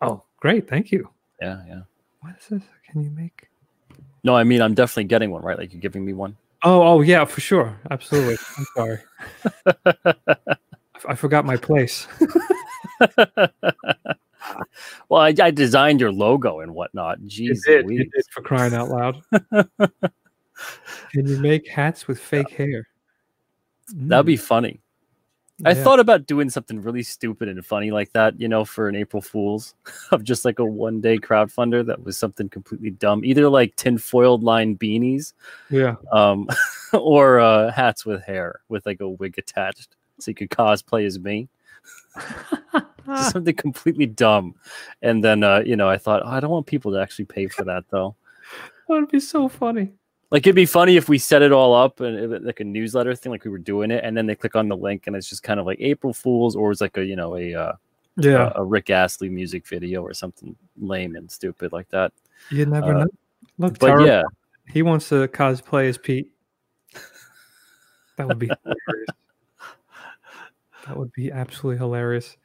Oh, great. Thank you. Yeah, yeah. What is this? Can you make? No, I mean I'm definitely getting one, right? Like you're giving me one. Oh, oh yeah, for sure. Absolutely. <laughs> I'm sorry. I forgot my place. <laughs> well, I, I designed your logo and whatnot. Jeez did, you Louise. did for crying out loud. Can you make hats with fake hair? That'd be funny. I Mm, thought about doing something really stupid and funny like that, you know, for an April Fool's <laughs> of just like a one day crowdfunder that was something completely dumb, either like tinfoiled line beanies Yeah. um, <laughs> or uh, hats with hair with like a wig attached so you could cosplay as me. <laughs> Just something completely dumb. And then, uh, you know, I thought, oh, I don't want people to actually pay for that though. That would be so funny. Like it'd be funny if we set it all up and it, like a newsletter thing, like we were doing it, and then they click on the link and it's just kind of like April Fools, or it's like a you know a uh, Yeah. a, a Rick Astley music video or something lame and stupid like that. you never uh, know. Look, But Tara, yeah, he wants to cosplay as Pete. <laughs> That would be hilarious. That would be absolutely hilarious.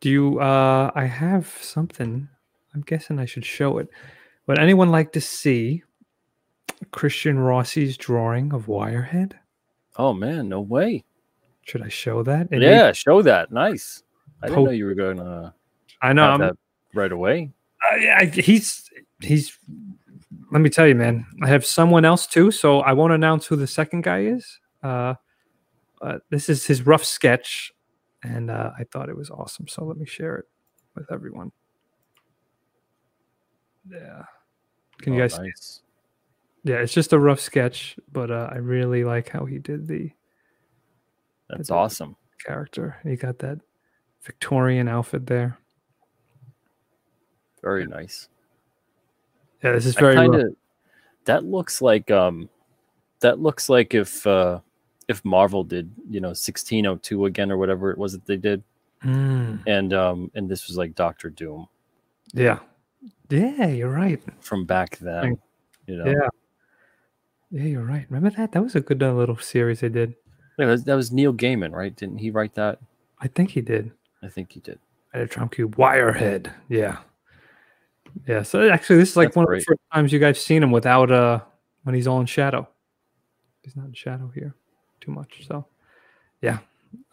Do you uh I have something. I'm guessing I should show it. Would anyone like to see Christian Rossi's drawing of Wirehead? oh man, no way. Should I show that? It yeah, show that. Nice. I didn't know you were going to I know. right away. I, I, he's he's. Let me tell you, man. I have someone else too, so I won't announce who the second guy is. Uh, uh, this is his rough sketch, and uh, I thought it was awesome. So let me share it with everyone. Yeah. Can you Oh, guys? nice. Yeah, it's just a rough sketch, but uh, I really like how he did the That's a- awesome. character. He got that Victorian outfit there. Very nice. Yeah, this is very kind rough. of that looks like um that looks like if uh if Marvel did, you know, 1602 again or whatever it was that they did Mm, and um and this was like Doctor Doom yeah, yeah, you're right. from back then, you know. Yeah, yeah, you're right. Remember that? That was a good uh, little series they did. Yeah, that was, that was Neil Gaiman, right? Didn't he write that? I think he did. I think he did. Metatron Cube Wirehead. Yeah. Yeah. So actually, this is like That's one great. of the first times you guys seen him without uh when he's all in shadow. He's not in shadow here too much. So yeah,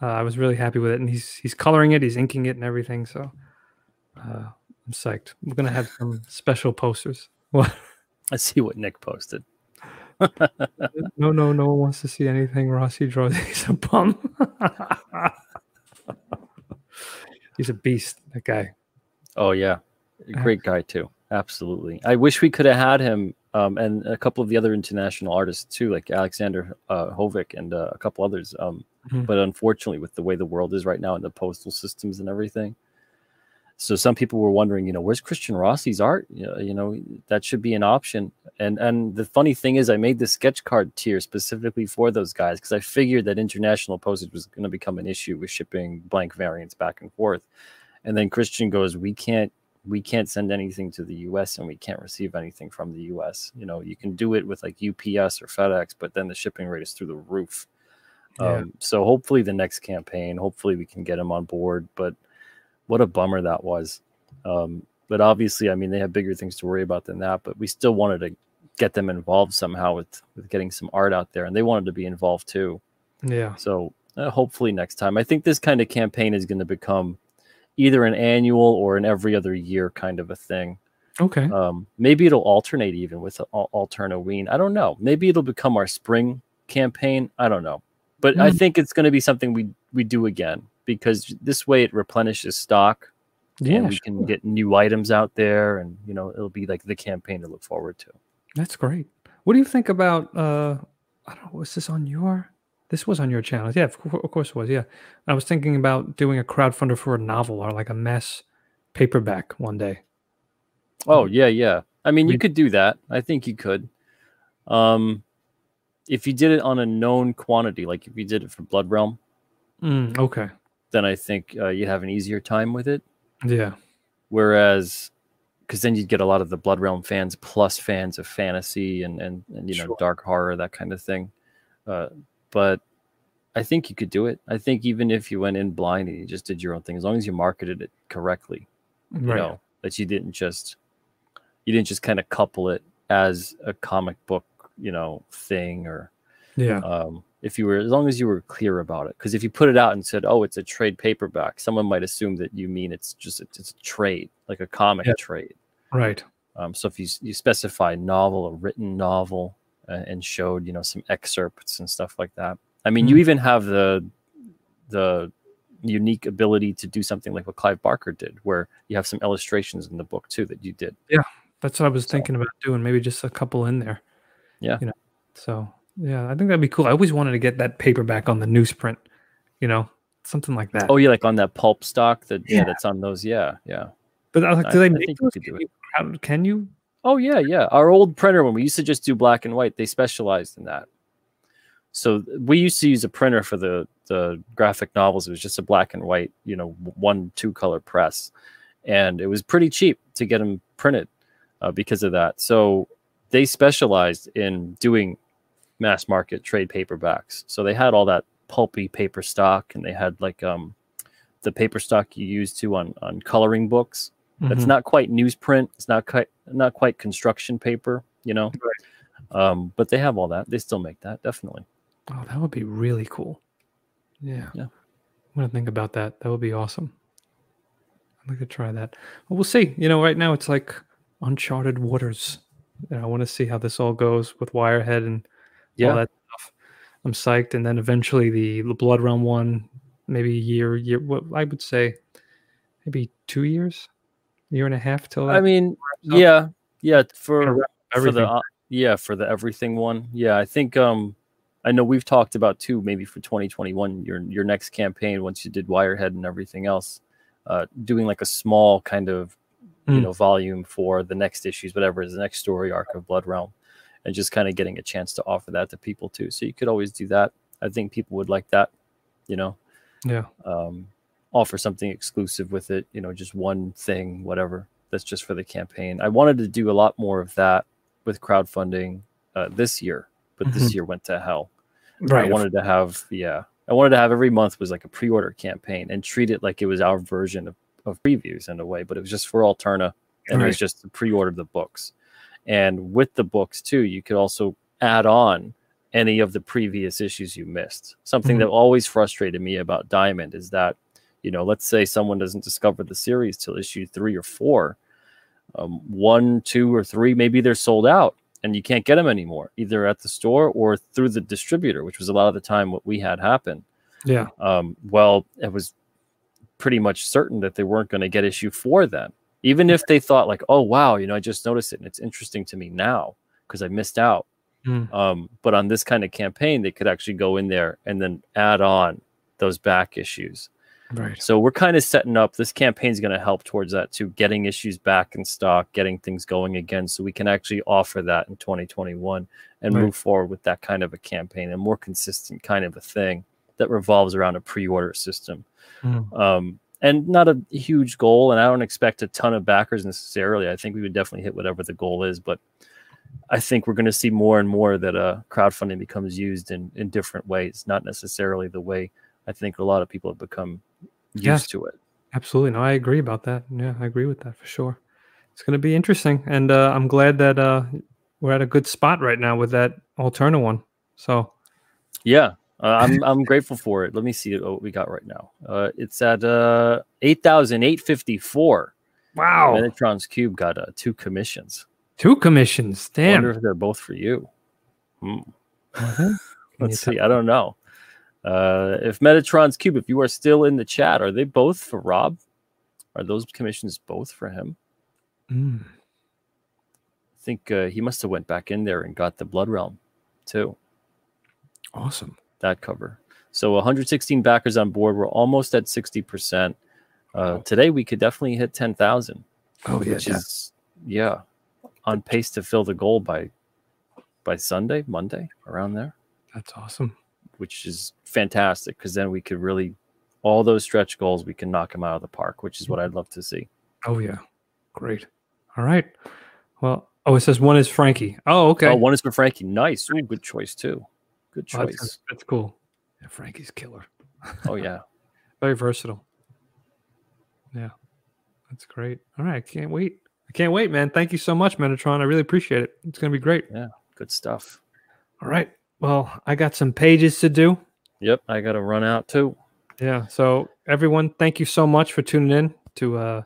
uh, I was really happy with it, and he's he's coloring it, he's inking it, and everything. So uh, I'm psyched. We're gonna have some special posters. <laughs> What? I see what Nick posted. No, no, no one wants to see anything Rossi draws. <laughs> He's a bum. he's a beast. That guy. Oh yeah, a great guy too. Absolutely. I wish we could have had him um, and a couple of the other international artists too, like Alexander uh, Hovik and uh, a couple others. Um, Mhm. But unfortunately, with the way the world is right now and the postal systems and everything, so some people were wondering, you know, where's Christian Rossi's art? You know, that should be an option. And and the funny thing is, I made the sketch card tier specifically for those guys because I figured that international postage was going to become an issue with shipping blank variants back and forth. And then Christian goes, we can't we can't send anything to the US and we can't receive anything from the US. You know, you can do it with like UPS or FedEx, but then the shipping rate is through the roof. Yeah. Um, so hopefully the next campaign, hopefully we can get him on board. But what a bummer that was. Um, but obviously, I mean, they have bigger things to worry about than that. But we still wanted to get them involved somehow with with getting some art out there, and they wanted to be involved too. Yeah. So uh, hopefully next time. I think this kind of campaign is going to become either an annual or an every other year kind of a thing. Okay. Um, maybe it'll alternate even with Al- Alternoween. I don't know. Maybe it'll become our spring campaign. I don't know. But I Hmm. think it's going to be something we we do again because this way it replenishes stock yeah. and we sure. can get new items out there and you know it'll be like the campaign to look forward to. That's great. What do you think about uh I don't know, was this on your this was on your channel. Yeah, of, of course it was. Yeah. I was thinking about doing a crowdfunder for a novel or like a mass paperback one day. Oh yeah, yeah. I mean, you could do that. I think you could. Um, if you did it on a known quantity, like if you did it for Blood Realm, Mm, okay. Then I think uh, you'd have an easier time with it. Yeah. Whereas, because then you'd get a lot of the Blood Realm fans plus fans of fantasy and and, and you know Sure. dark horror that kind of thing. Uh, but I think you could do it. I think even if you went in blind and you just did your own thing, as long as you marketed it correctly, you Right. know that you didn't just you didn't just kind of couple it as a comic book, you know, thing or yeah. um, if you were as long as you were clear about it because if you put it out and said oh it's a trade paperback someone might assume that you mean it's just it's a trade like a comic Yeah. trade Right. um, so if you, you specify novel a written novel uh, and showed you know some excerpts and stuff like that i mean you Mm. even have the the unique ability to do something like what clive barker did where you have some illustrations in the book too that you did Yeah, That's what I was So- thinking about doing. Maybe just a couple in there. Yeah. You know. So yeah, I think that'd be cool. I always wanted to get that paperback on the newsprint, you know, something like that. oh yeah like on that pulp stock that yeah, Yeah. that's on those yeah yeah but I was like, I- do they I make think you those? could do Can it. you, how- can you? Oh yeah, yeah. Our old printer when we used to just do black and white, they specialized in that. So we used to use a printer for the the graphic novels. It was just a black and white, you know, one two color press, and it was pretty cheap to get them printed uh, because of that. So they specialized in doing mass market trade paperbacks. So they had all that pulpy paper stock, and they had like um the paper stock you use to on on coloring books. That's Mhm. not quite newsprint. It's not quite not quite construction paper, you know. Um, but they have all that. They still make that definitely. Oh, that would be really cool. Yeah. Yeah. I'm gonna think about that. That would be awesome. I'd like to try that. Well, we'll see. You know, right now it's like uncharted waters. And I want to see how this all goes with Wirehead and all that stuff. I'm psyched. And then eventually the, the Blood Realm one, maybe a year, year. What I would say, maybe two years, year and a half till. I mean, yeah, yeah. For wrap for everything. the Yeah, for the everything one. Yeah, I think um I know we've talked about too, maybe for 2021, your your next campaign, once you did Wirehead and everything else, uh, doing like a small kind of you Mm. know volume for the next issues, whatever is the next story arc of Blood Realm, and just kind of getting a chance to offer that to people too. So you could always do that. I think people would like that, you know. Yeah. Um, offer something exclusive with it, you know, just one thing, whatever. That's just for the campaign. I wanted to do a lot more of that with crowdfunding uh, this year, but this year went to hell. Right. I wanted to have, yeah, I wanted to have every month was like a pre-order campaign and treat it like it was our version of, of previews in a way, but it was just for Alterna and it was just to pre-order the books. And with the books too, you could also add on any of the previous issues you missed. Something Mhm. that always frustrated me about Diamond is that, you know, let's say someone doesn't discover the series till issue three or four, um, one, two, or three, maybe they're sold out and you can't get them anymore, either at the store or through the distributor, which was a lot of the time what we had happen. Yeah. Um, well, it was pretty much certain that they weren't going to get issue four then, even if they thought like, oh wow, you know, I just noticed it and it's interesting to me now because I missed out. Mm. Um, but on this kind of campaign, they could actually go in there and then add on those back issues. Right. So we're kind of setting up this campaign is going to help towards that too, getting issues back in stock, getting things going again, so we can actually offer that in 2021 and Right. move forward with that kind of a campaign, a more consistent kind of a thing that revolves around a pre-order system. Mm. Um, and not a huge goal, and I don't expect a ton of backers necessarily. I think we would definitely hit whatever the goal is, but I think we're going to see more and more that uh, crowdfunding becomes used in in different ways, not necessarily the way I think a lot of people have become used Yes. to it. Absolutely. No, I agree about that. Yeah, I agree with that for sure. It's going to be interesting, and uh, I'm glad that uh, we're at a good spot right now with that Alterna one. So Yeah, uh, I'm I'm grateful for it. Let me see what we got right now. Uh, it's at uh, eight thousand eight fifty four. wow, Metatron's Cube got uh, two commissions. two commissions. I Damn. wonder if they're both for you. Hmm. You <laughs> Let's see. I don't know. Uh, if Metatron's Cube, if you are still in the chat, are they both for Rob? Are those commissions both for him? Mm. I think uh, he must have went back in there and got the Blood Realm too. Awesome. That cover. So 116 backers on board. We're almost at 60%. Uh, today we could definitely hit 10,000, Oh yeah, which is yeah, on pace to fill the goal by by Sunday, Monday, around there, that's awesome. which is fantastic because then we could really all those stretch goals we can knock them out of the park, which is what I'd love to see. Oh yeah, great. All right. Well, oh, it says one is Frankie. Oh, okay. Oh, one is for Frankie. Nice. Ooh, good choice too. Good Oh, that's, choice. that's cool. Yeah, Frankie's killer. <laughs> Oh yeah. Very versatile. Yeah, that's great. All right, I can't wait. I can't wait, man. Thank you so much, Metatron. I really appreciate it. It's gonna be great. Yeah, good stuff. All right. Well, I got some pages to do. Yep, I got to run out too. Yeah. So everyone, thank you so much for tuning in to uh,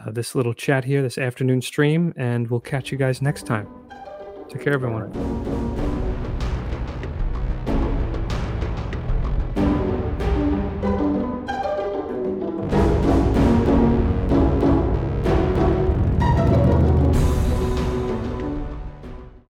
uh, this little chat here, this afternoon stream, and we'll catch you guys next time. Take care, everyone.